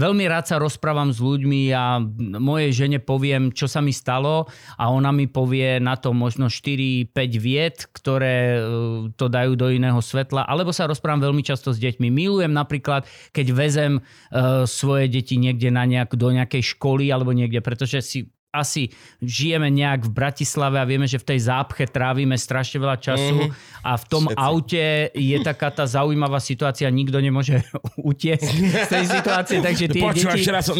S3: veľmi rád sa rozprávam s ľuďmi, ja mojej žene poviem, čo sa mi stalo a ona mi povie na to možno 4-5 viet, ktoré e, to dajú do iného svetla, alebo sa rozprávam veľmi často s deťmi. Milujem napríklad, keď vezem e, svoje deti niekde na nejak, do nejakej školy alebo niekde, pretože si asi žijeme nejak v Bratislave a vieme, že v tej zápche trávime strašne veľa času
S2: Mhm.
S3: a v tom
S2: Všetci.
S3: aute je taká tá zaujímavá situácia, nikto nemôže utiesť z tej situácie, takže tie
S2: Počúvaš,
S3: deti
S2: som...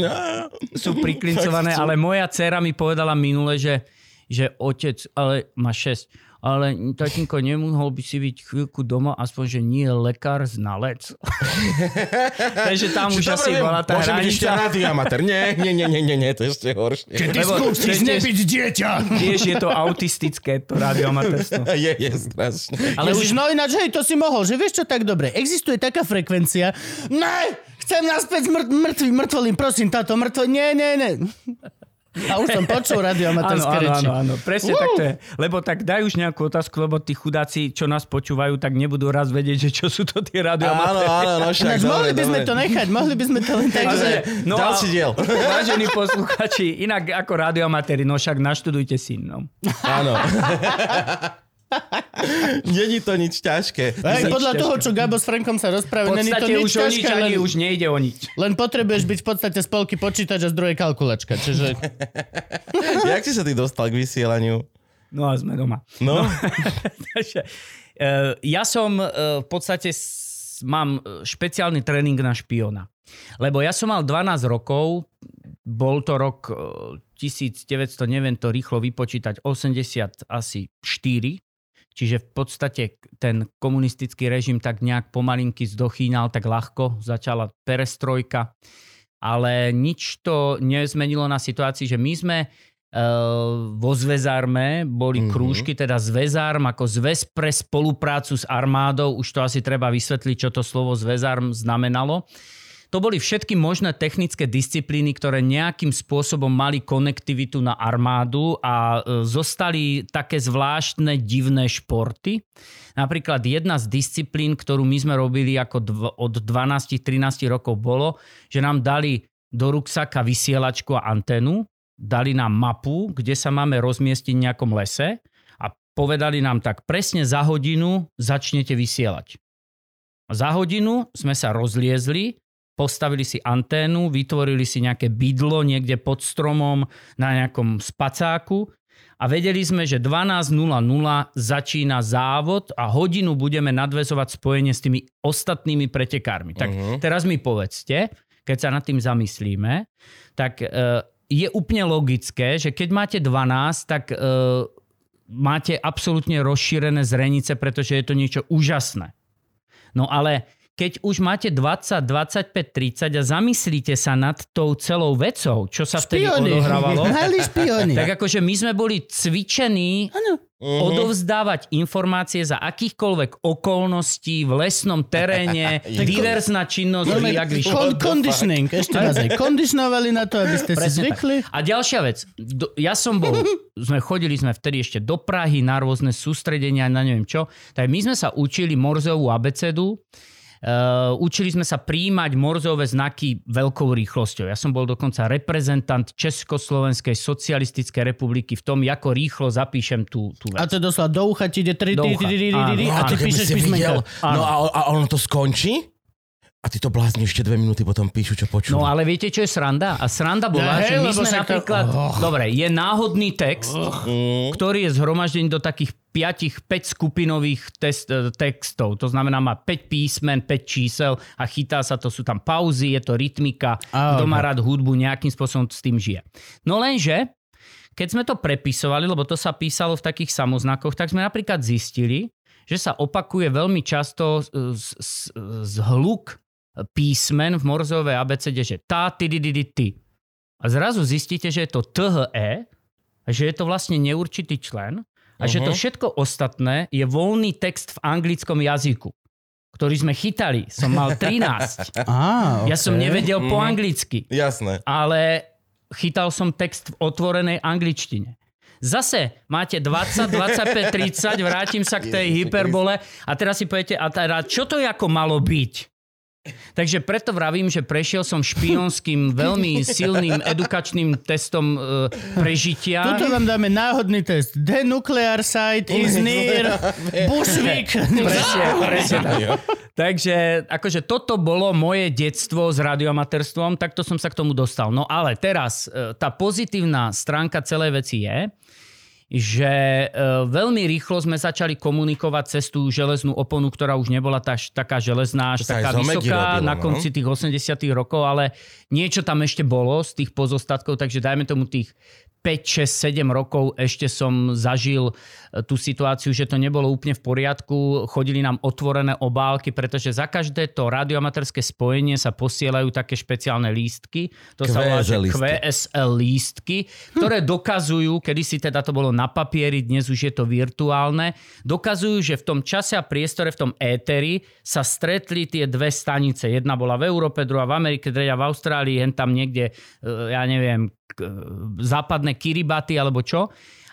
S3: sú priklincované, ale moja dcera mi povedala minule, že, že otec, ale má 6, ale tatinko, nemohol by si byť chvíľku doma, aspoň, že nie je lekár, znalec. Takže tam už
S2: Čiže
S3: asi
S2: dobre,
S3: bola tá
S2: môže byť ešte
S3: hranica.
S2: radioamatér. Nie, nie, nie, nie, nie, nie, to je ešte horšie.
S1: Ty
S3: Lebo
S1: skúsiš nebyť dieťa.
S3: Tiež je to autistické, to radiomaterstvo.
S2: Je, je strašné.
S3: Ale
S1: Ježiš,
S3: už
S1: no ináč, hej, to si mohol, že vieš čo, tak dobre. Existuje taká frekvencia, ne, chcem naspäť mŕ- mŕtvy, mŕtvolím, prosím, táto mŕtvo, nie, nie, nie. A už som počul
S3: Áno,
S1: radioamaterské
S3: áno,
S1: reči.
S3: áno, áno, presne
S1: Wow.
S3: tak to je. Lebo tak daj už nejakú otázku, lebo tí chudáci, čo nás počúvajú, tak nebudú raz vedieť, že čo sú to tie
S2: Áno,
S3: radioamatéry.
S2: áno, no však,
S1: Ináč,
S2: dobre,
S1: mohli by sme
S2: dobre.
S1: to nechať, mohli by sme to len tak, že...
S3: No
S2: Ďalší diel.
S3: Vážení posluchači, inak ako radioamatéri, no však naštudujte si. No.
S2: Áno. Není to nič ťažké.
S1: Hej,
S3: nič
S1: podľa
S3: ťažké.
S1: toho, čo Gabo s Frankom sa
S3: V
S1: rozprávajú, není to nič
S3: už o nič
S1: ťažké,
S3: ani
S1: len,
S3: už nejde o nič.
S1: len potrebuješ byť v podstate spolky počítač a zdroje kalkulačka. Čiže
S2: Jak si sa ty dostal k vysielaniu?
S3: No a sme doma.
S2: No,
S3: Takže, eh, ja som eh, v podstate mám eh, špeciálny tréning na špiona. Lebo ja som mal 12 rokov, bol to rok eh, 1900, neviem to rýchlo vypočítať, 80 asi 4. Čiže v podstate ten komunistický režim tak nejak pomalinky zdochýnal, tak ľahko začala perestrojka. Ale nič to nezmenilo na situácii, že my sme eh, vo Zväzarme boli
S2: Mhm.
S3: mm-hmm. krúžky, teda Zväzarm ako zväz pre spoluprácu s armádou. Už to asi treba vysvetliť, čo to slovo Zväzarm znamenalo. To boli všetky možné technické disciplíny, ktoré nejakým spôsobom mali konektivitu na armádu a e, zostali také zvláštne divné športy. Napríklad jedna z disciplín, ktorú my sme robili ako dv- od 12-13 rokov bolo, že nám dali do ruksaka vysielačku a anténu, dali nám mapu, kde sa máme rozmiestiť v nejakom lese a povedali nám tak, presne za hodinu začnete vysielať. Za hodinu sme sa rozliezli, postavili si anténu, vytvorili si nejaké bydlo niekde pod stromom na nejakom spacáku a vedeli sme, že 12.00 začína závod a hodinu budeme nadvezovať spojenie s tými ostatnými pretekármi. Tak
S2: Mhm.
S3: teraz mi povedzte, keď sa nad tým zamyslíme, tak e, je úplne logické, že keď máte 12, tak e, máte absolútne rozšírené zrenice, pretože je to niečo úžasné. No ale keď už máte 20, 25, 30 a zamyslíte sa nad tou celou vecou, čo sa vtedy
S1: Špiony.
S3: odohrávalo,
S1: Mali špiony.
S3: tak akože my sme boli cvičení
S2: Mhm.
S3: odovzdávať informácie za akýchkoľvek okolností v lesnom teréne, diverzná činnosť,
S1: Normálne,
S3: jak vyšlo.
S1: con- conditioning, ešte raz aj kondišnovali na to, aby ste si
S3: Presne tak.
S1: zvykli.
S3: A ďalšia vec, do, ja som bol, sme chodili sme vtedy ešte do Prahy na rôzne sústredenia, na neviem čo, tak my sme sa učili morzovú abecedu, Uh, učili sme sa príjmať morzové znaky veľkou rýchlosťou. Ja som bol dokonca reprezentant Československej socialistickej republiky v tom, ako rýchlo zapíšem tú, tú vec.
S1: A to doslova do ucha ti ide tri,
S3: Do
S1: tri,
S3: ucha.
S1: tri, tri, tri, tri,
S3: Áno.
S1: a ty píšeš písmenka.
S2: No a, a ono to skončí? A ty to blázni ešte dve minúty potom píšu, čo počujú.
S3: No ale viete, čo je sranda? A sranda bola,
S1: Ja,
S3: že my sme
S1: však to-
S3: napríklad...
S1: Oh.
S3: Dobre, je náhodný text, ktorý je zhromaždený do takých 5, 5 skupinových test, e, textov. To znamená, má 5 písmen, 5 čísel a chytá sa, to sú tam pauzy, je to rytmika.
S1: A,
S3: Kto má rád hudbu, nejakým spôsobom s tým žije. No lenže, keď sme to prepisovali, lebo to sa písalo v takých samoznakoch, tak sme napríklad zistili, že sa opakuje veľmi často z, z, z hluk písmen v morzovej abecede, že tá, ty, ty, ty, ty, ty. A zrazu zistíte, že je to THE, že je to vlastne neurčitý člen a že to všetko ostatné je voľný text v anglickom jazyku, ktorý sme chytali. Som mal 13.
S1: Á,
S3: Ja som nevedel po anglicky,
S2: Jasné.
S3: ale chytal som text v otvorenej angličtine. Zase máte 20, 25, 30, vrátim sa k tej hyperbole a teraz si poviete, a teda, čo to ako malo byť? Takže preto vravím, že prešiel som špionským, veľmi silným edukačným testom e, prežitia.
S1: Tuto vám dáme náhodný test. The nuclear site is near Bushwick.
S3: Presne, presne tak. Takže akože toto bolo moje detstvo s radioamatérstvom, takto som sa k tomu dostal. No ale teraz e, tá pozitívna stránka celej veci je, že e, veľmi rýchlo sme začali komunikovať cez tú železnú oponu, ktorá už nebola tá, taká železná, až taká vysoká
S2: robilo,
S3: na
S2: no.
S3: konci tých 80 rokov, ale niečo tam ešte bolo z tých pozostatkov, takže dajme tomu tých 5, 6, 7 rokov ešte som zažil e, tú situáciu, že to nebolo úplne v poriadku. Chodili nám otvorené obálky, pretože za každé to radioamatérske spojenie sa posielajú také špeciálne lístky. To sa volá, že
S2: QSL lístky.
S3: QSL ktoré dokazujú, kedysi teda to bolo na papieri, dnes už je to virtuálne, dokazujú, že v tom čase a priestore, v tom éteri sa stretli tie dve stanice. Jedna bola v Európe, druhá v Amerike, tretia v Austrálii, hen tam niekde, e, ja neviem, západné Kiribati alebo čo.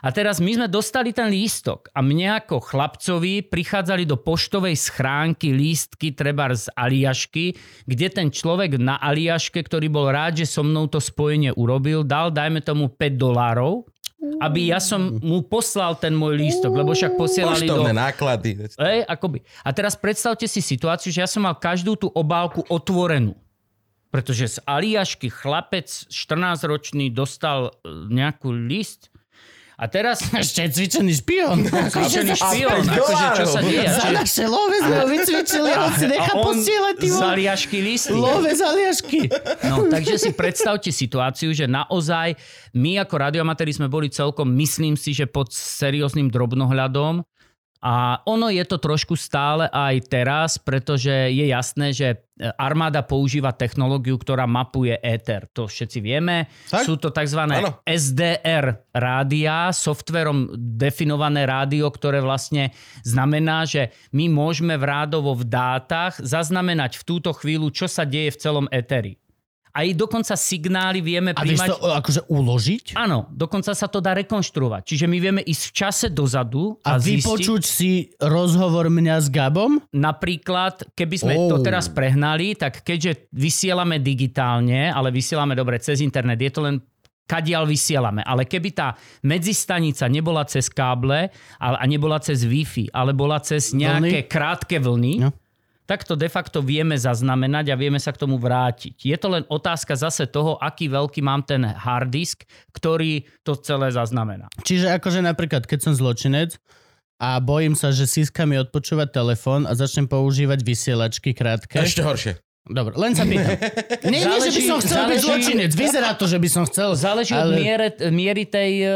S3: A teraz my sme dostali ten lístok a mne ako chlapcovi prichádzali do poštovej schránky lístky treba z Aliašky, kde ten človek na Aliaške, ktorý bol rád, že so mnou to spojenie urobil, dal dajme tomu 5 dolárov, aby ja som mu poslal ten môj lístok, lebo však posielali do...
S2: Poštovné náklady.
S3: Ej, akoby. A teraz predstavte si situáciu, že ja som mal každú tú obálku otvorenú. Pretože z Aliašky chlapec 14-ročný dostal e, nejakú list a teraz
S1: Ešte cvičený špion.
S3: cvičený špion, akože čo sa deje.
S1: Za naše love sme ho vycvičili, on si nechá posielať
S3: z. Aliašky listy.
S1: Love z Aliašky.
S3: No, takže si predstavte situáciu, že naozaj my ako radioamatéri sme boli celkom, myslím si, že pod serióznym drobnohľadom a ono je to trošku stále aj teraz, pretože je jasné, že armáda používa technológiu, ktorá mapuje éter. To všetci vieme.
S2: Tak?
S3: Sú to tzv.
S2: Áno.
S3: SDR rádia, softverom definované rádio, ktoré vlastne znamená, že my môžeme v rádovo v dátach zaznamenať v túto chvíľu, čo sa deje v celom éteri. Aj dokonca signály vieme
S1: A
S3: príjmať...
S1: to akože uložiť?
S3: Áno, dokonca sa to dá rekonštruovať. Čiže my vieme ísť v čase dozadu
S1: A
S3: a, zistiť...
S1: vypočuť si rozhovor mňa s Gabom?
S3: Napríklad, keby sme
S1: Oh.
S3: to teraz prehnali, tak keďže vysielame digitálne, ale vysielame dobre cez internet, je to len kadiaľ vysielame. Ale keby tá medzistanica nebola cez káble a nebola cez Wi-Fi, ale bola cez nejaké
S1: Vlny?
S3: krátke vlny,
S1: No.
S3: Tak to de facto vieme zaznamenať a vieme sa k tomu vrátiť. Je to len otázka zase toho, aký veľký mám ten hard disk, ktorý to celé zaznamená.
S1: Čiže akože napríklad, keď som zločinec a bojím sa, že Siska mi odpočúva telefón a začnem používať vysielačky krátke.
S2: Ešte horšie.
S1: Dobre, len sa pýtam. Nie, nie, že by
S3: Záleží-
S1: som chcel byť
S3: záleží-
S1: zločinec. Vyzerá to, že by som chcel.
S3: Záleží od
S1: ale-
S3: miere, miery tej uh,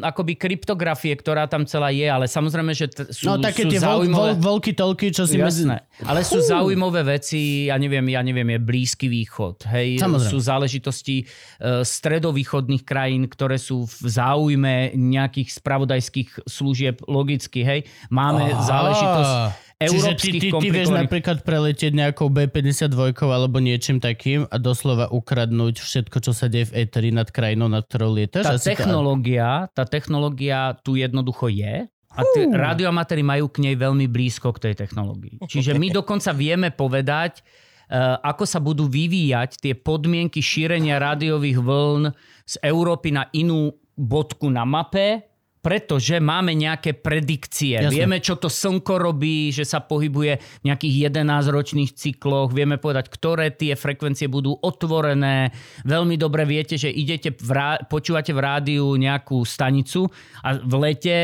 S3: akoby kryptografie, ktorá tam celá je, ale samozrejme, že t- sú,
S1: No také
S3: sú
S1: tie vol, vol,
S3: zaujímavé...
S1: volky tolky, čo si medzi...
S3: Jasné. Ale sú zaujímavé veci, ja neviem, ja neviem, je Blízky východ, hej,
S1: Samozrejme.
S3: sú záležitosti uh, stredovýchodných krajín, ktoré sú v záujme nejakých spravodajských služieb logicky, hej. Máme
S1: Á.
S3: záležitosť
S1: Čiže ty,
S3: európskych
S1: ty, ty vieš napríklad preletieť nejakou B-52 alebo niečím takým a doslova ukradnúť všetko, čo sa deje v éteri nad krajinou, nad ktorou lietaš?
S3: tá
S1: Asi to-
S3: technológia, tá technológia tu jednoducho je a tí radioamatéri majú k nej veľmi blízko k tej technológii. Čiže my dokonca vieme povedať, eh, ako sa budú vyvíjať tie podmienky šírenia rádiových vln z Európy na inú bodku na mape pretože máme nejaké predikcie.
S1: Jasne.
S3: Vieme, čo to slnko robí, že sa pohybuje v nejakých 11-ročných cykloch, vieme povedať, ktoré tie frekvencie budú otvorené. Veľmi dobre viete, že idete, v rá... počúvate v rádiu nejakú stanicu a v lete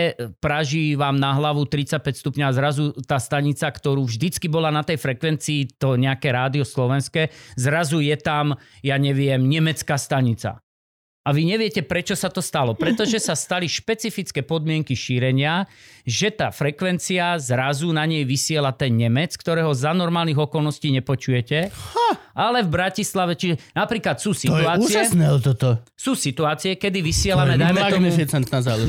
S3: praží vám na hlavu 35 stupňa a zrazu tá stanica, ktorú vždycky bola na tej frekvencii, to nejaké rádio slovenské, zrazu je tam, ja neviem, nemecká stanica. A vy neviete, prečo sa to stalo. Pretože sa stali špecifické podmienky šírenia, že tá frekvencia zrazu na nej vysiela ten Nemec, ktorého za normálnych okolností nepočujete. Ale v Bratislave, čiže napríklad sú
S1: To je
S3: situácie,
S1: úžasné toto.
S3: sú situácie, kedy
S1: To
S3: vysielame,
S1: je
S3: dajme tomu.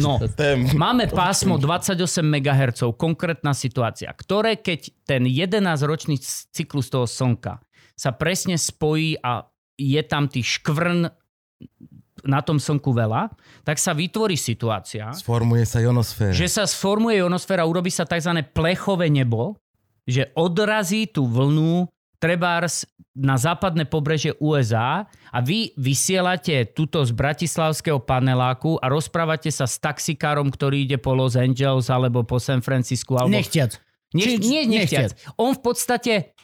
S3: No.
S2: To.
S3: Máme pásmo 28 MHz, konkrétna situácia, ktoré keď ten 11-ročný cyklus toho slnka sa presne spojí a je tam tých škvrn na tom slnku veľa, tak sa vytvorí situácia,
S2: Sformuje sa ionosféra.
S3: že sa sformuje ionosféra, urobí sa tzv. plechové nebo, že odrazí tú vlnu trebárs na západné pobreže USA a vy vysielate túto z bratislavského paneláku a rozprávate sa s taxikárom, ktorý ide po Los Angeles alebo po San Francisku. Alebo...
S1: Nechtiac.
S3: Nech,
S1: Či-
S3: nie, nechtiac. On v podstate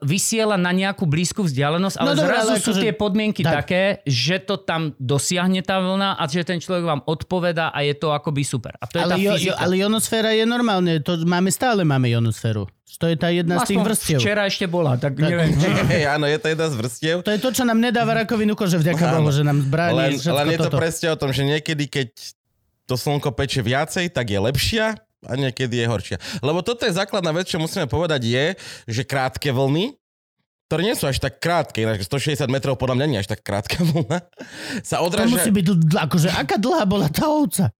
S3: vysiela na nejakú blízku vzdialenosť, ale
S1: No dobre,
S3: zrazu
S1: ale
S3: sú
S1: akože-
S3: tie podmienky
S1: tak.
S3: také, že to tam dosiahne tá vlna a že ten človek vám odpoveda a je to akoby super. A to je
S1: Ale,
S3: tá
S1: jo, jo, ale ionosféra je normálne, to máme stále máme ionosféru. To je tá jedna z tých vrstiev.
S3: Včera ešte bola, tak neviem. Či...
S2: Hej, áno, je to jedna z vrstiev.
S1: To je to, čo nám nedáva rakovinu kože, vďaka. Bohu, že nám bráni
S2: Len,
S1: všetko
S2: len je to
S1: toto.
S2: presne o tom, že niekedy, keď to slnko peče viacej, tak je lepšia a niekedy je horšia. Lebo toto je základná vec, čo musíme povedať je, že krátke vlny, ktoré nie sú až tak krátke, ináč 160 metrov podľa mňa nie je až tak krátka vlna, sa
S1: To
S2: odráža...
S1: musí byť, akože, aká dlhá bola tá ovca?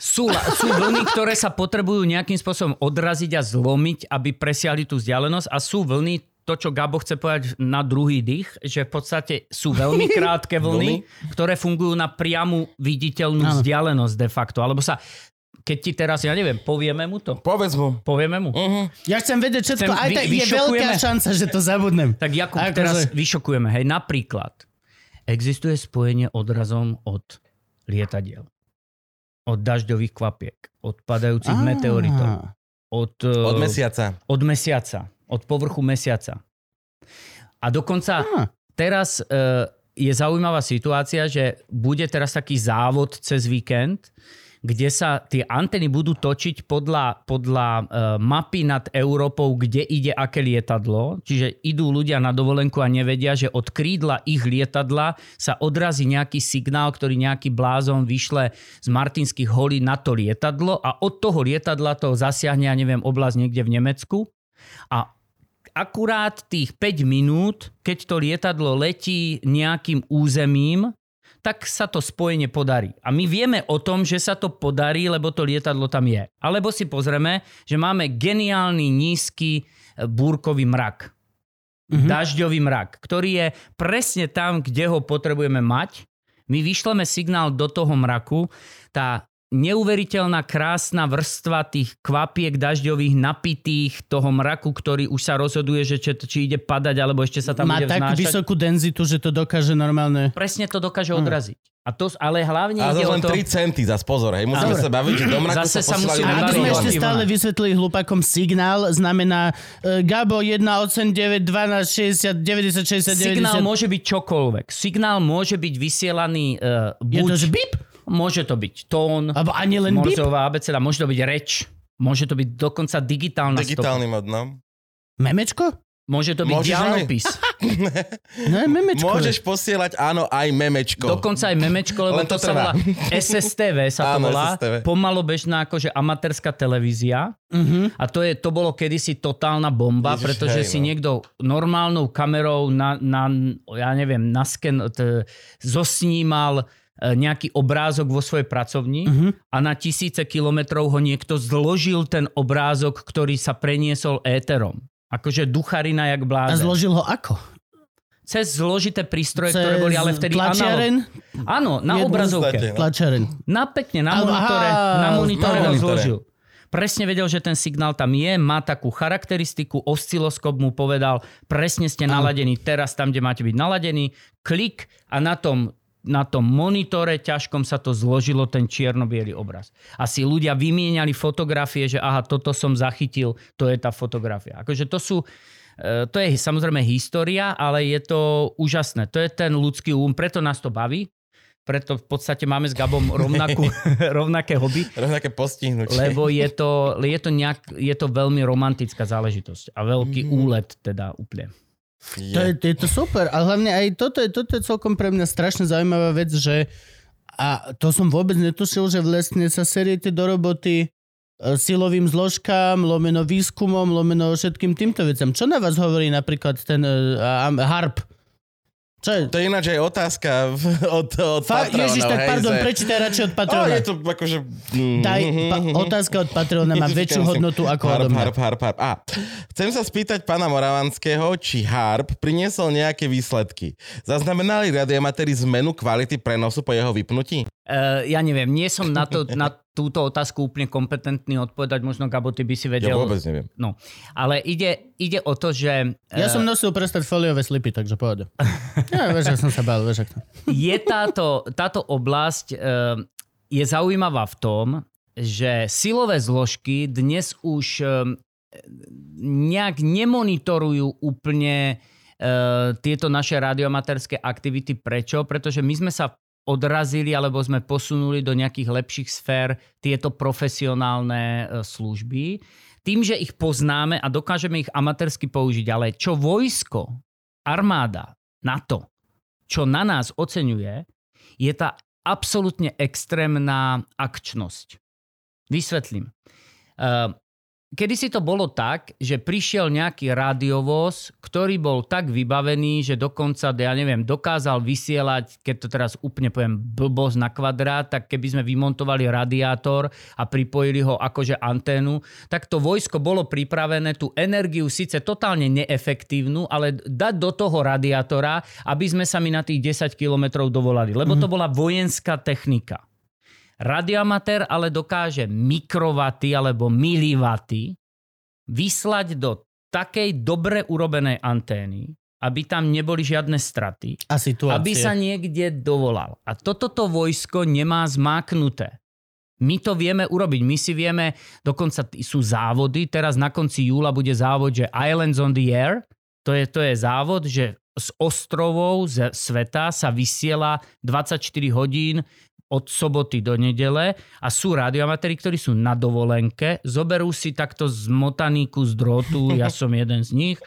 S3: Sú, sú vlny, ktoré sa potrebujú nejakým spôsobom odraziť a zlomiť, aby presiahli tú vzdialenosť a sú vlny, to, čo Gabo chce povedať na druhý dých, že v podstate sú veľmi krátke vlny, ktoré fungujú na priamu viditeľnú vzdialenosť de facto. Alebo sa, keď ti teraz, ja neviem, povieme mu to?
S2: Povedz mu.
S3: Povieme mu?
S2: Uh-huh.
S1: Ja chcem vedieť všetko,
S3: Chcem-
S1: aj
S3: vy-
S1: tak je veľká šanca, že to zabudnem.
S3: Tak Jakub,
S1: Akože-
S3: teraz vyšokujeme. Hej, napríklad, existuje spojenie odrazom od lietadiel, od dažďových kvapiek, od padajúcich
S1: Á.
S3: meteoritov, od,
S2: Od
S3: eh,
S2: mesiaca.
S3: od mesiaca, od povrchu mesiaca. A dokonca
S1: Á.
S3: teraz e, je zaujímavá situácia, že bude teraz taký závod cez víkend, kde sa tie anteny budú točiť podľa, podľa e, mapy nad Európou, kde ide aké lietadlo. Čiže idú ľudia na dovolenku a nevedia, že od krídla ich lietadla sa odrazí nejaký signál, ktorý nejaký blázon vyšle z Martinských holí na to lietadlo a od toho lietadla to zasiahne, ja neviem, oblasť niekde v Nemecku. A akurát tých 5 minút, keď to lietadlo letí nejakým územím, tak sa to spojenie podarí. A my vieme o tom, že sa to podarí, lebo to lietadlo tam je. Alebo si pozrieme, že máme geniálny nízky e, búrkový mrak.
S1: Mhm.
S3: Dažďový mrak, ktorý je presne tam, kde ho potrebujeme mať. My vyšleme signál do toho mraku, tá neuveriteľná krásna vrstva tých kvapiek dažďových napitých toho mraku, ktorý už sa rozhoduje, že či, či ide padať, alebo ešte sa tam
S1: Má
S3: bude
S1: tak
S3: vznášať.
S1: vysokú denzitu, že to dokáže normálne...
S3: Presne to dokáže odraziť. A to, ale hlavne
S2: A
S3: ide
S2: len
S3: to...
S2: 3 centy, zase pozor, hej. Musíme
S3: Dobre.
S2: sa baviť, že do mraku
S3: Zase
S2: sa
S3: sa musíme
S1: A aby
S3: baviť
S1: sme ešte stále vysvetlili hlupakom signál, znamená uh, Gabo 1, 8, 9, 12, 60, 90, 60, 90.
S3: Signál môže byť čokoľvek. Signál môže byť vysielaný uh,
S1: Je
S3: buď...
S1: to, že bip?
S3: Môže to byť tón,
S1: Alebo ani len
S3: morzová abeceda, môže to byť reč, môže to byť dokonca digitálna stopa.
S2: Digitálny mod, no.
S1: Memečko?
S3: Môže to byť
S2: Môžeš
S3: diálnopis.
S1: Ne, memečko.
S2: Môžeš posielať, áno, aj memečko.
S3: Dokonca aj memečko, lebo
S2: Len
S3: to,
S2: to
S3: sa volá SSTV sa to
S2: Áno,
S3: volá.
S2: SSTV.
S3: Pomalobežná akože amatérska televízia.
S1: Uh-huh.
S3: A to, je, to bolo kedysi totálna bomba,
S2: Ježiš,
S3: pretože
S2: hej,
S3: si
S2: no.
S3: niekto normálnou kamerou na, na ja neviem, na sken, t, zosnímal nejaký obrázok vo svojej pracovni
S1: Mhm.
S3: a na tisíce kilometrov ho niekto zložil ten obrázok, ktorý sa preniesol éterom. Akože ducharina jak
S1: A
S3: blázen.
S1: zložil ho ako?
S3: Cez zložité prístroje, ktoré boli ale vtedy analog.
S1: tlačiaren?
S3: Áno, na
S1: Jednu-
S3: obrazovke.
S2: no.
S1: Tlačiaren.
S3: Na pekne, na monitore,
S1: aha,
S3: na monitore ho zložil. Presne vedel, že ten signál tam je, má takú charakteristiku, osciloskop mu povedal, presne ste naladení teraz tam, kde máte byť naladení, klik a na tom na tom monitore ťažkom sa to zložilo, ten čierno obraz. A si ľudia vymieniali fotografie, že aha, toto som zachytil, to je tá fotografia. Akože to sú, e, to je samozrejme história, ale je to úžasné. To je ten ľudský úm, preto nás to baví. Preto v podstate máme s Gabom rovnakú, rovnaké hobby.
S2: Rovnaké postihnutie.
S3: Lebo je to, je, to nejak, je to veľmi romantická záležitosť a veľký mm-hmm. úlet teda úplne.
S1: Je. To, je, to je to super. A hlavne aj toto je, toto je celkom pre mňa strašne zaujímavá vec, že a to som vôbec netušil, že vlastne sa seriete do roboty e, silovým zložkám, lomeno výskumom, lomeno všetkým týmto vecam. Čo na vás hovorí napríklad ten uh, HARP?
S2: Čo je? To je ináč aj otázka od, od
S1: Fa- Patreona. Ježiš, tak pardon, že... prečítaj radšej od Patreona.
S2: Je to akože...
S1: Daj, pa- otázka od Patreona má väčšiu hodnotu ako
S2: harp,
S1: odo mňa.
S2: Harp, harp, harp. A, chcem sa spýtať pána Moravanského, či harp priniesol nejaké výsledky. Zaznamenali radiomatéri zmenu kvality prenosu po jeho vypnutí?
S3: Uh, ja neviem, nie som na, to, na túto otázku úplne kompetentný odpovedať, možno Gabo, ty by si vedel.
S2: Ja vôbec neviem.
S3: No, ale ide, ide o to, že...
S1: Uh... Ja som nosil prestať foliové slipy, takže pohode. ja, vieš, že som sa bál, vieš, to.
S3: Je táto, táto oblasť uh, je zaujímavá v tom, že silové zložky dnes už uh, nejak nemonitorujú úplne tieto naše radioamatérske aktivity. Prečo? Pretože my sme sa odrazili alebo sme posunuli do nejakých lepších sfér tieto profesionálne e, služby. Tým, že ich poznáme a dokážeme ich amatérsky použiť, ale čo vojsko, armáda, NATO, čo na nás oceňuje, je tá absolútne extrémna akčnosť. Vysvetlím. E, Kedy si to bolo tak, že prišiel nejaký radiovoz, ktorý bol tak vybavený, že dokonca, ja neviem, dokázal vysielať, keď to teraz úplne poviem blbosť na kvadrát, tak keby sme vymontovali radiátor a pripojili ho akože anténu, tak to vojsko bolo pripravené tú energiu síce totálne neefektívnu, ale dať do toho radiátora, aby sme sa mi na tých 10 kilometrov dovolali. Lebo to mhm. bola vojenská technika. Radioamatér ale dokáže mikrovaty alebo milivaty vyslať do takej dobre urobenej antény, aby tam neboli žiadne straty.
S1: A situácie.
S3: Aby sa niekde dovolal. A toto to vojsko nemá zmáknuté. My to vieme urobiť. My si vieme, dokonca sú závody. Teraz na konci júla bude závod, že Islands on the Air. To je, to je závod, že z ostrovov z sveta sa vysiela 24 hodín od soboty do nedele a sú radioamatéri, ktorí sú na dovolenke, zoberú si takto zmotaný kus drôtu, ja som jeden z nich,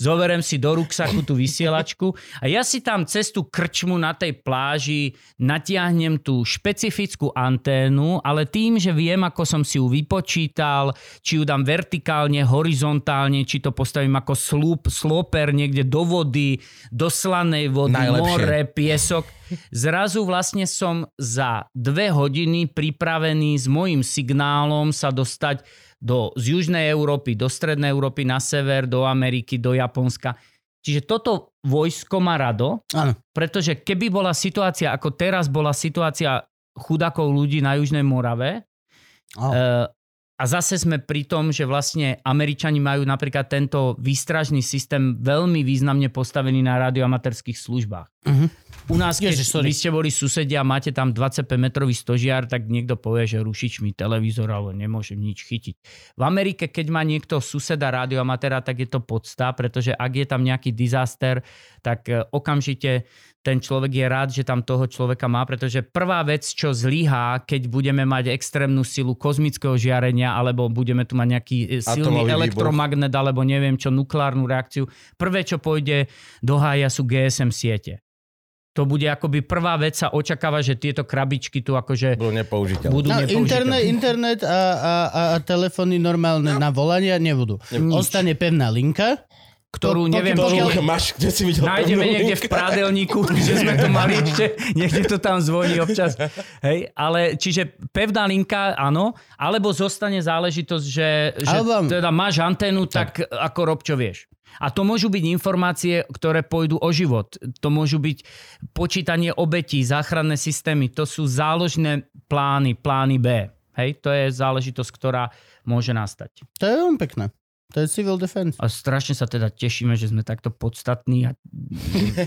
S3: zoberiem si do ruksaku tú vysielačku a ja si tam cez tú krčmu na tej pláži natiahnem tú špecifickú anténu, ale tým, že viem, ako som si ju vypočítal, či ju dám vertikálne, horizontálne, či to postavím ako slúb, sloper niekde do vody, do slanej vody, Najlepšie. more, piesok, zrazu vlastne som za dve hodiny pripravený s mojim signálom sa dostať do, z Južnej Európy, do Strednej Európy, na sever, do Ameriky, do Japonska. Čiže toto vojsko má rado, ano. pretože keby bola situácia, ako teraz bola situácia chudakov ľudí na Južnej Morave, oh. A zase sme pri tom, že vlastne Američani majú napríklad tento výstražný systém veľmi významne postavený na radioamatérských službách. Uh-huh. U nás, keď Ježiš, vy ste boli susedia a máte tam 25-metrový stožiar, tak niekto povie, že rušič mi televízor, ale nemôžem nič chytiť. V Amerike, keď má niekto suseda radioamatéra, tak je to podsta, pretože ak je tam nejaký disaster, tak e, okamžite ten človek je rád, že tam toho človeka má, pretože prvá vec, čo zlyhá, keď budeme mať extrémnu silu kozmického žiarenia, alebo budeme tu mať nejaký e, silný Atomový elektromagnet, výbuch. alebo neviem čo, nukleárnu reakciu, prvé, čo pôjde do hája sú GSM siete. To bude akoby prvá vec sa očakáva, že tieto krabičky tu akože
S2: budú nepoužiteľné.
S1: Budú no, internet, internet a, a, a telefóny normálne no. na volania nebudú. Nič. Ostane pevná linka
S3: ktorú to, neviem,
S2: to, to, máš, kde si videl
S3: nájdeme niekde v prádelníku, že sme to mali ešte, niekde to tam zvoní občas. Hej, ale čiže pevná linka, áno, alebo zostane záležitosť, že, že teda máš anténu, tak, tak ako rob, čo vieš. A to môžu byť informácie, ktoré pôjdu o život. To môžu byť počítanie obetí, záchranné systémy. To sú záložné plány, plány B. Hej, to je záležitosť, ktorá môže nastať.
S1: To je veľmi pekné. To je civil defense.
S3: A strašne sa teda tešíme, že sme takto podstatní a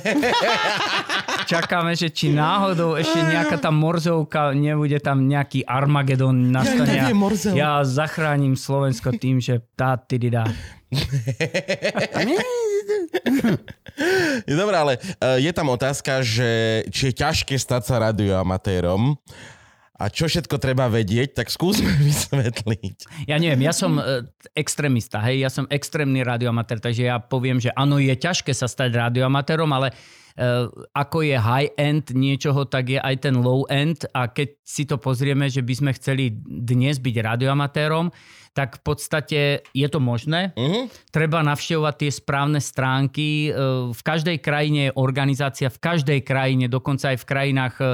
S3: čakáme, že či náhodou ešte nejaká tá morzovka, nebude tam nejaký Armagedon nastane.
S2: Ja
S3: ja zachránim Slovensko tým, že tá tidida.
S2: Dobre, ale uh, je tam otázka, že či je ťažké stať sa radioamatérom a čo všetko treba vedieť, tak skúsme vysvetliť.
S3: Ja neviem, ja som e, extrémista, hej, ja som extrémny radioamatér, takže ja poviem, že áno, je ťažké sa stať radioamatérom, ale ako je high-end niečoho, tak je aj ten low-end a keď si to pozrieme, že by sme chceli dnes byť radioamatérom, tak v podstate je to možné.
S2: Uh-huh.
S3: Treba navštevovať tie správne stránky. E, V každej krajine je organizácia, v každej krajine, dokonca aj v krajinách e,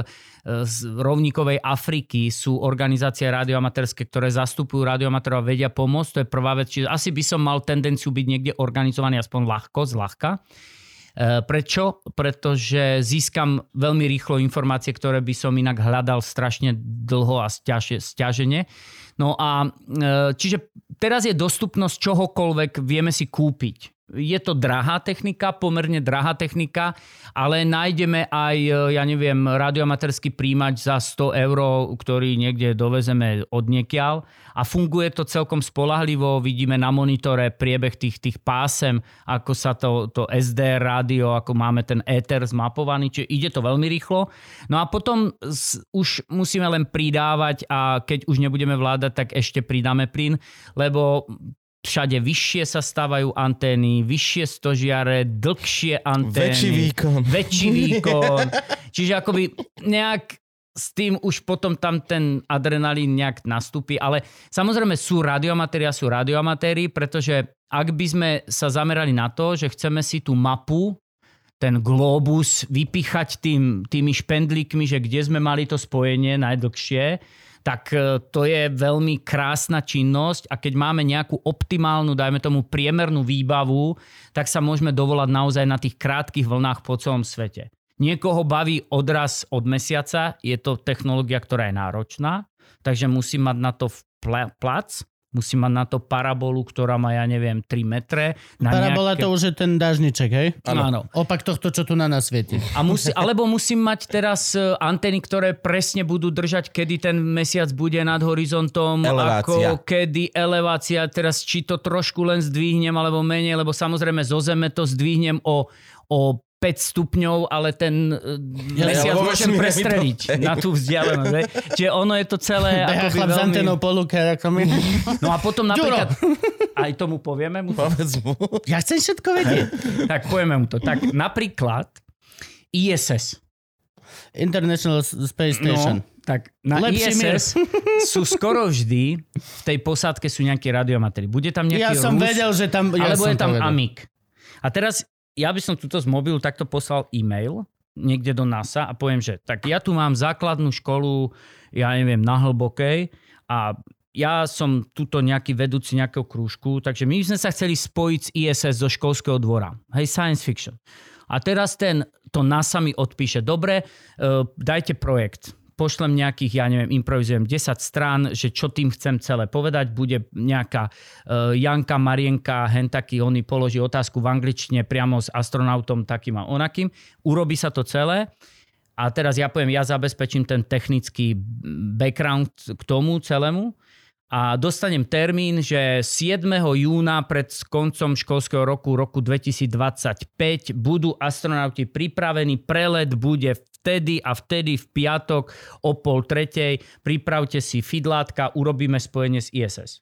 S3: z rovníkovej Afriky sú organizácie radioamatérske, ktoré zastupujú radioamatérov a vedia pomôcť. To je prvá vec. Čiže asi by som mal tendenciu byť niekde organizovaný aspoň ľahko, zľahka. E, Prečo? Pretože získam veľmi rýchlo informácie, ktoré by som inak hľadal strašne dlho a stiaže, stiažene. No a e, čiže teraz je dostupnosť čohokoľvek, vieme si kúpiť. Je to drahá technika, pomerne drahá technika, ale nájdeme aj, e, ja neviem, radioamatérsky príjimač za 100 eur, ktorý niekde dovezeme od niekiaľ a funguje to celkom spolahlivo. Vidíme na monitore priebeh tých, tých pásem, ako sa to, to SD rádio, ako máme ten éter zmapovaný, čiže ide to veľmi rýchlo. No a potom už musíme len pridávať a keď už nebudeme vládať, tak ešte pridáme plyn, lebo všade vyššie sa stávajú antény, vyššie stožiare, dlhšie antény.
S2: Väčší výkon.
S3: Väčší výkon. Čiže akoby nejak s tým už potom tam ten adrenalín nejak nastúpi, ale samozrejme sú radioamatéri a sú radioamatéri, pretože ak by sme sa zamerali na to, že chceme si tú mapu ten globus vypichať tým, tými špendlíkmi, že kde sme mali to spojenie najdlhšie, tak e, to je veľmi krásna činnosť a keď máme nejakú optimálnu, dajme tomu priemernú výbavu, tak sa môžeme dovolať naozaj na tých krátkých vlnách po celom svete. Niekoho baví odraz od mesiaca, je to technológia, ktorá je náročná, takže musí mať na to plac, musí mať na to parabolu, ktorá má, ja neviem, 3 metre. Na
S1: Parabola
S3: nejaké...
S1: to už je ten dážniček, hej?
S3: Áno. Áno.
S1: Opak tohto, čo tu na nás svieti.
S3: A musí, alebo musím mať teraz e, antény, ktoré presne budú držať, kedy ten mesiac bude nad horizontom,
S2: Elevácia.
S3: ako kedy elevácia, teraz či to trošku len zdvihnem alebo menej, lebo samozrejme zo zeme to zdvihnem o, o 5 stupňov, ale ten ja, mesiac
S2: vo
S3: môžem
S2: to-
S3: prestreliť na tú vzdialenosť. hej. Čiže ono je to celé
S1: Beha chlap s
S3: veľmi...
S1: antenou po luke, ako my.
S3: No a potom napríklad... Aj tomu povieme mu?
S2: Povedz mu.
S1: Ja chcem všetko vedieť.
S3: Tak povieme mu to. Tak napríklad ISS.
S1: International Space Station.
S3: No, tak na
S1: Lepší mier.
S3: ISS sú skoro vždy v tej posádke sú nejakí radioamatéri. Bude tam nejaký
S1: Ja som
S3: Rus,
S1: vedel, že tam... Ja
S3: alebo je tam
S1: to vedel.
S3: Amik. A teraz ja by som tuto z mobilu takto poslal e-mail niekde do NASA a poviem, že tak ja tu mám základnú školu, ja neviem, na hlbokej a ja som tuto nejaký vedúci nejakého krúžku, takže my sme sa chceli spojiť s ISS zo školského dvora. Hej, science fiction. A teraz ten, to NASA mi odpíše, dobre, uh, dajte projekt. Pošlem nejakých, ja neviem, improvizujem 10 strán, že čo tým chcem celé povedať. Bude nejaká uh, Janka, Marienka, hen taký, oni položí otázku v angličtine priamo s astronautom takým a onakým. Urobí sa to celé. A teraz ja poviem, ja zabezpečím ten technický background k tomu celému a dostanem termín, že 7. júna pred koncom školského roku, roku 2025, budú astronauti pripravení, prelet bude vtedy a vtedy v piatok o pol tretej, pripravte si fidlátka, urobíme spojenie s ISS.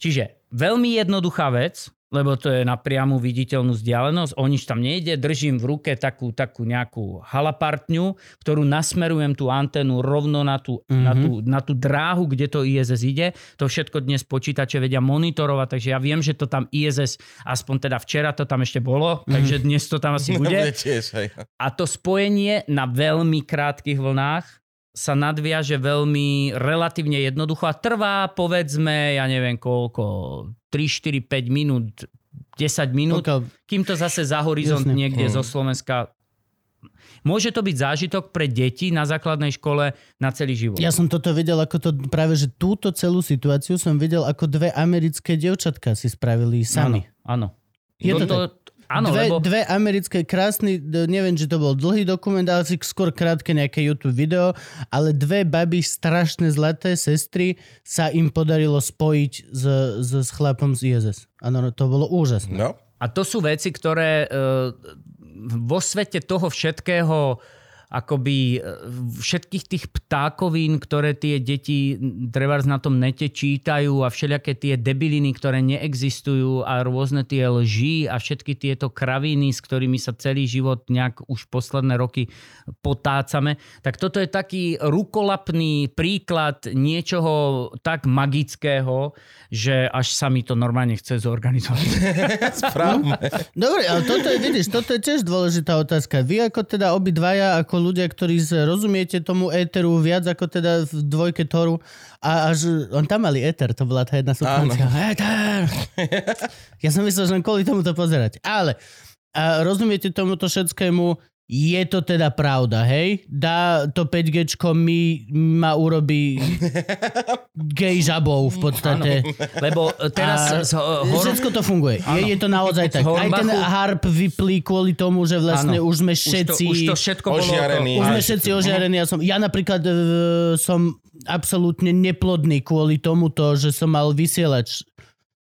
S3: Čiže veľmi jednoduchá vec, lebo to je na priamu viditeľnú vzdialenosť, o nič tam nejde, držím v ruke takú, takú nejakú halapartňu, ktorú nasmerujem tú anténu rovno na tú, mm-hmm. na, tú, na tú dráhu, kde to ISS ide. To všetko dnes počítače vedia monitorovať, takže ja viem, že to tam ISS, aspoň teda včera to tam ešte bolo, takže dnes to tam asi bude.
S2: Bude tiež, hej.
S3: A to spojenie na veľmi krátkých vlnách sa nadviaže veľmi relatívne jednoducho a trvá povedzme, ja neviem koľko, 3, 4, 5 minút, 10 minút,
S1: Pokiaľ-
S3: kým to zase za horizont
S1: Jasne.
S3: niekde
S2: Mm.
S3: zo Slovenska Môže to byť zážitok pre deti na základnej škole na celý život.
S1: Ja som toto videl ako to, práve že túto celú situáciu som videl ako dve americké devčatka si spravili sami.
S3: Áno.
S1: Je to
S3: to, áno,
S1: dve,
S3: lebo...
S1: dve americké, krásny, neviem, či to bol dlhý dokument, ale skôr krátke nejaké YouTube video, ale dve baby, strašne zlaté sestry, sa im podarilo spojiť s, s, s chlapom z ISS. Áno, no, to bolo úžasné.
S2: No.
S3: A to sú veci, ktoré e, vo svete toho všetkého akoby e, všetkých tých ptákovín, ktoré tie deti trebárs na tom nete čítajú a všelijaké tie debiliny, ktoré neexistujú a rôzne tie lži a všetky tieto kraviny, s ktorými sa celý život nejak už posledné roky potácame. Tak toto je taký rukolapný príklad niečoho tak magického, že až sa mi to normálne chce zorganizovať.
S2: Správne.
S1: Dobre, ale toto je, vidíš, toto je tiež dôležitá otázka. Vy ako teda obidvaja, ako ľudia, ktorí rozumiete tomu éteru viac ako teda v dvojke Toru a až, on tam mali éter, to bola tá jedna substancia. Éter! Ja som myslel, že len kvôli tomu to pozerať. Ale a rozumiete tomuto všetkému, je to teda pravda, hej? Dá to 5G mi ma urobí gay žabou v podstate.
S3: Lebo teraz...
S1: A
S3: z, hor-
S1: Všetko to funguje. Je, je to naozaj tak. Aj ten harp vyplí kvôli tomu, že vlastne
S3: Áno.
S1: už sme
S3: už to,
S1: všetci...
S3: už to všetko bolo...
S2: Ožiarený.
S1: už sme všetci ožiarení. Ja, som, ja napríklad e, som absolútne neplodný kvôli tomuto, že som mal vysielač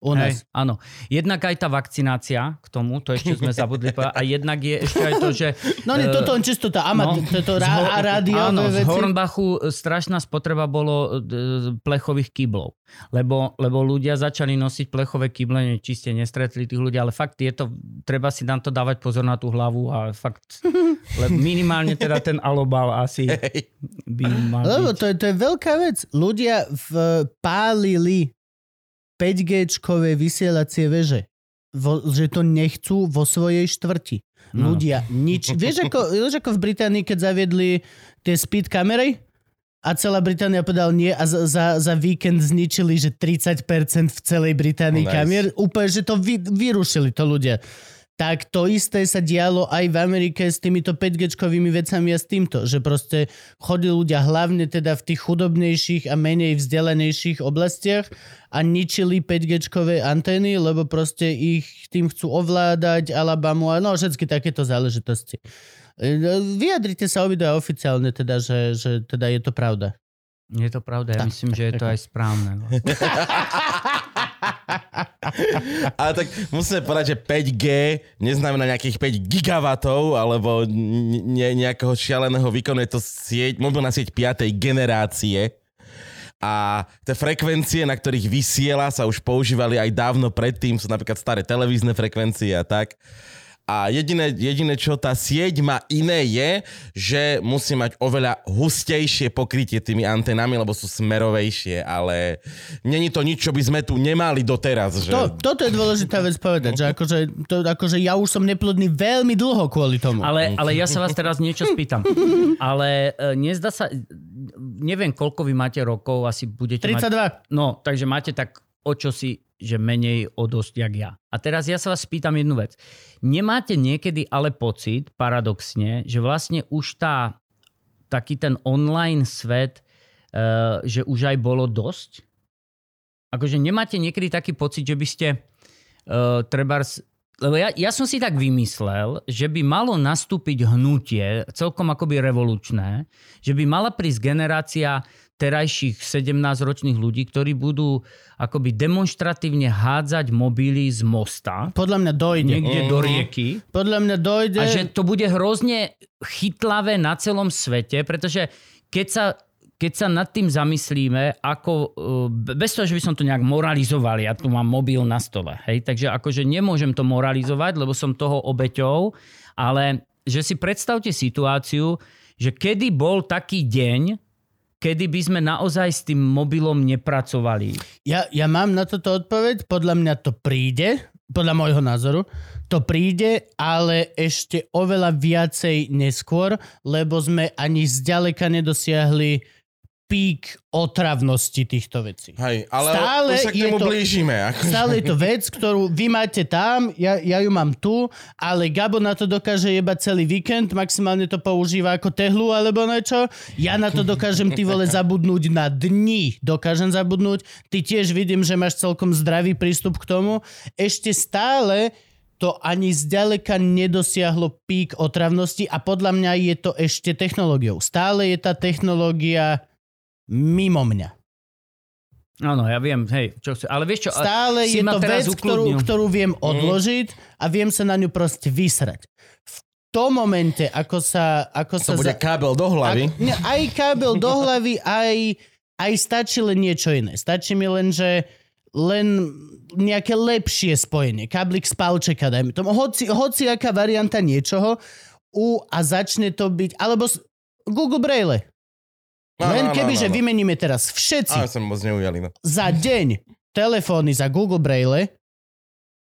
S1: u nás.
S3: Hej, áno. Jednak aj tá vakcinácia k tomu, to ešte sme zabudli povedať, a jednak je ešte aj to, že...
S1: No nie,
S3: eh,
S1: toto len čisto tá amat,
S3: no,
S1: toto
S3: z
S1: rá, rádiové
S3: Áno, z
S1: veci.
S3: Hornbachu e, strašná spotreba bolo e, plechových kyblov. Lebo, lebo ľudia začali nosiť plechové kyble, či ste nestretli tých ľudí, ale fakt je to, treba si na to dávať pozor na tú hlavu a fakt, lebo minimálne teda ten alobal asi by mal
S1: Lebo
S3: byť.
S1: to je, to je veľká vec. Ľudia v, pálili 5G-čkové vysielacie veže. Vo, že to nechcú vo svojej štvrti.
S3: No.
S1: Ľudia nič... Vieš ako, vieš ako v Británii, keď zaviedli tie speed kamery? A celá Británia povedal nie a za, za, za víkend zničili, že 30% v celej Británii
S2: Nice.
S1: kamier. Úplne, že to vy, vyrušili to ľudia. Tak to isté sa dialo aj v Amerike s týmito 5G-čkovými vecami a s týmto, že proste chodili ľudia hlavne teda v tých chudobnejších a menej vzdelanejších oblastiach a ničili 5G-čkové antény, lebo proste ich tým chcú ovládať, Alabamu a no všetky takéto záležitosti. E, Vyjadrite sa obidva oficiálne teda, že, že teda je to pravda.
S3: Je to pravda, ja
S1: Tak,
S3: myslím, že je to aj správne.
S2: Ale tak musíme povedať, že 5G neznamená nejakých 5 gigawatov alebo ne- nejakého šialeného výkonu. Je to sieť, mobilná sieť 5. generácie. A tie frekvencie, na ktorých vysiela, sa už používali aj dávno predtým, sú napríklad staré televízne frekvencie a tak. A jediné, jediné, čo tá sieť má iné je, že musí mať oveľa hustejšie pokrytie tými antenami, lebo sú smerovejšie, ale není to nič, čo by sme tu nemali doteraz. Že...
S1: To, toto je dôležitá vec povedať, že akože, to, akože ja už som neplodný veľmi dlho kvôli tomu.
S3: Ale, ale ja sa vás teraz niečo spýtam. Ale e, nezdá sa, neviem, koľko vy máte rokov, asi budete mať...
S1: 32.
S3: No, takže máte tak o čo si, že menej o dosť, jak ja. A teraz ja sa vás spýtam jednu vec. Nemáte niekedy ale pocit, paradoxne, že vlastne už tá, taký ten online svet, uh, že už aj bolo dosť? Akože nemáte niekedy taký pocit, že by ste uh, trebárs lebo ja, ja som si tak vymyslel, že by malo nastúpiť hnutie, celkom akoby revolučné, že by mala prísť generácia terajších 17-ročných ľudí, ktorí budú akoby demonstratívne hádzať mobily z mosta
S1: Podľa mňa dojde.
S3: niekde do rieky
S1: Podľa mňa dojde.
S3: a že to bude hrozne chytlavé na celom svete, pretože keď sa keď sa nad tým zamyslíme, ako, eh, bez toho, že by som to nejak moralizoval, ja tu mám mobil na stole, hej, takže akože nemôžem to moralizovať, lebo som toho obeťou, ale že si predstavte situáciu, že kedy bol taký deň, kedy by sme naozaj s tým mobilom nepracovali.
S1: Ja, ja mám na toto odpoveď, podľa mňa to príde, podľa môjho názoru, to príde, ale ešte oveľa viacej neskôr, lebo sme ani zďaleka nedosiahli pík otravnosti týchto vecí.
S2: Hej, ale
S1: Stále
S2: sa k tomu
S1: to-
S2: blížime. Ako...
S1: Stále je to vec, ktorú vy máte tam, ja, ja ju mám tu, ale Gabo na to dokáže jebať celý víkend, maximálne to používa ako tehlu alebo niečo. Ja na to dokážem ty vole zabudnúť na dni. Dokážem zabudnúť. Ty tiež vidím, že máš celkom zdravý prístup k tomu. Ešte stále to ani zďaleka nedosiahlo pík otravnosti a podľa mňa je to ešte technológiou. Stále je tá technológia mimo mňa.
S3: Áno, ja viem, hej, čo chce. Ale vieš čo,
S1: Stále je to vec, ktorú,
S3: ukludnil.
S1: ktorú viem odložiť a viem sa na ňu proste vysrať. V tom momente, ako sa... Ako
S2: To
S1: sa
S2: bude kábel do hlavy.
S1: Ak, ne, aj kábel do hlavy, aj, aj stačí len niečo iné. Stačí mi len, že len nejaké lepšie spojenie. Káblik z palčeka, dajme tomu. Hoci, hoci aká varianta niečoho u, a začne to byť... Alebo s, Google Braille.
S2: No,
S1: Len
S2: no, no,
S1: keby,
S2: no,
S1: že
S2: no.
S1: vymeníme teraz všetci
S2: Ale som moc neujali. No.
S1: za deň telefóny za Google Braille,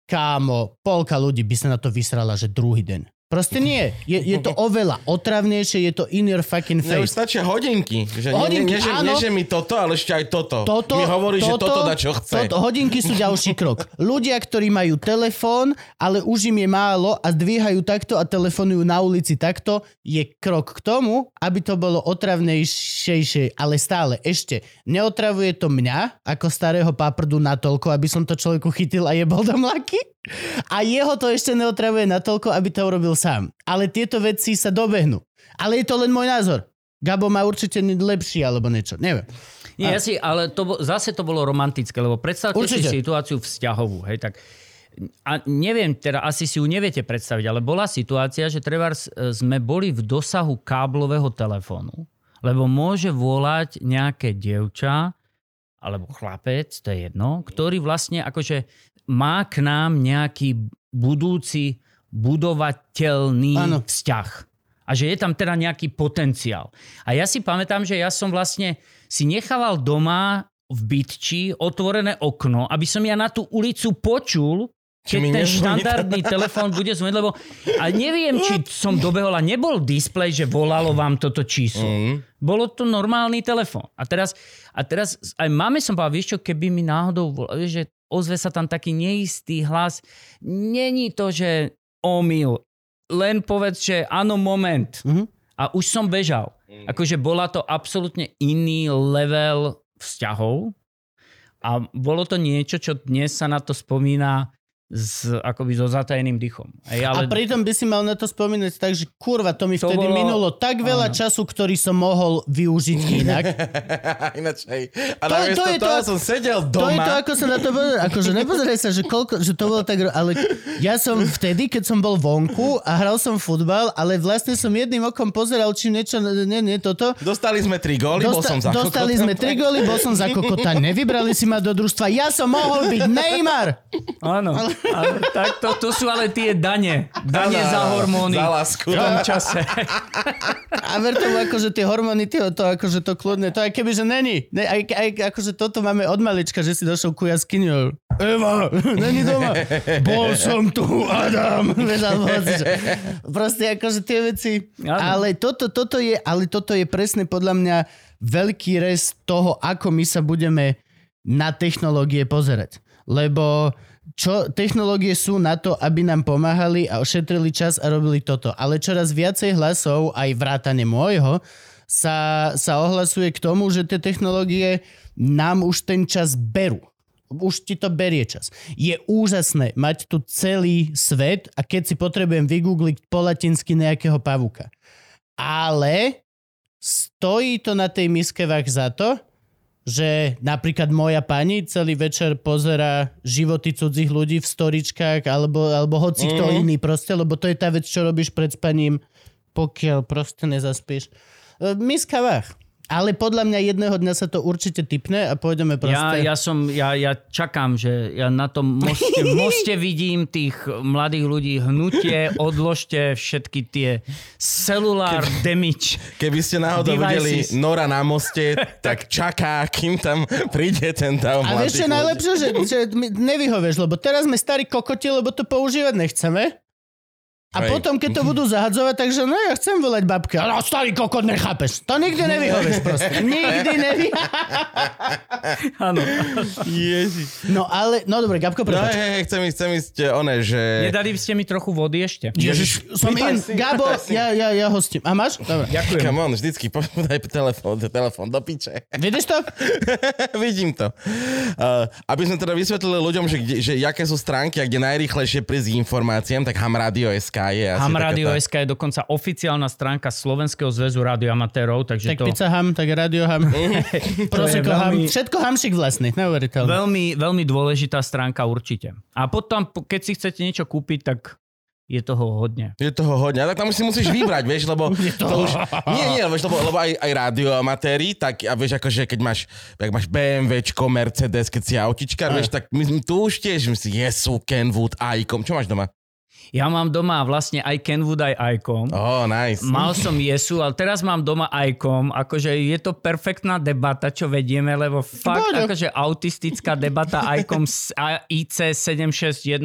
S1: kámo, polka ľudí by sa na to vysrala, že druhý deň. Proste nie. Je, je to oveľa otravnejšie, je to in your fucking
S2: Mne už
S1: face.
S2: stačia hodinky. Že
S1: Hodinky,
S2: nie, nie, nie, že,
S1: áno.
S2: nie, že mi toto, ale ešte aj toto.
S1: Toto,
S2: mi hovorí, že toto dá čo chce.
S1: Toto, hodinky sú ďalší krok. Ľudia, ktorí majú telefón, ale už im je málo a zdvíhajú takto a telefonujú na ulici takto, je krok k tomu, aby to bolo otravnejšie, ale stále ešte neotravuje to mňa ako starého paprdu natoľko, aby som to človeku chytil a jebol do mlaky. A jeho to ešte neotravuje natoľko, aby to urobil sám. Ale tieto veci sa dobehnú. Ale je to len môj názor. Gabo má určite lepší alebo niečo. Neviem.
S3: Nie, ja si, ale to, zase to bolo romantické, lebo predstavte
S1: Určite.
S3: si situáciu vzťahovú, hej, tak a neviem, teda asi si ju neviete predstaviť, ale bola situácia, že treba sme boli v dosahu káblového telefónu, lebo môže volať nejaké dievča, alebo chlapec, to je jedno, ktorý vlastne akože má k nám nejaký budúci budovateľný
S1: Áno.
S3: vzťah. A že je tam teda nejaký potenciál. A ja si pamätám, že ja som vlastne si nechával doma v bytči otvorené okno, aby som ja na tú ulicu počul, keď ten štandardný telefón bude zvoniť, lebo a neviem, či som dobehol a nebol displej, že volalo vám toto číslo.
S2: Mm.
S3: Bolo to normálny telefón. A teraz, a teraz aj máme som povedal, vieš čo, keby mi náhodou, vol- vieš, že ozve sa tam taký neistý hlas. Není to, že omyl. Len povedz, že áno, moment.
S1: Mhm.
S3: A už som bežal. Akože bola to absolútne iný level vzťahov. A bolo to niečo, čo dnes sa na to spomína s, akoby so zatajeným dychom. Ej,
S1: Ale...
S3: ale...
S1: A pritom by si mal na to spomínať tak, že kurva, to mi
S3: To
S1: vtedy
S3: bolo-
S1: minulo tak veľa
S3: Áno.
S1: času, ktorý som mohol využiť inak.
S2: Ináč, hej. A
S1: To to je to,
S2: toho
S1: ako-
S2: som sedel
S1: To je
S2: doma.
S1: to, ako sa na to pozrie. Akože nepozeraj sa, že, koľko, že to bolo tak... Ale ja som vtedy, keď som bol vonku a hral som futbal, ale vlastne som jedným okom pozeral, či niečo... Nie, nie, toto.
S2: Dostali sme tri góly, bol som za
S1: dostali sme tri góly, bol som za kokota. Nevybrali si ma do družstva. Ja som mohol byť Neymar.
S3: Áno, tak to, to sú ale tie dane. Dane za
S2: áno,
S3: hormóny.
S2: Za lásku.
S3: V tom čase.
S1: A ver tomu, akože tie hormóny, tie, to akože to kľudne, to aj keby, že není. Ne, aj, aj, akože toto máme od malička, že si došiel ku jaskyňu. Eva, není doma. Bol som tu, Adam. Proste akože tie veci. Ale toto, toto je, ale toto je presne podľa mňa veľký rez toho, ako my sa budeme na technológie pozerať. Lebo čo technológie sú na to, aby nám pomáhali a ošetrili čas a robili toto. Ale čoraz viacej hlasov, aj vrátane môjho, sa, sa ohlasuje k tomu, že tie technológie nám už ten čas berú. Už ti to berie čas. Je úžasné mať tu celý svet a keď si potrebujem vygoogliť po latinsky nejakého pavuka. Ale stojí to na tej miske vach za to, že napríklad moja pani celý večer pozera životy cudzích ľudí v storičkách alebo, alebo hoci kto
S2: Mhm.
S1: iný proste, lebo to je tá vec, čo robíš pred spaním, pokiaľ proste nezaspíš. E, Miska vach. Ale podľa mňa jedného dňa sa to určite typne a pôjdeme
S3: Ja,
S1: proste...
S3: ja, som, ja, ja čakám, že ja na tom moste, moste vidím tých mladých ľudí hnutie, odložte všetky tie cellular damage.
S2: Keby ste náhodou videli
S3: Devices.
S2: Nora na moste, tak čaká, kým tam príde ten dav
S1: A vieš čo najlepšie, že, že mi nevyhovieš, lebo teraz sme starí kokoti, lebo to používať nechceme. A
S2: Hej.
S1: potom, keď to budú zahadzovať, takže no ja chcem volať babke. Ale starý kokot, nechápeš. To nikdy nevyhovieš proste. Nikdy nevyhovieš.
S3: Áno.
S2: Ježiš.
S1: No ale, no dobre, Gabko,
S2: No
S1: prepáč.
S2: hej, hej, chcem ísť, chcem ísť, eh, one, že...
S3: Nedali by ste mi trochu vody ešte?
S1: Ježiš, som in.
S2: si,
S1: Gabo, ja, ja, ja hostím. A máš? Dobre.
S3: Ďakujem.
S2: Come on, vždycky daj telefón, telefón do piče.
S1: Vidíš to?
S2: Vidím to. Uh, aby sme teda vysvetlili ľuďom, že, kde, že jaké sú stránky a kde najrýchlejšie prísť k informáciám, tak hamradio.sk je asi
S3: Ham Radio
S2: tá-
S3: SK je dokonca oficiálna stránka Slovenského zväzu radioamatérov, takže
S1: Tak
S3: to
S1: pizza ham, tak radio ham. Prosecco ham.
S3: veľmi-
S1: Všetko hamšik vlastný. Neuveriteľné.
S3: veľmi, veľmi dôležitá stránka určite. A potom, po- keď si chcete niečo kúpiť, tak je toho hodne.
S2: Je toho hodne, ale tak tam si musíš vybrať, vieš, lebo to už... Nie, nie, vieš, lebo, lebo aj, aj radioamatéri, tak a vieš, akože keď máš, ak máš BMWčko, Mercedes, keď si autičkár, vieš, tak my, tu už tiež si Jesu, Kenwood, Icom, čo máš doma?
S3: Ja mám doma vlastne aj Kenwood, aj Icom.
S2: Oh, nice.
S3: Mal som Jesu, ale teraz mám doma Icom. Akože je to perfektná debata, čo vedieme, lebo fakt
S1: Poďo.
S3: akože autistická debata Icom s- a- IC7610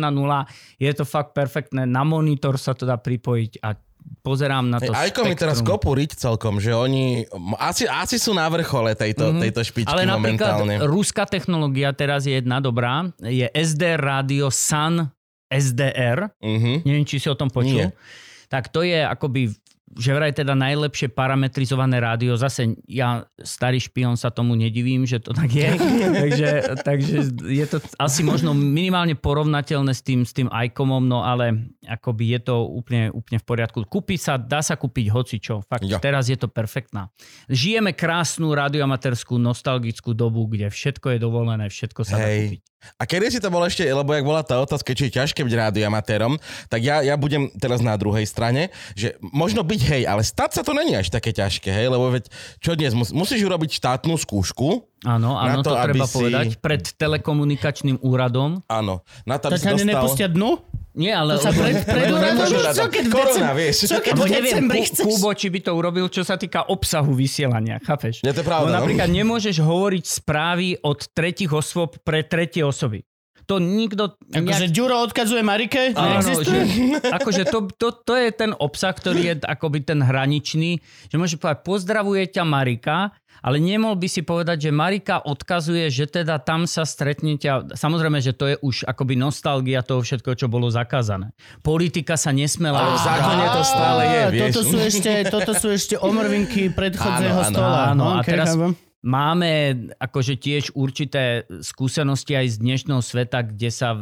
S3: je to fakt perfektné. Na monitor sa to dá pripojiť a pozerám na to
S2: Hey, Icom mi teraz kopu riť celkom, že oni asi, asi sú na vrchole tejto, mm-hmm. tejto špičky
S3: Ale
S2: momentálne.
S3: napríklad ruská technológia teraz je jedna dobrá. Je SD Radio Sun SDR.
S2: Mhm.
S3: Neviem, či si o tom počul.
S2: Nie.
S3: Tak to je akoby že vraj teda najlepšie parametrizované rádio. Zase ja, starý špion, sa tomu nedivím, že to tak je. takže, takže je to asi možno minimálne porovnateľné s tým, s tým ICOMom, no ale akoby je to úplne, úplne v poriadku. Kúpi sa, dá sa kúpiť hocičo. Fakt,
S2: Jo.
S3: teraz je to perfektná. Žijeme krásnu radioamaterskú nostalgickú dobu, kde všetko je dovolené, všetko sa dá
S2: Hej.
S3: kúpiť.
S2: A kedy si to bol ešte, lebo jak bola tá otázka, či je ťažké byť radioamatérom, tak ja, ja budem teraz na druhej strane, že možno byť hej, ale stať sa to není až také ťažké, hej, lebo veď čo dnes, mus, musíš urobiť štátnu skúšku,
S3: Áno, áno,
S2: to,
S3: to, treba
S2: si-
S3: povedať. Pred telekomunikačným úradom.
S2: áno, na to, aby si dostal...
S1: nepustia dnu?
S3: Nie, ale...
S1: To sa pred, pred? Čo keď v
S2: Korona, vieš.
S1: Čo keď v decembri chceš?
S3: Kubo, či by to urobil, čo sa týka obsahu vysielania, chápeš?
S2: Je to pravda,
S3: No,
S2: no.
S3: napríklad nemôžeš hovoriť správy od tretich osôb pre tretie osoby. To nikto...
S1: Akože Ďuro odkazuje Marike?
S3: Áno,
S1: Neexistuje?
S3: že, akože to, to, to je ten obsah, ktorý je akoby ten hraničný, že môže povedať, pozdravuje ťa Marika, ale nemohol by si povedať, že Marika odkazuje, že teda tam sa stretnete. a Samozrejme, že to je už akoby nostalgia toho všetkého, čo bolo zakázané. Politika sa nesmela...
S2: Ale v zákone to stále je, vieš.
S1: Toto sú ešte, toto sú ešte omrvinky
S2: áno,
S1: stola.
S3: áno, a
S1: okej,
S3: teraz-. Máme akože tiež určité skúsenosti aj z dnešného sveta, kde sa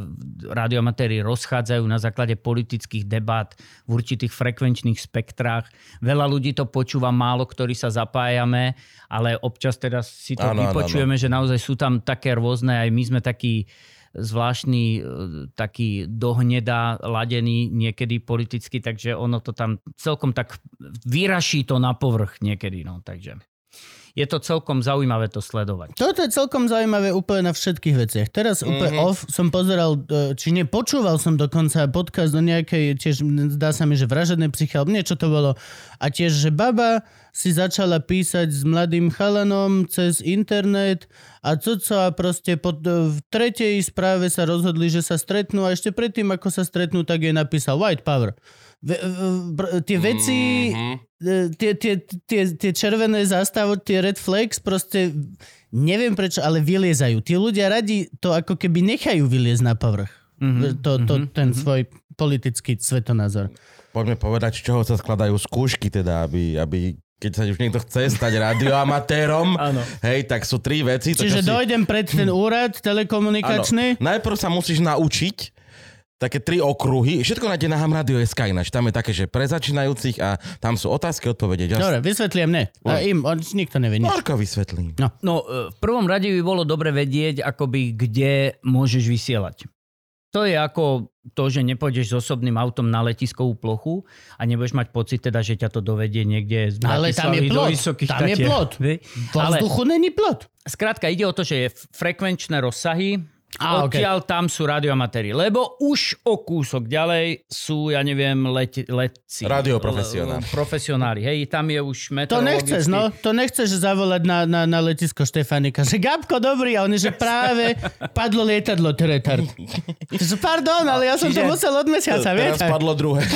S3: radioamatéri rozchádzajú na základe politických debát v určitých frekvenčných spektrách. Veľa ľudí to počúva, málo ktorí sa zapájame, ale občas teraz si to
S2: áno,
S3: vypočujeme, že naozaj sú tam také rôzne, aj my sme takí zvláštny, e, taký dohnedá ladený niekedy politicky, takže ono to tam celkom tak vyraší to na povrch niekedy. No, takže je to celkom zaujímavé to sledovať.
S1: Toto je celkom zaujímavé úplne na všetkých veciach. Teraz úplne
S2: Mhm.
S1: off som pozeral, e, či nepočúval som dokonca podcast o nejakej, tiež zdá sa mi, že vražednej psyche, alebo niečo to bolo. A tiež, že baba si začala písať s mladým chalanom cez internet a co co a proste pod, v tretej správe sa rozhodli, že sa stretnú a ešte predtým, ako sa stretnú, tak jej napísal White Power. Tie veci,
S2: Mhm.
S1: e, tie, tie, tie, tie červené zástavy, tie red flags, proste neviem prečo, ale vyliezajú. Tí ľudia radi to ako keby nechajú vyliezť na povrch.
S3: Mhm,
S1: To, to,
S3: mhm,
S1: ten svoj politický svetonázor.
S2: Poďme povedať, z čoho sa skladajú skúšky, teda, aby, aby keď sa už niekto chce stať radioamatérom, hej, tak sú tri veci. To,
S1: Čiže
S2: čo si-
S1: dojdem pred ten úrad telekomunikačný.
S2: Áno. Najprv sa musíš naučiť také tri okruhy. Všetko nájde na hamradio.sk ináč. Tam je také, že pre začínajúcich a tam sú otázky, odpovede. Just...
S1: Dobre, vysvetlím mne. A im, on, nikto nevie nič.
S2: Marko vysvetlí.
S3: No, e, v prvom rade by bolo dobre vedieť, akoby, kde môžeš vysielať. To je ako to, že nepôjdeš s osobným autom na letiskovú plochu a nebudeš mať pocit teda, že ťa to dovedie niekde z
S1: Ale tam je plot.
S3: Vysokých
S1: Tam je
S3: Tatier.
S1: plot.
S3: Vie?
S1: V
S3: Ale
S1: vzduchu není plot.
S3: skrátka ide o to, že je frekvenčné rozsahy,
S1: Á, okej.
S3: Odtiaľ tam sú radioamatéri. Lebo už o kúsok ďalej sú, ja neviem, leti, letci.
S2: Radioprofesionáli.
S3: L- Profesionáli. Hej, tam je už
S1: To nechceš, no. To nechceš zavolať na, na, na letisko Štefanika. Že Gabko, dobrý. A oni, že práve padlo lietadlo, to retard. Že, Pardon, ale ja som to musel od mesiaca,
S2: Teraz
S1: vieš?
S2: padlo druhé.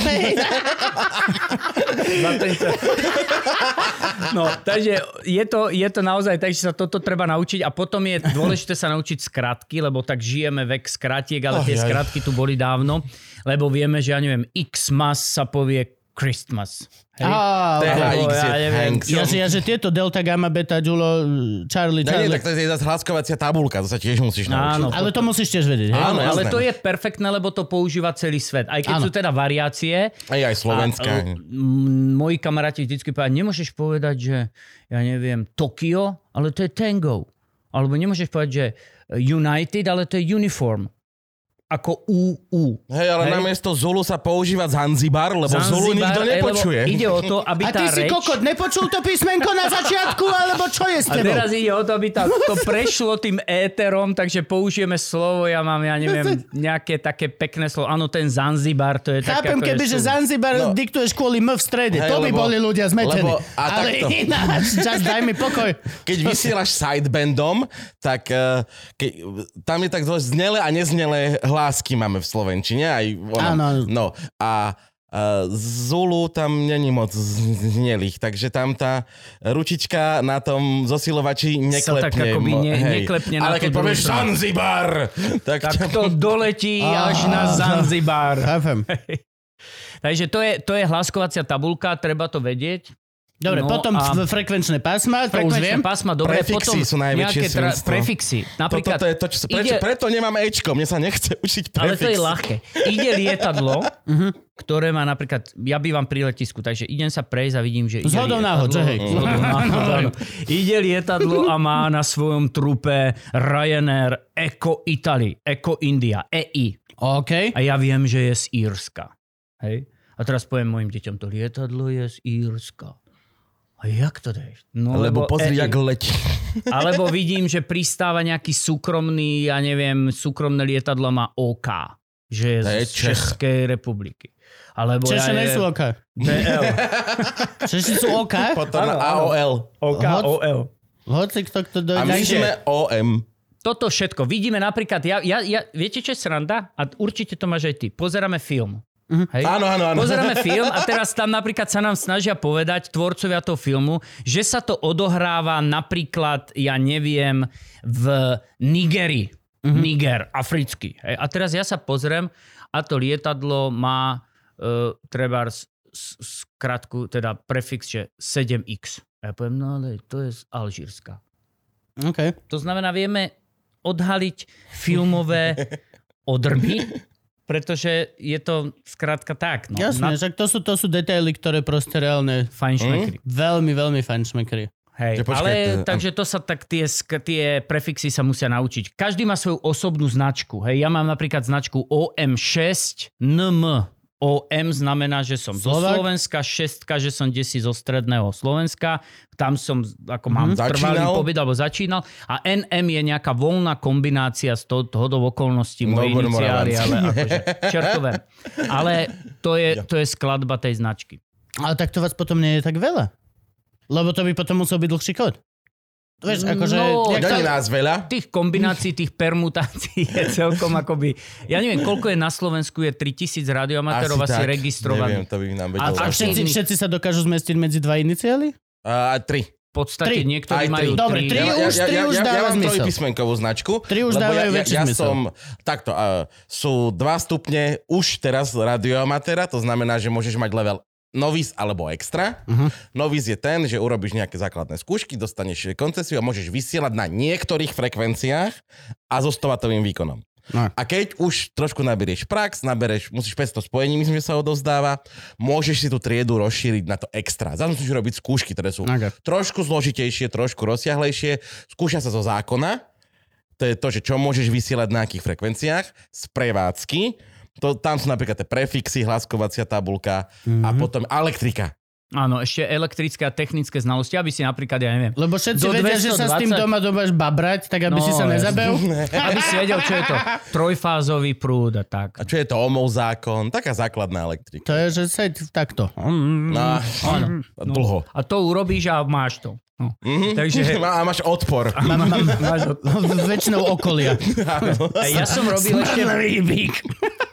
S3: No, takže je to, je to naozaj tak, že sa toto treba naučiť a potom je dôležité sa naučiť skratky, lebo tak žijeme vek skratiek, ale tie
S2: Oj, aj.
S3: skratky tu boli dávno, lebo vieme, že ja neviem, X-mas sa povie Christmas. Hej?
S1: Á,
S2: THX
S3: ja neviem.
S1: Ja, že, ja, že tieto delta, gamma, beta, julo, Charlie,
S2: No nie,
S1: Charlie.
S2: tak to je zase hlaskovacia tabulka, to sa tiež musíš naučiť.
S3: Áno,
S1: Ale to musíš tiež vedieť. hej?
S2: Áno,
S3: ale to je perfektné, lebo to používa celý svet. Aj keď
S1: Áno.
S3: sú teda variácie.
S2: Aj aj.
S3: A, m, moji kamaráti vždycky povedali, nemôžeš povedať, že ja neviem, Tokio, ale to je Tango. Alebo nemôžeš povedať, že United, ale to je Uniform. Ako UU.
S2: Hej, ale
S3: Hej.
S2: namiesto Zulu sa používa Zanzibar, lebo Zulu nikto
S3: eh,
S2: nepočuje.
S3: Ide o to, aby
S1: A ty
S3: tá
S1: si
S3: reč...
S1: kokot, nepočul to písmenko na začiatku, alebo čo je s
S3: A
S1: tebou?
S3: teraz ide o to, aby tá, to prešlo tým éterom, takže použijeme slovo, ja mám, ja neviem, nejaké také pekné slovo. Áno, ten Zanzibar, to je také...
S1: Chápem, keby, že
S3: sú-
S1: Zanzibar
S2: No.
S1: diktuješ kvôli M v strede.
S2: Hej,
S1: to by
S2: lebo-
S1: boli ľudia zmetení.
S2: lebo- a
S1: Ale
S2: takto.
S1: ináč, čas, daj mi pokoj.
S2: Keď vysielaš sidebandom, tak uh, keď, tam je tak znelé a neznelé hlásky máme v Slovenčine. Aj ono.
S1: Áno.
S2: No a uh, Zulu tam není moc znelých, takže tam tá ručička na tom zosilovači neklepne.
S3: tak akoby
S2: mo-
S3: ne- neklepne na
S2: Ale keď povieš. Zanzibar, tak,
S3: Tak to doletí až na Zanzibar. Takže to je, to je hlaskovacia tabulka, treba to vedieť.
S1: Dobre,
S3: No
S1: potom
S3: a-
S1: frekvenčné pásma, to už viem.
S3: Frekvenčné pásma, dobre,
S2: Prefixy
S3: potom
S2: sú najväčšie
S3: tra- prefixy. Napríklad,
S2: Toto je to, čo sa, prečo,
S3: ide,
S2: preto nemám Ečko, mne sa nechce učiť prefix.
S3: ale to je ľahké. Ide lietadlo, ktoré má napríklad, ja bývam pri letisku, takže idem sa prejsť a vidím, že ide
S1: Zhodou náhod, že hej?
S3: Náhod. Ide lietadlo a má na svojom trupe Ryanair Eco Italy, Eco India, EI.
S1: OK.
S3: A ja viem, že je z Írska. Hej? A teraz poviem mojim deťom, to lietadlo je z Írska. A jak to dáš? No,
S2: Lebo pozri,
S3: EI.
S2: jak letí.
S3: Alebo vidím, že pristáva nejaký súkromný, ja neviem, súkromné lietadlo má OK. Že je
S2: To je
S3: z
S2: Čech.
S3: Českej republiky. Alebo
S1: Češi
S3: ja
S1: nie sú OK.
S3: DL.
S1: Češi sú OK.
S2: Potom. AOL.
S3: OK, OL.
S1: Hoci kto, kto
S2: A
S1: dojde.
S2: my
S3: Takže-
S2: sme OM.
S3: Toto všetko. Vidíme napríklad, ja, ja, ja, viete, čo je sranda? A určite to máš aj ty. Pozeráme film. Hej?
S2: Áno, áno, áno.
S3: Pozeráme film a teraz tam napríklad sa nám snažia povedať tvorcovia toho filmu, že sa to odohráva napríklad, ja neviem, v Nigeri. Mm-hmm. Niger, africký. Hej. A teraz ja sa pozriem a to lietadlo má uh, treba skratku, teda prefix, že 7x. A ja poviem, no ale to je z Alžírska.
S1: OK.
S3: To znamená, vieme odhaliť filmové odrby, pretože je to skrátka tak. No,
S1: Jasné, však to sú, to sú detaily, ktoré proste reálne
S3: Fajnšmekry.
S1: veľmi, veľmi fajn šmekry.
S3: Hej,
S2: počkaj,
S3: ale
S2: to-
S3: takže to sa tak tie, sk- tie prefixy sa musia naučiť. Každý má svoju osobnú značku. Hej, ja mám napríklad značku OM6 NM. OM znamená, že som zo
S1: Slovák?
S3: Slovenska, šestka, že som desi zo stredného Slovenska. Tam som, ako mám
S2: Mhm.
S3: trvalý
S2: Začínal?
S3: pobyt, alebo začínal. A NM je nejaká voľná kombinácia z toho, toho do okolností, moje
S2: Novor
S3: iniciály, ale akože čertové. Ale to je, to je skladba tej značky.
S1: Ale tak to vás potom nie je tak veľa. Lebo to by potom musel byť dlhší kód. Vieš, akože...
S3: No,
S2: Není nás veľa.
S3: tých kombinácií, tých permutácií je celkom akoby... Ja neviem, koľko je na Slovensku, je 3000 radioamatérov asi,
S2: tak. Neviem,
S3: registrovaných.
S2: to by nám
S3: A
S2: vedel.
S1: A
S2: zaš-
S1: všetci, všetci sa dokážu zmestiť medzi dva iniciály?
S2: A tri.
S3: V podstate
S1: Tri.
S3: niektorí
S2: Aj tri.
S3: majú
S1: Dobre,
S3: tri.
S1: tri už- tri už
S2: ja, ja,
S1: dáva
S2: mám
S1: zmysel.
S2: trojpísmenkovú značku.
S1: Tri už dávajú
S2: ja, ja,
S1: väčší
S2: ja
S1: zmysel.
S2: som, takto, uh, sú dva stupne už teraz radioamatéra, to znamená, že môžeš mať level novice alebo extra.
S1: Mhm.
S2: Uh-huh. Novice je ten, že urobíš nejaké základné skúšky, dostaneš koncesiu a môžeš vysielať na niektorých frekvenciách a so stovatovým výkonom.
S1: No.
S2: A keď už trošku naberieš prax, nabereš, musíš 500 spojení, myslím, že sa odovzdáva, môžeš si tú triedu rozšíriť na to extra. Zase musíš robiť skúšky, ktoré sú
S1: Okay.
S2: trošku zložitejšie, trošku rozsiahlejšie. Skúša sa zo zákona. To je to, že čo môžeš vysielať na akých frekvenciách. Z prevádzky. To, tam sú napríklad tie prefixy, hlaskovacia tabulka mm-hmm. a potom elektrika.
S3: Áno, ešte elektrické a technické znalosti, aby si napríklad, ja neviem,
S1: Lebo všetci vedia, že sa s tým
S3: 220.
S1: doma domáš babrať, tak aby
S3: No,
S1: si sa
S3: jasne.
S1: nezabil.
S3: aby si vedel, čo je to trojfázový prúd a tak.
S2: A čo je to Omov zákon? Taká základná elektrika.
S1: To je, že seď takto.
S2: No,
S3: Áno.
S2: dlho.
S3: A to urobíš a máš to. No.
S2: Mhm.
S3: Takže
S2: A máš odpor.
S1: Mám, mám,
S3: máš to.
S1: väčšinou okolia.
S3: A ja som robil ešte...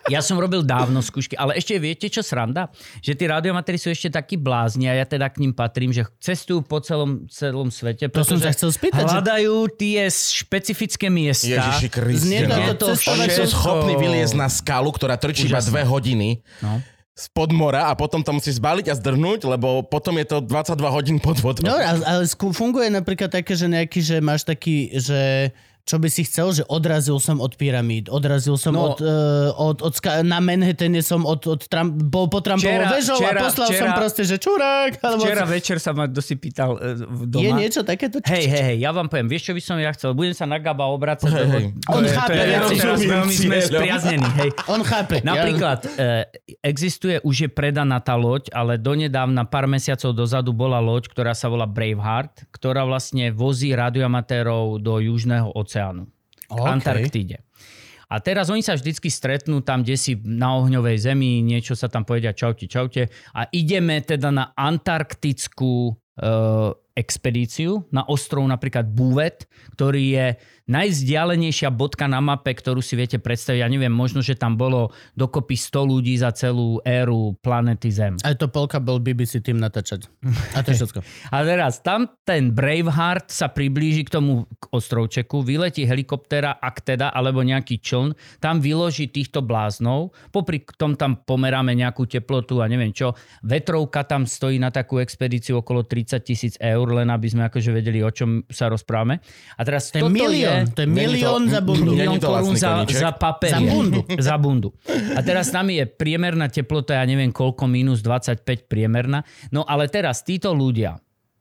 S3: Ja som robil dávno skúšky, ale ešte viete, čo sranda? Že tí radioamatéri sú ešte takí blázni a ja teda k ním patrím, že cestujú po celom, celom svete,
S1: To som sa chcel spýtať. Že...
S3: hľadajú tie špecifické miesta.
S2: Ježiši
S1: to
S2: Kriste.
S1: ako to
S2: Oni sú
S3: všetko-
S2: schopní vyliezť na skalu, ktorá trčí iba dve hodiny
S3: No.
S2: Spod mora a potom to musíš zbaliť a zdrhnúť, lebo potom je to 22 hodín pod vodou.
S1: No, ale, funguje napríklad také, že nejaký, že máš taký, že čo by si chcel, že odrazil som od pyramíd, odrazil som
S3: No.
S1: od, uh, od, od, na Manhattane som od, od Trump, bol po Trumpovou
S3: Včera-
S1: väžou a
S3: včera-
S1: poslal som
S3: včera-
S1: proste, že čurák. Alebo
S3: Včera večer sa ma dosi pýtal v doma.
S1: je niečo takéto?
S3: Hej, hej, hej, ja vám poviem, vieš, čo by som ja chcel? Budem sa na Gaba obracať,
S2: Hej, hej.
S1: On
S3: je,
S1: chápe,
S3: je,
S1: ja
S3: teraz
S2: rozumiem
S3: veľmi sme spriaznení, hej.
S1: On chápe.
S3: Napríklad e, existuje, už je predaná tá loď, ale donedávna, pár mesiacov dozadu bola loď, ktorá sa volá Braveheart, ktorá vlastne vozí radioamatérov do Južného oceánu.
S1: OK.
S3: K Antarktíde. A teraz oni sa vždycky stretnú tam, kde si na ohňovej zemi, niečo sa tam povedia čaute, čaute. A ideme teda na antarktickú e, expedíciu na ostrov napríklad Bouvet, ktorý je najzdialenejšia bodka na mape, ktorú si viete predstaviť. Ja neviem, možno, že tam bolo dokopy 100 ľudí za celú éru planety Zem.
S1: Aj to polka bol BBC tým natáčať. A to je všetko.
S3: A teraz tam ten Braveheart sa priblíži k tomu k ostrovčeku, vyletí helikoptéra, ak teda, alebo nejaký čln, tam vyloží týchto bláznov, popri tom tam pomeráme nejakú teplotu a neviem čo. Vetrovka tam stojí na takú expedíciu okolo 30 tisíc eur, len aby sme akože vedeli, o čom sa rozprávame. A teraz
S1: To je milión.
S3: je...
S1: To je
S2: Není to-
S1: milión za bundu.
S3: Milión korún za,
S2: koníček.
S3: za papier.
S1: Za bundu.
S3: za bundu. A teraz tam je priemerná teplota, ja neviem koľko, minus 25 priemerná. No ale teraz títo ľudia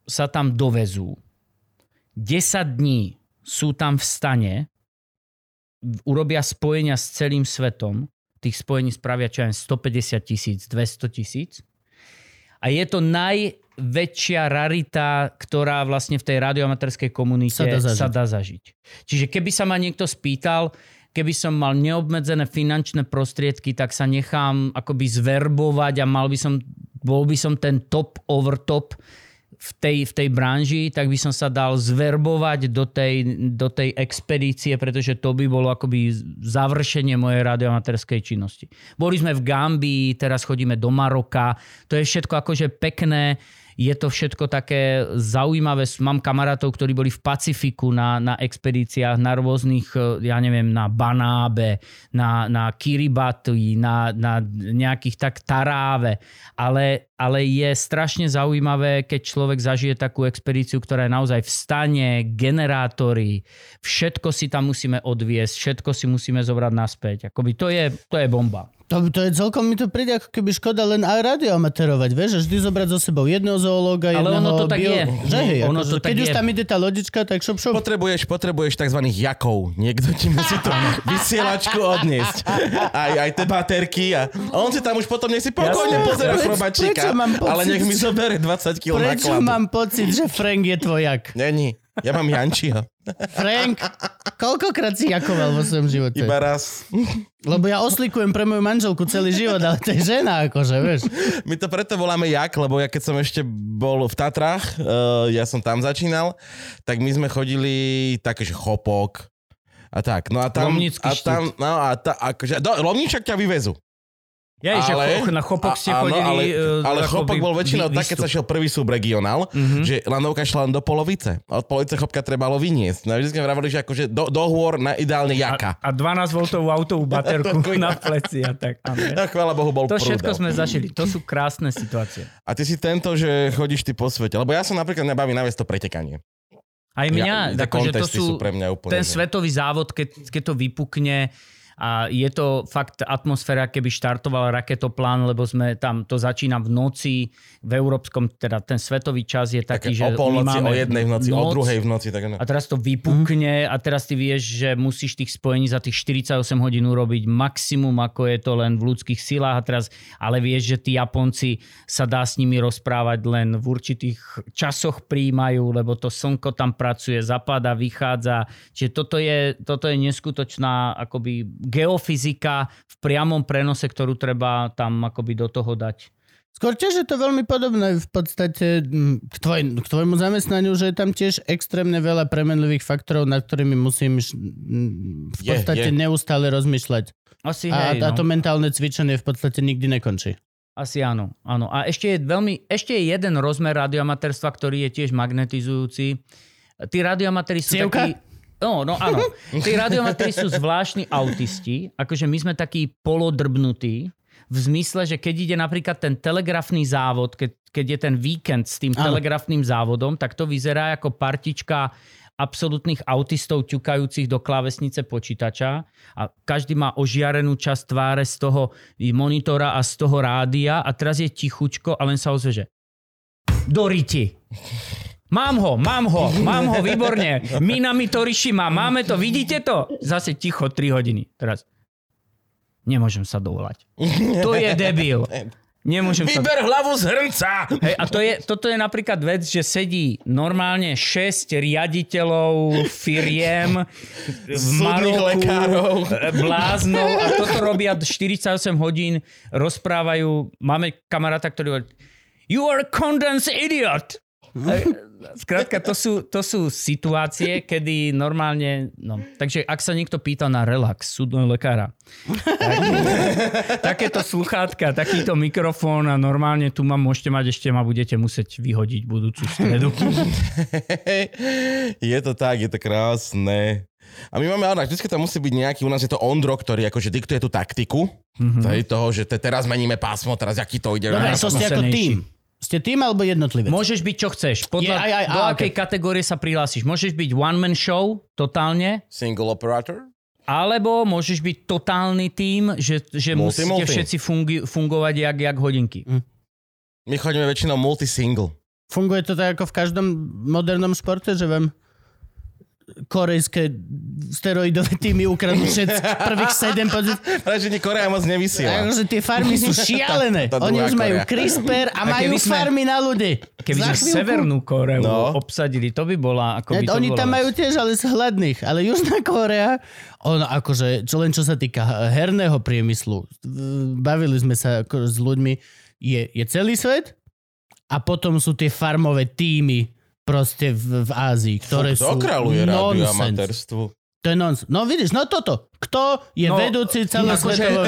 S3: sa tam dovezú. 10 dní sú tam v stane, urobia spojenia s celým svetom, tých spojení spravia čo aj 150 tisíc, 200 tisíc. A je to najväčšia rarita, ktorá vlastne v tej radioamaterskej komunite
S1: Sa dá zažiť.
S3: sa dá zažiť. Čiže keby sa ma niekto spýtal, keby som mal neobmedzené finančné prostriedky, tak sa nechám akoby zverbovať a mal by som, bol by som ten top over top v tej, v tej branži, tak by som sa dal zverbovať do tej, do tej expedície, pretože to by bolo akoby završenie mojej radioamaterskej činnosti. Boli sme v Gambii, teraz chodíme do Maroka, to je všetko akože pekné, je to všetko také zaujímavé. Mám kamarátov, ktorí boli v Pacifiku na, na expedíciách, na rôznych, e, ja neviem, na Banábe, na, na Kiribati, na, na nejakých tak Taráve. Ale, ale je strašne zaujímavé, keď človek zažije takú expedíciu, ktorá je naozaj v stane, generátory, všetko si tam musíme odviesť, všetko si musíme zobrať naspäť. Akoby to je, to je bomba.
S1: To, to je celkom mi to príde ako keby škoda len aj radioamatérovať, vieš, a vždy zobrať so sebou jedného zoológa,
S3: Ale
S1: jedného
S3: ono to tak je.
S1: Že hej,
S3: Ono
S1: akože,
S3: to tak
S1: keď už
S3: je.
S1: tam ide tá lodička, tak šup, šup.
S2: Potrebuješ, potrebuješ tzv. jakov. Niekto ti musí tú vysielačku odniesť. Aj, aj tie baterky. A, a on si tam už potom nech si pokojne
S1: Jasné.
S2: pozera
S1: Prečo-
S2: chrobačíka. Ale nech mi
S1: že-
S2: zobere 20 kg
S1: Prečo mám pocit, že Frank je tvojak?
S2: Není. Ja mám Jančiho.
S1: Frank, koľkokrát si jakoval vo svojom živote?
S2: Iba raz.
S1: Lebo ja oslikujem pre moju manželku celý život, ale to je žena, akože, vieš.
S2: My to preto voláme Jak, lebo ja keď som ešte bol v Tatrách, uh, ja som tam začínal, tak my sme chodili také, že chopok a tak. No a tam...
S3: Lomnický
S2: a tam, no a ta, akože, do, Lomničak ťa vyvezú.
S3: Ja, že
S2: Ale-
S3: cho- na chopok ste chodili...
S2: ale,
S3: e,
S2: ale chopok bol väčšinou tak, keď sa šiel prvý súb regionál,
S3: Mhm.
S2: že lanovka šla len do polovice. A od polovice chopka trebalo vyniesť. No vždy sme vravili, že akože do, do hôr na ideálne jaka.
S3: A, a 12 voltovú autovú baterku na pleci a tak.
S2: A chvála Bohu, bol
S3: To všetko
S2: prúdel.
S3: sme zažili. To sú krásne situácie.
S2: A ty si tento, že chodíš ty po svete. Lebo ja som napríklad nebaví naviesť to pretekanie.
S3: Aj
S2: Ja,
S3: mňa,
S2: tie
S3: akože to sú,
S2: sú pre mňa úplne...
S3: ten
S2: že-
S3: svetový závod, keď, keď to vypukne a je to fakt atmosféra, keby štartoval raketoplán, lebo sme tam, to začína v noci, v európskom, teda ten svetový čas je taký,
S2: Také
S3: že
S2: o polnoci, o jednej v noci, o
S3: noc,
S2: druhej v noci. Tak
S3: a teraz to vypukne a teraz ty vieš, že musíš tých spojení za tých 48 hodín urobiť maximum, ako je to len v ľudských silách a teraz, ale vieš, že tí Japonci sa dá s nimi rozprávať len v určitých časoch príjmajú, lebo to slnko tam pracuje, zapada, vychádza. Čiže toto je, toto je neskutočná akoby geofyzika v priamom prenose, ktorú treba tam akoby do toho dať.
S1: Skôr tiež je to veľmi podobné v podstate k, tvoj, k tvojmu zamestnaniu, že je tam tiež extrémne veľa premenlivých faktorov, nad ktorými musím v
S2: Je,
S1: podstate
S2: je.
S1: neustále rozmýšľať.
S3: Asi
S1: A,
S3: hej,
S1: a
S3: no.
S1: to mentálne cvičenie v podstate nikdy nekončí.
S3: Asi áno, áno. A ešte je, veľmi, ešte je jeden rozmer radioamatérstva, ktorý je tiež magnetizujúci. Tí radioamatéri sú
S1: Cievka?
S3: takí... No, no áno. Tí radioamatéri sú zvláštni autisti. Akože my sme takí polodrbnutí. V zmysle, že keď ide napríklad ten telegrafný závod, keď, keď je ten víkend s tým
S1: Áno.
S3: telegrafným závodom, tak to vyzerá ako partička absolútnych autistov ťukajúcich do klávesnice počítača a každý má ožiarenú časť tváre z toho monitora a z toho rádia a teraz je tichučko a len sa ozve, že do riti. Mám ho, mám ho, mám ho, výborne. Minami Torishima, máme to, vidíte to? Zase ticho 3 hodiny. Teraz. Nemôžem sa dovolať. To je debil. Nemôžem sa...
S2: Vyber hlavu z hrnca!
S3: Hej, a to je, toto je napríklad vec, že sedí normálne 6 riaditeľov firiem Maroku,
S2: lekárov.
S3: e, bláznov a toto robia 48 hodín, rozprávajú. Máme kamaráta, ktorý hovorí You are a condensed idiot! Skrátka, to sú, to sú situácie, kedy normálne... No, takže ak sa niekto pýta na relax súdneho lekára, tak, takéto sluchátka, takýto mikrofón a normálne tu ma môžete mať, ešte ma budete musieť vyhodiť budúcu stredu.
S2: je to tak, je to krásne. A my máme, áno, vždycky tam musí byť nejaký, u nás je to Ondro, ktorý akože diktuje tú taktiku, mm-hmm. toho, že te, teraz meníme pásmo, teraz aký to ide.
S1: Dobre, to ste ako tým. Ste tým alebo jednotlivec?
S3: Môžeš byť čo chceš. Podľa
S1: Je, aj, aj,
S3: do
S1: á,
S3: akej kategórie sa prihlásiš. Môžeš byť one-man show, totálne,
S2: Single operator?
S3: alebo môžeš byť totálny tým, že, že
S2: Multi,
S3: musíte
S2: multi.
S3: všetci fungi, fungovať jak, jak hodinky.
S2: My chodíme väčšinou multi-single.
S1: Funguje to tak ako v každom modernom športe, že vám korejské steroidové týmy ukradnú všetci prvých sedem pozícií.
S2: Ale že ni Korea moc nevysiela.
S1: Takže tie farmy sú šialené.
S2: Tá
S1: Oni
S2: druhá
S1: už majú
S2: Korea.
S1: CRISPR a,
S3: A
S1: majú
S3: sme-
S1: farmy na ľudí.
S3: Keby sme Severnú Koreu
S2: No.
S3: obsadili, to by bola... Ako by to
S1: oni
S3: bola
S1: tam majú tiež, ale z hladných. Ale Južná Korea, on akože, čo len čo sa týka herného priemyslu, bavili sme sa s ľuďmi, je, je celý svet a potom sú tie farmové týmy proste v, v Ázii, ktoré
S2: Fú,
S1: sú nonsense.
S2: amatérstvu.
S1: To je nonsens. No vidíš, no toto. Kto je
S3: No,
S1: vedúci
S3: akože,
S1: celosvetovo?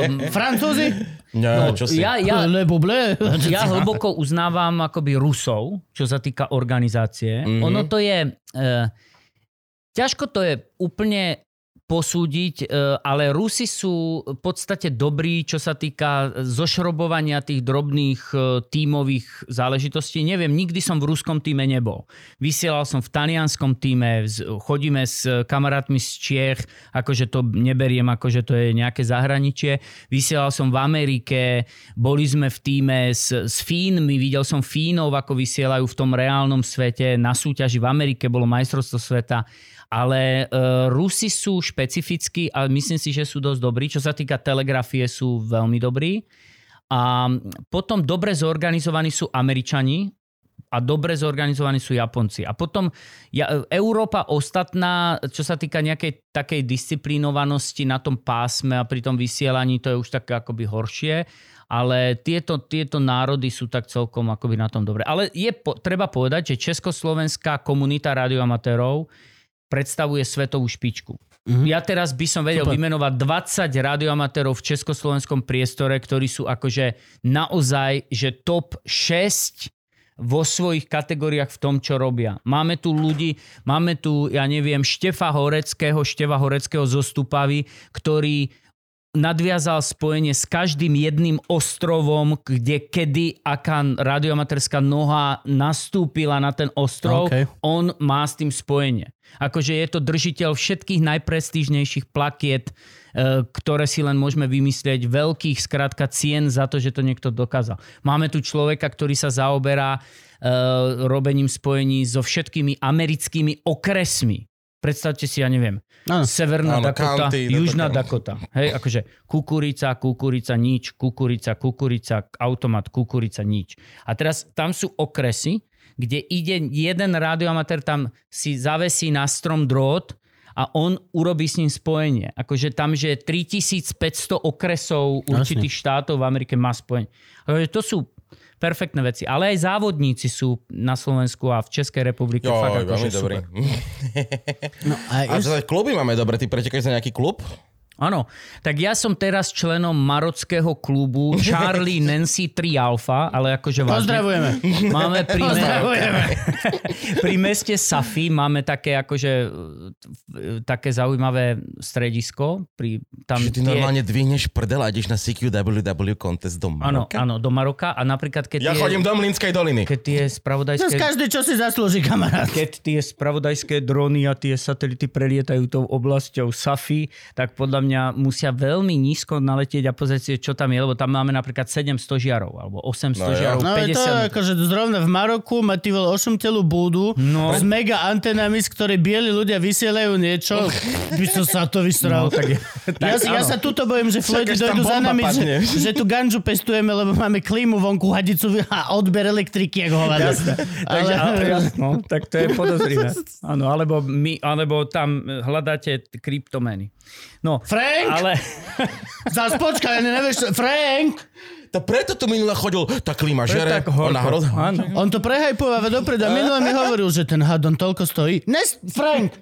S3: ehm,
S1: Francúzi?
S2: Nie,
S3: No,
S2: čo si?
S3: ja, ja,
S1: Le buble?
S3: ja hlboko uznávam akoby Rusov, čo sa týka organizácie.
S2: Mhm.
S3: Mm-hmm. Ono to je... Uh, ťažko to je úplne posúdiť, e, ale Rusi sú v podstate dobrí, čo sa týka zošrobovania tých drobných e, tímových záležitostí. Neviem, nikdy som v ruskom týme nebol. Vysielal som v talianskom týme, chodíme s kamarátmi z Čiech, akože to neberiem, akože to je nejaké zahraničie. Vysielal som v Amerike, boli sme v týme s, s Fínmi, videl som Fínov, ako vysielajú v tom reálnom svete. Na súťaži v Amerike bolo majstrovstvo sveta. Ale uh, Rusi sú špecifickí a myslím si, že sú dosť dobrí. Čo sa týka telegrafie, sú veľmi dobrí. A potom dobre zorganizovaní sú Američani a dobre zorganizovaní sú Japonci. A potom ja, Európa ostatná, čo sa týka nejakej takej disciplínovanosti na tom pásme a pri tom vysielaní, to je už také akoby horšie. Ale tieto, tieto národy sú tak celkom akoby na tom dobre. Ale je po, treba povedať, že československá komunita radioamatérov predstavuje svetovú špičku. Mm-hmm. Ja teraz by som vedel
S1: Super.
S3: Vymenovať 20 radioamatérov v československom priestore, ktorí sú akože naozaj, že top 6 vo svojich kategóriách v tom, čo robia. Máme tu ľudí, máme tu, ja neviem, Štefa Horeckého, Števa Horeckého zo Stupavy, ktorý nadviazal spojenie s každým jedným ostrovom, kde kedy aká radioamatérská noha nastúpila na ten ostrov,
S1: OK.
S3: on má s tým spojenie. Akože je to držiteľ všetkých najprestížnejších plakiet, e, ktoré si len môžeme vymyslieť, veľkých skrátka cien za to, že to niekto dokázal. Máme tu človeka, ktorý sa zaoberá e, robením spojení so všetkými americkými okresmi. Predstavte si, ja neviem,
S1: Áno.
S3: Severná
S2: Áno,
S3: Dakota,
S2: county,
S3: Južná
S2: také.
S3: Dakota. Hej, akože kukurica, kukurica, nič, kukurica, kukurica, automat, kukurica, nič. A teraz tam sú okresy, kde ide jeden radioamatér, tam si zavesí na strom drôt a on urobí s ním spojenie. Akože tam, že 3500 okresov určitých štátov v Amerike má spojenie. Akože to sú perfektné veci. Ale aj závodníci sú na Slovensku a v Českej republike
S2: Jo,
S3: fakt akože
S2: dobrý.
S3: super.
S1: No, a
S2: A za kluby máme dobre, ty pretekáš za nejaký klub?
S3: Áno, tak ja som teraz členom marockého klubu Charlie Nancy 3 Alpha, ale akože vážne.
S1: Pozdravujeme.
S3: Máme pri,
S1: Pozdravujeme.
S3: pri meste Safi máme také akože také zaujímavé stredisko. Pri, tam
S2: Že ty normálne dvihneš prdel a ideš na CQWW contest do
S3: Áno,
S2: Maroka?
S3: áno, do Maroka a napríklad keď
S2: Ja
S3: tie,
S2: chodím do Mlínskej doliny.
S3: keď tie
S1: Zas
S3: spravodajské...
S1: každý, čo si zaslúži, kamarát.
S3: keď tie spravodajské drony a tie satelity prelietajú tou oblasťou Safi, tak podľa mňa musia veľmi nízko naletieť a pozrieť si, čo tam je, lebo tam máme napríklad 700 žiarov, alebo 800
S2: No jo.
S3: žiarov,
S1: No je to
S3: 50...
S1: akože zrovna v Maroku má ty vole ošumtelú búdu
S3: No.
S1: s mega antenami, z ktorej bieli ľudia vysielajú niečo. By som sa to vysral.
S3: No, tak,
S1: ja,
S3: tak,
S1: ja
S3: áno.
S1: sa tuto bojím, že Floydy dojdu za nami, že,
S2: padne.
S1: že tu ganžu pestujeme, lebo máme klímu vonku, hadicu a odber elektriky, ako.
S3: Takže, ale,
S1: Ale,
S3: no, tak to je podozrivé. Áno, alebo, my, alebo tam hľadáte kryptomeny. No,
S1: Frank,
S3: ale...
S1: zás počkaj, nevieš, Frank,
S2: To preto tu minule chodil, tá klíma žere,
S3: tak horko.
S2: ona.
S3: Áno.
S1: on to prehajpováva dopredu a minule mi hovoril, že ten hadon toľko stojí. Nes, Frank,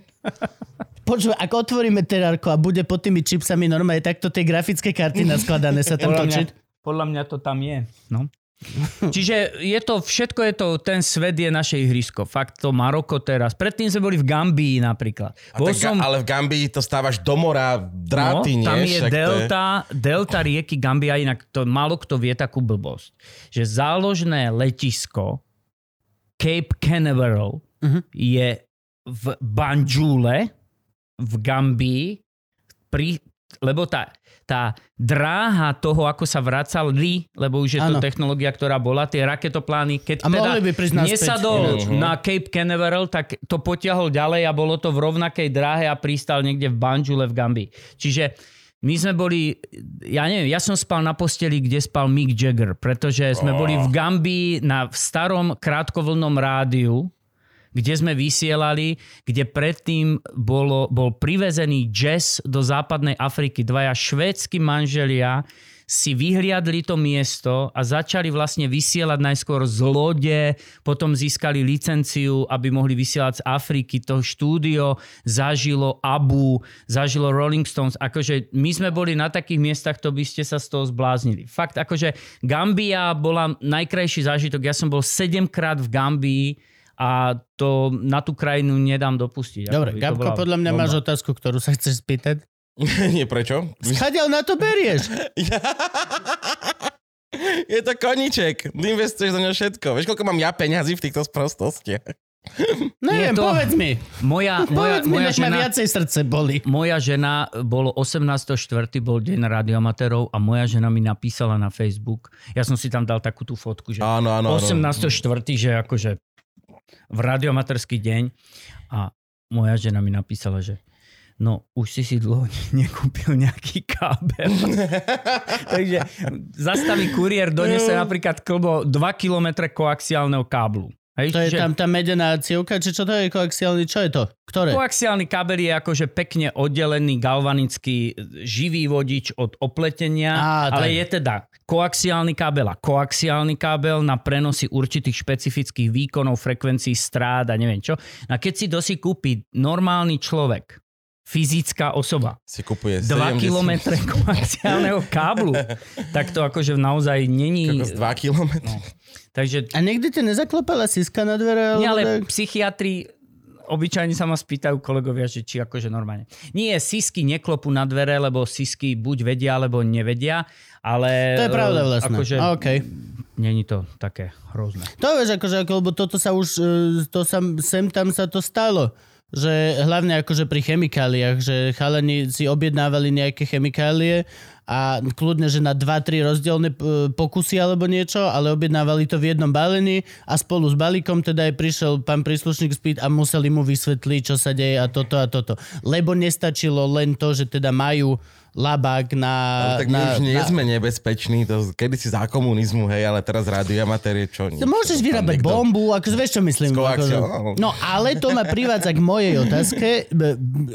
S1: Počúvaj, ak otvoríme terárko a bude pod tými čipsami normálne takto tie grafické karty naskladané sa tam
S3: podľa,
S1: točiť.
S3: mňa, podľa mňa to tam je. No. Čiže je to, všetko je to, ten svet je naše ihrisko. Fakt to Maroko teraz. Predtým sme boli v Gambii napríklad.
S2: A
S3: Bol
S2: tak, Ale v Gambii to stávaš do mora, dráty,
S3: no,
S2: nie?
S3: tam je
S2: Však to
S3: delta, delta rieky Gambia, inak to málo kto vie takú blbosť. Že záložné letisko Cape Canaveral
S1: Mhm.
S3: je v Banjule v Gambii pri, lebo tá, tá dráha toho, ako sa vracali, lebo už je to
S1: Áno.
S3: technológia, ktorá bola, tie raketoplány, keď
S1: A
S3: teda
S1: by
S3: nesadol
S1: ináč.
S3: na Cape Canaveral, tak to potiahol ďalej a bolo to v rovnakej dráhe a pristal niekde v Banjule v Gambii. Čiže my sme boli, ja neviem, ja som spal na posteli, kde spal Mick Jagger, pretože sme boli v Gambii na v starom krátkovlnom rádiu, kde sme vysielali, kde predtým bolo, bol privezený jazz do západnej Afriky. Dvaja švédsky manželia si vyhliadli to miesto a začali vlastne vysielať najskôr z lode, potom získali licenciu, aby mohli vysielať z Afriky. To štúdio zažilo Abu, zažilo Rolling Stones. Akože my sme boli na takých miestach, to by ste sa z toho zbláznili. Fakt, akože Gambia bola najkrajší zážitok. Ja som bol 7 krát v Gambii a to na tú krajinu nedám dopustiť.
S1: Dobre, Gabko, podľa mňa
S3: bomba.
S1: máš otázku, ktorú sa chceš spýtať.
S2: Nie, prečo?
S1: Schadiaľ na to berieš?
S2: Je to koniček. Investuješ za ňo všetko. Vieš, koľko mám ja peňazí v týchto sprostostiach?
S1: Neviem,
S3: to-
S1: povedz mi.
S3: Moja, moja,
S1: Povedz mi,
S3: moja,
S1: ma
S3: žena,
S1: viacej srdce boli.
S3: moja žena, bolo 18.4. bol deň radioamatérov a moja žena mi napísala na Facebook. Ja som si tam dal takú tú fotku, že
S2: Áno, áno. áno.
S3: 18.4., že akože v radiomaterský deň a moja žena mi napísala, že no už si si dlho nekúpil nejaký kábel. Takže zastaví kuriér, donese napríklad klbo 2 km koaxiálneho káblu. Hej,
S1: To je tam tá medená cievka, či čo to je koaxiálny, čo je to? Ktoré?
S3: Koaxiálny kábel je akože pekne oddelený galvanický živý vodič od opletenia,
S1: Á,
S3: ale
S1: tak.
S3: je teda koaxiálny kábel a koaxiálny kábel na prenosy určitých špecifických výkonov, frekvencií strád a neviem čo. A keď si dosí kúpi normálny človek, fyzická osoba,
S2: Si kupuje
S3: 2
S2: 70
S3: km koaxiálneho káblu, tak to akože naozaj není...
S2: kokos, 2 kilometre.
S3: Takže
S1: A niekdy ti nezaklopala siska na dvere?
S3: Nie, ale
S1: tak?
S3: psychiatri obyčajne sa ma spýtajú kolegovia, že či akože normálne. Nie, sisky neklopú na dvere, lebo sisky buď vedia, alebo nevedia, ale...
S1: To je pravda
S3: e,
S1: vlastne.
S3: Akože,
S1: Okay.
S3: Není to také hrozné.
S1: To vieš, akože, ako, lebo toto sa už, e, to sa, sem tam sa to stalo. Že hlavne akože pri chemikáliách, že chalani si objednávali nejaké chemikálie a kľudne, že na 2-3 rozdielne e, pokusy alebo niečo, ale objednávali to v jednom balení a spolu s balíkom teda aj prišiel pán príslušník spýt a museli mu vysvetliť, čo sa deje a toto a toto. Lebo nestačilo len to, že teda majú labák na...
S2: Ale tak my
S1: na,
S2: už nie
S1: na,
S2: sme nebezpeční, to kedysi za komunizmu, hej, ale teraz radioamatér je čo?
S1: To môžeš vyrábať
S2: niekto-
S1: bombu, akože vieš, čo myslím. Akože, no ale to ma privádza k mojej otázke,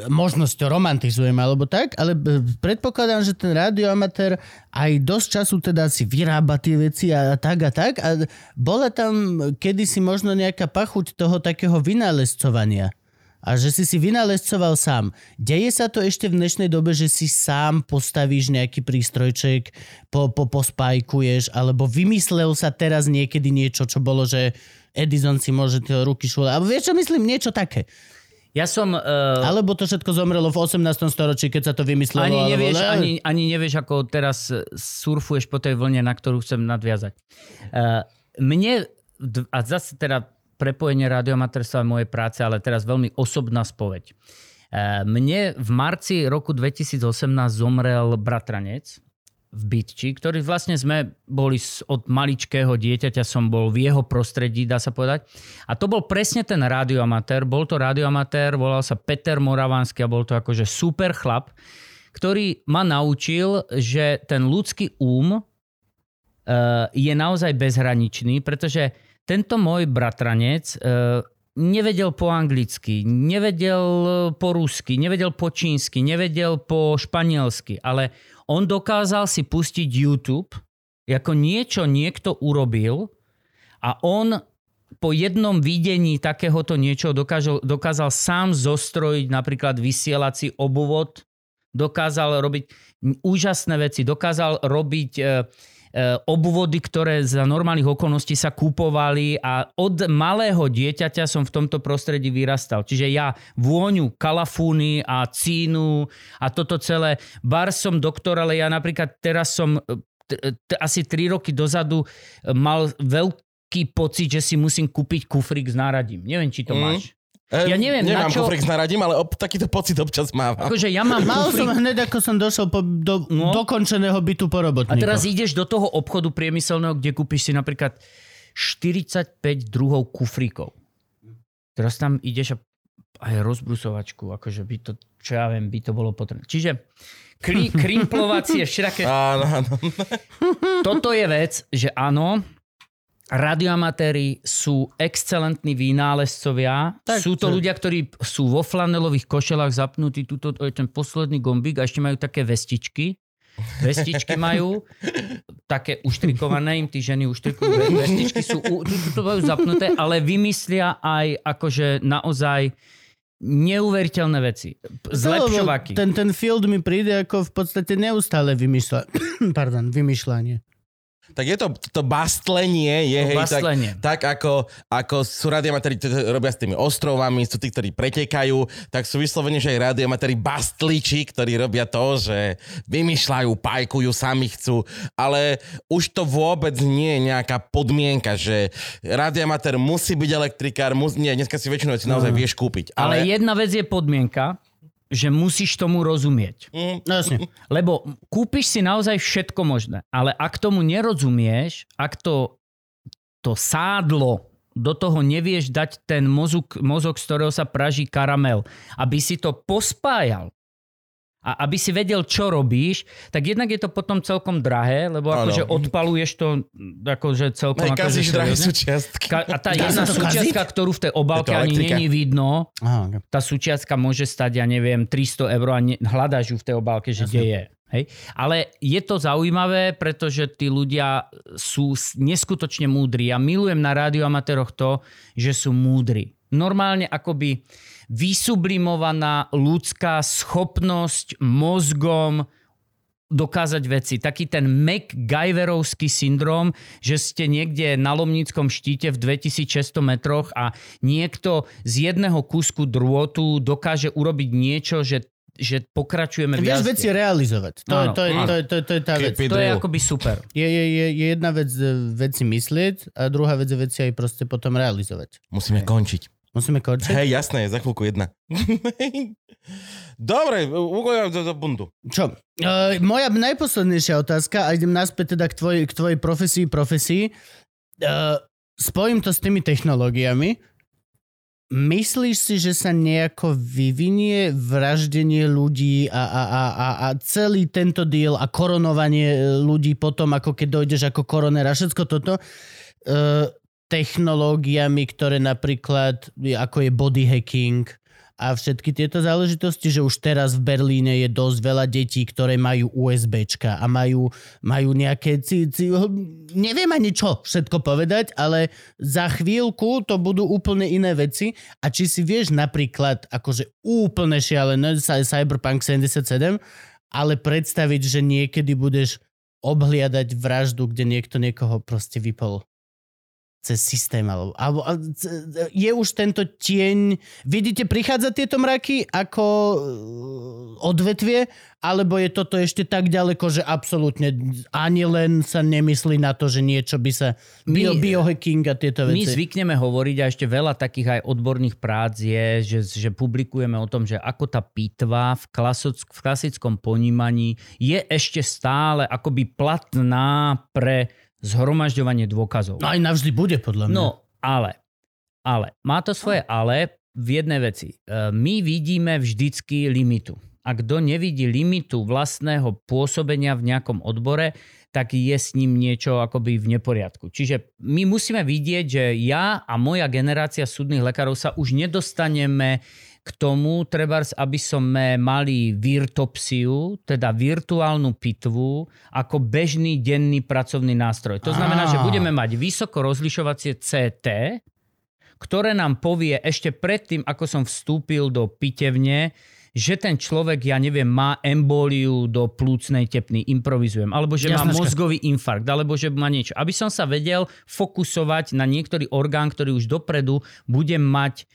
S1: možno to romantizujem alebo tak, ale predpokladám, že ten radioamatér aj dosť času teda si vyrába tie veci a tak a tak a bola tam kedysi možno nejaká pachuť toho takého vynálezcovania. A že si si vynálezcoval sám. Deje sa to ešte v dnešnej dobe, že si sám postavíš nejaký prístrojček, po, po, pospajkuješ, alebo vymyslel sa teraz niekedy niečo, čo bolo, že Edison si môže tie ruky šúľať. Alebo vieš čo myslím? Niečo také.
S3: Ja som... Uh,
S1: Alebo to všetko zomrelo v 18. storočí, keď sa to vymyslelo.
S3: ani,
S1: alebo,
S3: nevieš,
S1: ne?
S3: ani, ani nevieš, ako teraz surfuješ po tej vlne, na ktorú chcem nadviazať. Uh, mne, a zase teda prepojenie radiomaterstva a mojej práce, ale teraz veľmi osobná spoveď. Uh, mne v marci roku 2018 zomrel bratranec v Bytči, ktorý vlastne sme boli od maličkého dieťaťa, som bol v jeho prostredí, dá sa povedať. A to bol presne ten radioamatér. Bol to radioamatér, volal sa Peter Moravánsky a bol to akože super chlap, ktorý ma naučil, že ten ľudský úm uh, je naozaj bezhraničný, pretože tento môj bratranec uh, nevedel po anglicky, nevedel po rusky, nevedel po čínsky, nevedel po španielsky, ale on dokázal si pustiť YouTube, ako niečo niekto urobil a on po jednom videní takéhoto niečo dokázal, dokázal sám zostrojiť napríklad vysielací obuvod, dokázal robiť úžasné veci, dokázal robiť e, e, obvody, ktoré za normálnych okolností sa kúpovali a od malého dieťaťa som v tomto prostredí vyrastal. Čiže ja vôňu kalafúny a cínu a toto celé. Bar som doktor, ale ja napríklad teraz som e, t- t- asi 3 roky dozadu mal veľký pocit, že si musím kúpiť kufrík s náradím. Neviem, či to
S2: Mm.
S3: máš. Ja neviem, na
S2: Nemám
S3: čo-
S2: kufrík s naradím, ale ob, takýto pocit občas mávam.
S3: Akože ja mám
S1: Mal som hneď, ako som došiel po, do
S3: No.
S1: dokončeného bytu po
S3: A
S1: robotníkoch.
S3: teraz ideš do toho obchodu priemyselného, kde kúpiš si napríklad 45 druhov kufríkov. Teraz tam ideš a aj rozbrusovačku, akože by to, čo ja viem, by to bolo potrebné. Čiže kli, krimplovacie, všelaké...
S2: Áno, áno.
S3: Toto je vec, že áno, radioamatéri sú excelentní vynálezcovia.
S1: Tak,
S3: sú to
S1: čo-
S3: ľudia, ktorí sú vo flanelových košelách zapnutí, tuto ten posledný gombík a ešte majú také vestičky. Vestičky majú, také uštrikované im, tí ženy uštrikujú, ve- vestičky sú u- tu- tu- tu majú zapnuté, ale vymyslia aj akože naozaj neuveriteľné veci. Zlepšovaky.
S1: Ten, ten field mi príde ako v podstate neustále vymýšľa... Pardon, vymýšľanie.
S2: Tak je to, to bastlenie, je
S3: To
S2: hej,
S3: bastlenie.
S2: tak, tak ako, ako sú radiomatéri, to robia s tými ostrovami, sú tí, ktorí pretekajú, tak sú vyslovene, že aj radiomatéri bastliči, ktorí robia to, že vymýšľajú, pajkujú, sami chcú, ale už to vôbec nie je nejaká podmienka, že radiomatér musí byť elektrikár, mus, nie, dneska si väčšinou si naozaj vieš kúpiť.
S3: Ale
S2: Ale,
S3: jedna vec je podmienka, že musíš tomu rozumieť.
S2: Mm,
S1: No jasne.
S3: Lebo kúpiš si naozaj všetko možné, ale ak tomu nerozumieš, ak to, to sádlo do toho nevieš dať ten mozog, mozog, z ktorého sa praží karamel, aby si to pospájal a aby si vedel, čo robíš, tak jednak je to potom celkom drahé, lebo
S2: Áno.
S3: akože odpaluješ to akože celkom... akože
S2: kazíš drahé súčiastky.
S3: Ka- a tá
S1: Dá
S3: jedna súčiastka,
S1: kaziť?
S3: ktorú v tej obálke ani není vidno,
S1: Aha, okay.
S3: tá súčiastka môže stať, ja neviem, 300 eur a ne, hľadáš ju v tej obálke, že kde je. Hej? Ale je to zaujímavé, pretože tí ľudia sú neskutočne múdri. Ja milujem na radioamatéroch to, že sú múdri. Normálne akoby vysublimovaná ľudská schopnosť mozgom dokázať veci. Taký ten MacGyverovský syndrom, že ste niekde na Lomnickom štíte v 2600 metroch a niekto z jedného kusku drôtu dokáže urobiť niečo, že že pokračujeme v
S1: Vieš veci realizovať. To, to, je, to, je, to, je, to je tá vec.
S3: To je akoby super.
S1: Je, je, je, je jedna vec e, veci myslieť a druhá vec je veci aj proste potom realizovať.
S2: Musíme končiť.
S1: Musíme končiť?
S2: Hej, jasné, za chvíľku jedna. Dobre, ugoja do, do bundu.
S1: Čo? Uh, moja najposlednejšia otázka, a idem naspäť teda k, tvoj, k tvojej profesii, profesii. Uh, spojím to s tými technológiami. Myslíš si, že sa nejako vyvinie vraždenie ľudí a, a, a, a, a celý tento deal a koronovanie e, ľudí potom, ako keď dojdeš ako koroner a všetko toto, uh, technológiami, ktoré napríklad, ako je body hacking a všetky tieto záležitosti, že už teraz v Berlíne je dosť veľa detí, ktoré majú USBčka a majú, majú nejaké... Ci, ci, neviem ani čo všetko povedať, ale za chvíľku to budú úplne iné veci. A či si vieš napríklad akože úplne šialené Cy- Cyberpunk 77, ale predstaviť, že niekedy budeš obhliadať vraždu, kde niekto niekoho proste vypol cez systém. Alebo, alebo, c- je už tento tieň... Vidíte prichádzať tieto mraky ako e, odvetvie, alebo je toto ešte tak ďaleko, že absolútne ani len sa nemyslí na to, že niečo by sa... Bio,
S3: My-
S1: biohacking a tieto
S3: My
S1: veci.
S3: zvykneme hovoriť a ešte veľa takých aj odborných prác je, že, že publikujeme o tom, že ako tá pitva v, klasoc, v klasickom ponímaní je ešte stále akoby platná pre zhromažďovanie dôkazov.
S1: No aj navždy bude, podľa mňa.
S3: No, ale, ale, má to svoje ale v jednej veci. E, My vidíme vždycky limitu. A kto nevidí limitu vlastného pôsobenia v nejakom odbore, tak je s ním niečo akoby v neporiadku. Čiže my musíme vidieť, že ja a moja generácia súdnych lekárov sa už nedostaneme k tomu, trebárs, aby sme mali virtopsiu, teda virtuálnu pitvu, ako bežný denný pracovný nástroj. To znamená, že budeme mať vysoko rozlišovacie CT, ktoré nám povie ešte predtým, ako som vstúpil do pitevne, že ten človek, ja neviem, má embóliu do plúcnej tepny, improvizujem, alebo že má
S1: Jasnačka.
S3: mozgový infarkt, alebo že má niečo. Aby som sa vedel fokusovať na niektorý orgán, ktorý už dopredu bude mať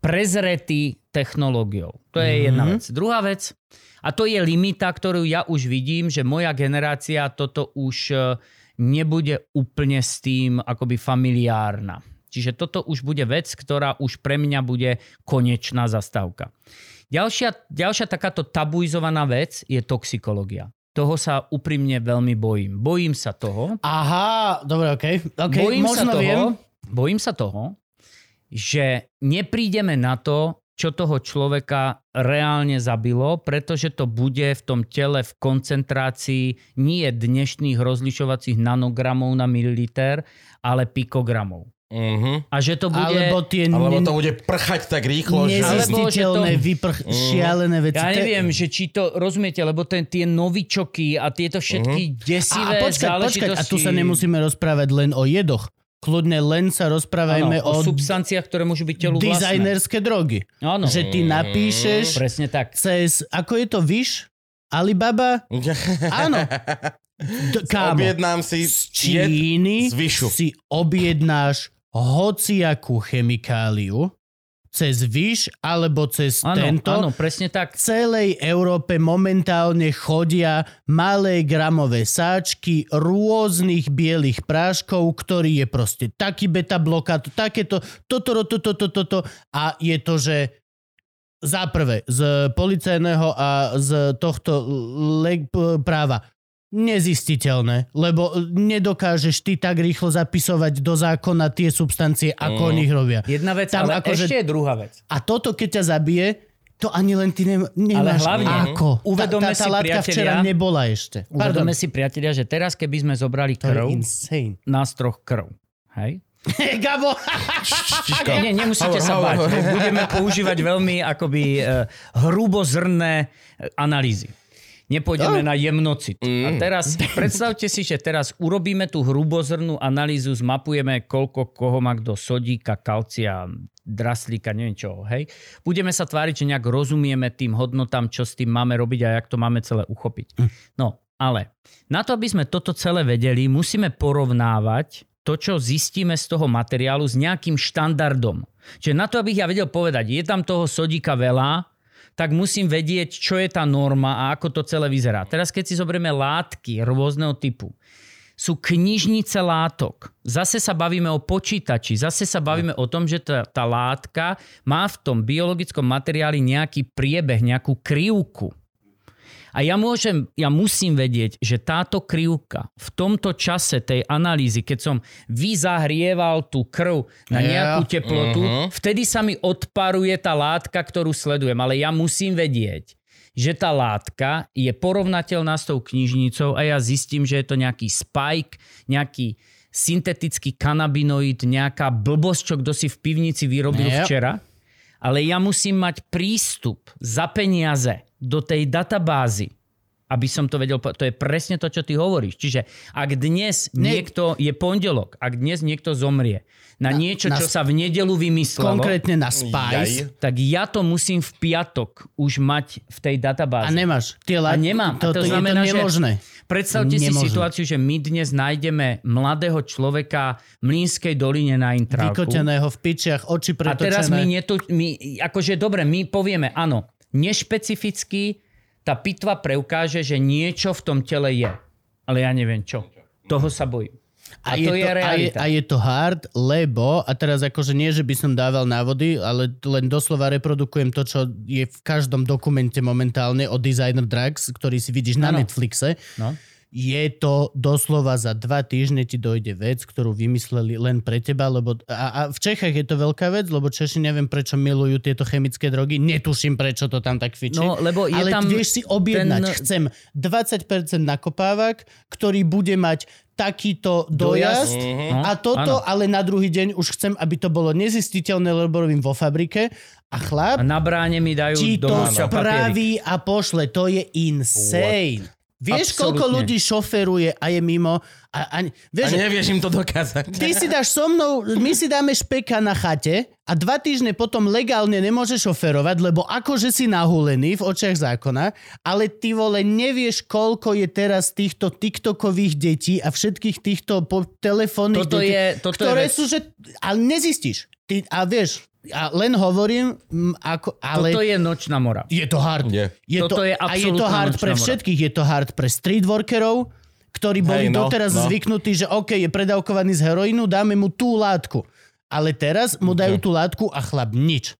S3: prezretý technológiou. To je
S1: Mhm.
S3: jedna vec. Druhá vec, a to je limita, ktorú ja už vidím, že moja generácia toto už e, nebude úplne s tým akoby familiárna. Čiže toto už bude vec, ktorá už pre mňa bude konečná zastávka. Ďalšia, ďalšia takáto tabuizovaná vec je toxikológia. Toho sa úprimne veľmi bojím. Bojím sa toho,
S1: Aha, dobre, okej. Okay.
S3: bojím, sa
S1: možno
S3: toho
S1: viem.
S3: bojím sa toho, že neprídeme na to, čo toho človeka reálne zabilo, pretože to bude v tom tele v koncentrácii nie dnešných rozlišovacích nanogramov na mililiter, ale pikogramov.
S2: Uh-huh.
S3: A že to bude...
S1: Alebo tie
S2: Alebo to bude prchať tak rýchlo, že...
S1: nezistiteľné,
S3: to-
S1: vyprch,
S2: Mm.
S1: šialené veci.
S3: Ja neviem, že či to rozumiete, lebo ten, tie novičoky a tieto všetky
S1: A,
S3: desivé
S1: a počkať,
S3: záležitosti...
S1: počkať, a tu sa nemusíme rozprávať len o jedoch. Kľudne len sa rozprávajme
S3: Áno, o
S1: o,
S3: substanciách, ktoré môžu byť telu vlastné.
S1: dizajnerské drogy.
S3: Áno,
S1: Že ty napíšeš
S3: presne tak.
S1: cez, ako je to, Wish? Alibaba? Áno. D- kámo,
S2: Objednám si
S1: z Číny
S2: z Wishu.
S1: si objednáš hociakú chemikáliu cez Wish alebo cez
S3: Áno,
S1: tento.
S3: áno, presne tak.
S1: V celej Európe momentálne chodia malé gramové sáčky rôznych bielých práškov, ktorý je proste taký beta blokát, takéto, toto, toto, toto, toto a je to, že za prvé z policajného a z tohto le- p- práva nezistiteľné, lebo nedokážeš ty tak rýchlo zapisovať do zákona tie substancie, ako
S2: Mm.
S1: oni ich robia.
S3: Jedna vec,
S1: Tam
S3: ale
S1: akože-
S3: ešte je druhá vec.
S1: A toto, keď ťa zabije, to ani len ty nem- nemáš
S3: hlavne,
S1: ako.
S3: uvedome
S1: tá, tá, tá
S3: si,
S1: látka
S3: priatelia,
S1: včera nebola ešte. Pardon.
S3: Uvedome si, priatelia, že teraz, keby sme zobrali krv,
S1: insane.
S3: nás troch krv, hej?
S1: Gabo!
S3: Nie, nemusíte
S2: Hovor,
S3: sa hej. Budeme používať veľmi akoby uh, hrubozrné e, analýzy. Nepôjdeme na jemnocit. A teraz predstavte si, že teraz urobíme tú hrubozrnú analýzu, zmapujeme, koľko koho má kto sodíka, kalcia, draslíka, neviem čo, hej. Budeme sa tváriť, že nejak rozumieme tým hodnotám, čo s tým máme robiť a jak to máme celé uchopiť. No, Ale na to, aby sme toto celé vedeli, musíme porovnávať to, čo zistíme z toho materiálu s nejakým štandardom. Čiže na to, abych ja vedel povedať, je tam toho sodíka veľa, tak musím vedieť, čo je tá norma a ako to celé vyzerá. Teraz keď si zoberieme látky rôzneho typu, sú knižnice látok. Zase sa bavíme o počítači, zase sa bavíme o tom, že tá, tá látka má v tom biologickom materiáli nejaký priebeh, nejakú krivku. A ja, môžem, ja musím vedieť, že táto krivka v tomto čase tej analýzy, keď som vyzahrieval tú krv na nejakú teplotu, uh-huh. vtedy sa mi odparuje tá látka, ktorú sledujem. Ale ja musím vedieť, že tá látka je porovnateľná s tou knižnicou a ja zistím, že je to nejaký spike, nejaký syntetický kanabinoid, nejaká blbosť, čo kto si v pivnici vyrobil yep. včera. Ale ja musím mať prístup za peniaze do tej databázy, aby som to vedel, to je presne to, čo ty hovoríš. Čiže ak dnes ne... niekto, je pondelok, ak dnes niekto zomrie na, na niečo, na, čo sa v nedelu vymyslelo,
S1: konkrétne na Spice,
S3: jaj. tak ja to musím v piatok už mať v tej databáze.
S1: A nemáš. Tie
S3: la... A nemám.
S1: To,
S3: a to,
S1: to
S3: znamená,
S1: je to nemožné.
S3: Že predstavte nemožné. si situáciu, že my dnes nájdeme mladého človeka v Mlínskej doline na intrálku.
S1: Vykoteného v pičiach, oči pretočené.
S3: A teraz my, neto, my akože dobre, my povieme, áno, nešpecificky tá pitva preukáže, že niečo v tom tele je. Ale ja neviem čo. Toho sa bojím.
S1: A, a, je to, je a, je, a je to hard, lebo, a teraz akože nie, že by som dával návody, ale len doslova reprodukujem to, čo je v každom dokumente momentálne o Designer Drugs, ktorý si vidíš na no. Netflixe. No je to doslova za dva týždne ti dojde vec, ktorú vymysleli len pre teba, lebo a, a v Čechách je to veľká vec, lebo Češi neviem prečo milujú tieto chemické drogy, netuším prečo to tam tak fičí,
S3: no, lebo je
S1: ale
S3: tam
S1: vieš si objednať, ten... chcem 20% nakopávak, ktorý bude mať takýto dojazd, dojazd. a toto, ano. ale na druhý deň už chcem, aby to bolo nezistiteľné, lebo robím vo fabrike a chlap
S3: a na bráne mi dajú
S1: ti to spraví a pošle. To je insane. What? Vieš, Absolutne. koľko ľudí šoferuje a je mimo? A, a,
S2: vieš, a nevieš im to dokázať.
S1: Ty si dáš so mnou, my si dáme špeka na chate a dva týždne potom legálne nemôžeš šoferovať, lebo akože si nahúlený v očiach zákona, ale ty vole nevieš, koľko je teraz týchto TikTokových detí a všetkých týchto telefónnych detí,
S3: je,
S1: ktoré
S3: je
S1: sú, že... Ale nezistíš. Ty, a vieš, a len hovorím, ako, ale...
S3: Toto je nočná mora.
S1: Je to hard.
S2: Je.
S1: je
S3: Toto
S1: to,
S3: je
S1: A je to hard pre všetkých. Je to hard pre street workerov, ktorí boli hey, no, doteraz no. zvyknutí, že OK, je predávkovaný z heroínu, dáme mu tú látku. Ale teraz mu dajú okay. tú látku a chlap nič.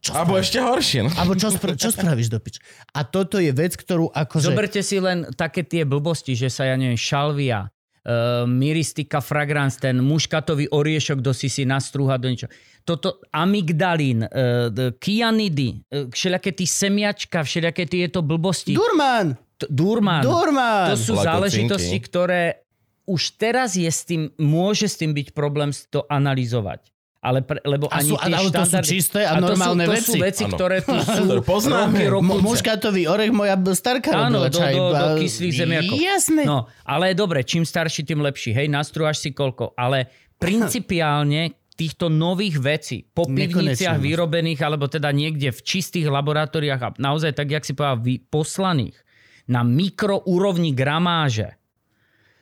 S2: Čo Abo ešte horšie. No.
S1: Abo čo, spra- čo spravíš do pič? A toto je vec, ktorú akože...
S3: Zoberte si len také tie blbosti, že sa, ja neviem, šalvia, uh, miristika fragrance, ten muškatový oriešok, kto si si nastrúha do niečo toto amygdalín, uh, kianidy, uh, všelijaké tí semiačka, všelijaké tieto blbosti.
S1: Durman!
S3: T- Durman.
S1: Durman!
S3: To sú záležitosti, ktoré už teraz je s tým, môže s tým byť problém to analyzovať. Ale pre, lebo
S1: a
S3: ani
S1: sú, ale to sú čisté a, a normálne
S3: to
S1: sú,
S3: to veci. sú veci, ktoré tu sú
S2: poznáme.
S3: roky,
S1: Muškatový orech moja starka
S3: Áno,
S1: robila
S3: do,
S1: čaj.
S3: do, do kyslých zemiakov.
S1: Jasné.
S3: No, ale dobre, čím starší, tým lepší. Hej, nastrúhaš si koľko. Ale principiálne týchto nových vecí po pivniciach vyrobených, alebo teda niekde v čistých laboratóriách a naozaj, tak jak si povedal, poslaných na mikroúrovni gramáže,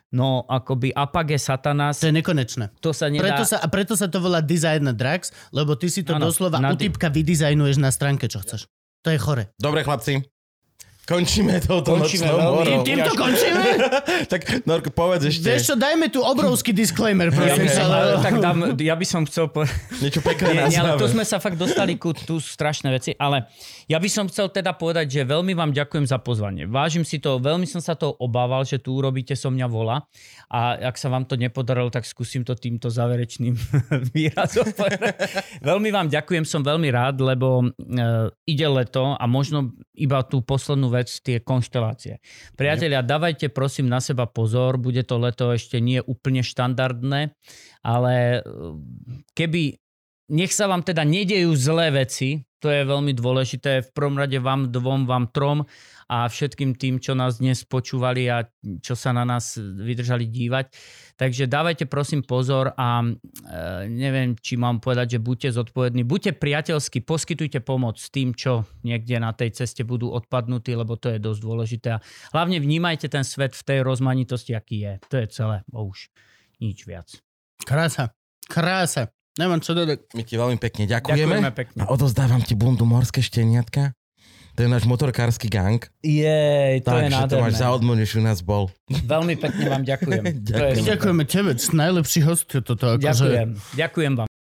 S3: No, akoby apage satanas.
S1: To je nekonečné.
S3: To sa nedá...
S1: Preto sa, a preto sa to volá design drugs, lebo ty si to ano, doslova u typka vydizajnuješ na stránke, čo chceš. To je chore.
S2: Dobre, chlapci. Končíme touto Končíme nočnou morou.
S1: Týmto končíme?
S2: tak Norko, povedz ešte.
S1: Vieš čo, dajme tu obrovský disclaimer, prosím. Ja,
S3: ale... tak dám, ja by som chcel... Po...
S2: Niečo pekné
S3: nie, nie, ale to sme sa fakt dostali ku tu strašné veci, ale ja by som chcel teda povedať, že veľmi vám ďakujem za pozvanie. Vážim si to, veľmi som sa to obával, že tu urobíte so mňa vola a ak sa vám to nepodarilo, tak skúsim to týmto záverečným výrazom. veľmi vám ďakujem, som veľmi rád, lebo uh, ide leto a možno iba tú poslednú vec, tie konštelácie. Priatelia, dávajte prosím na seba pozor, bude to leto ešte nie úplne štandardné, ale uh, keby nech sa vám teda nedejú zlé veci, To je veľmi dôležité. V prvom rade vám dvom, vám trom a všetkým tým, čo nás dnes počúvali a čo sa na nás vydržali dívať. Takže dávajte prosím pozor a e, neviem, či mám povedať, že buďte zodpovední. Buďte priateľskí, poskytujte pomoc tým, čo niekde na tej ceste budú odpadnutí, lebo to je dosť dôležité. A hlavne vnímajte ten svet v tej rozmanitosti, aký je. To je celé. Bo už nič viac.
S1: Krása. Krása. Nemám čo dodať.
S2: My ti veľmi pekne ďakujeme.
S3: Ďakujeme pekne.
S2: A odozdávam ti bundu morské šteniatka. To je náš motorkársky gang.
S3: Jej, to je
S2: Takže to máš
S3: nádherné.
S2: za odmenu, že u nás bol.
S3: Veľmi pekne vám ďakujem. Super.
S1: Ďakujeme tebe, najlepší host toto. Akože...
S3: Ďakujem. Ďakujem vám.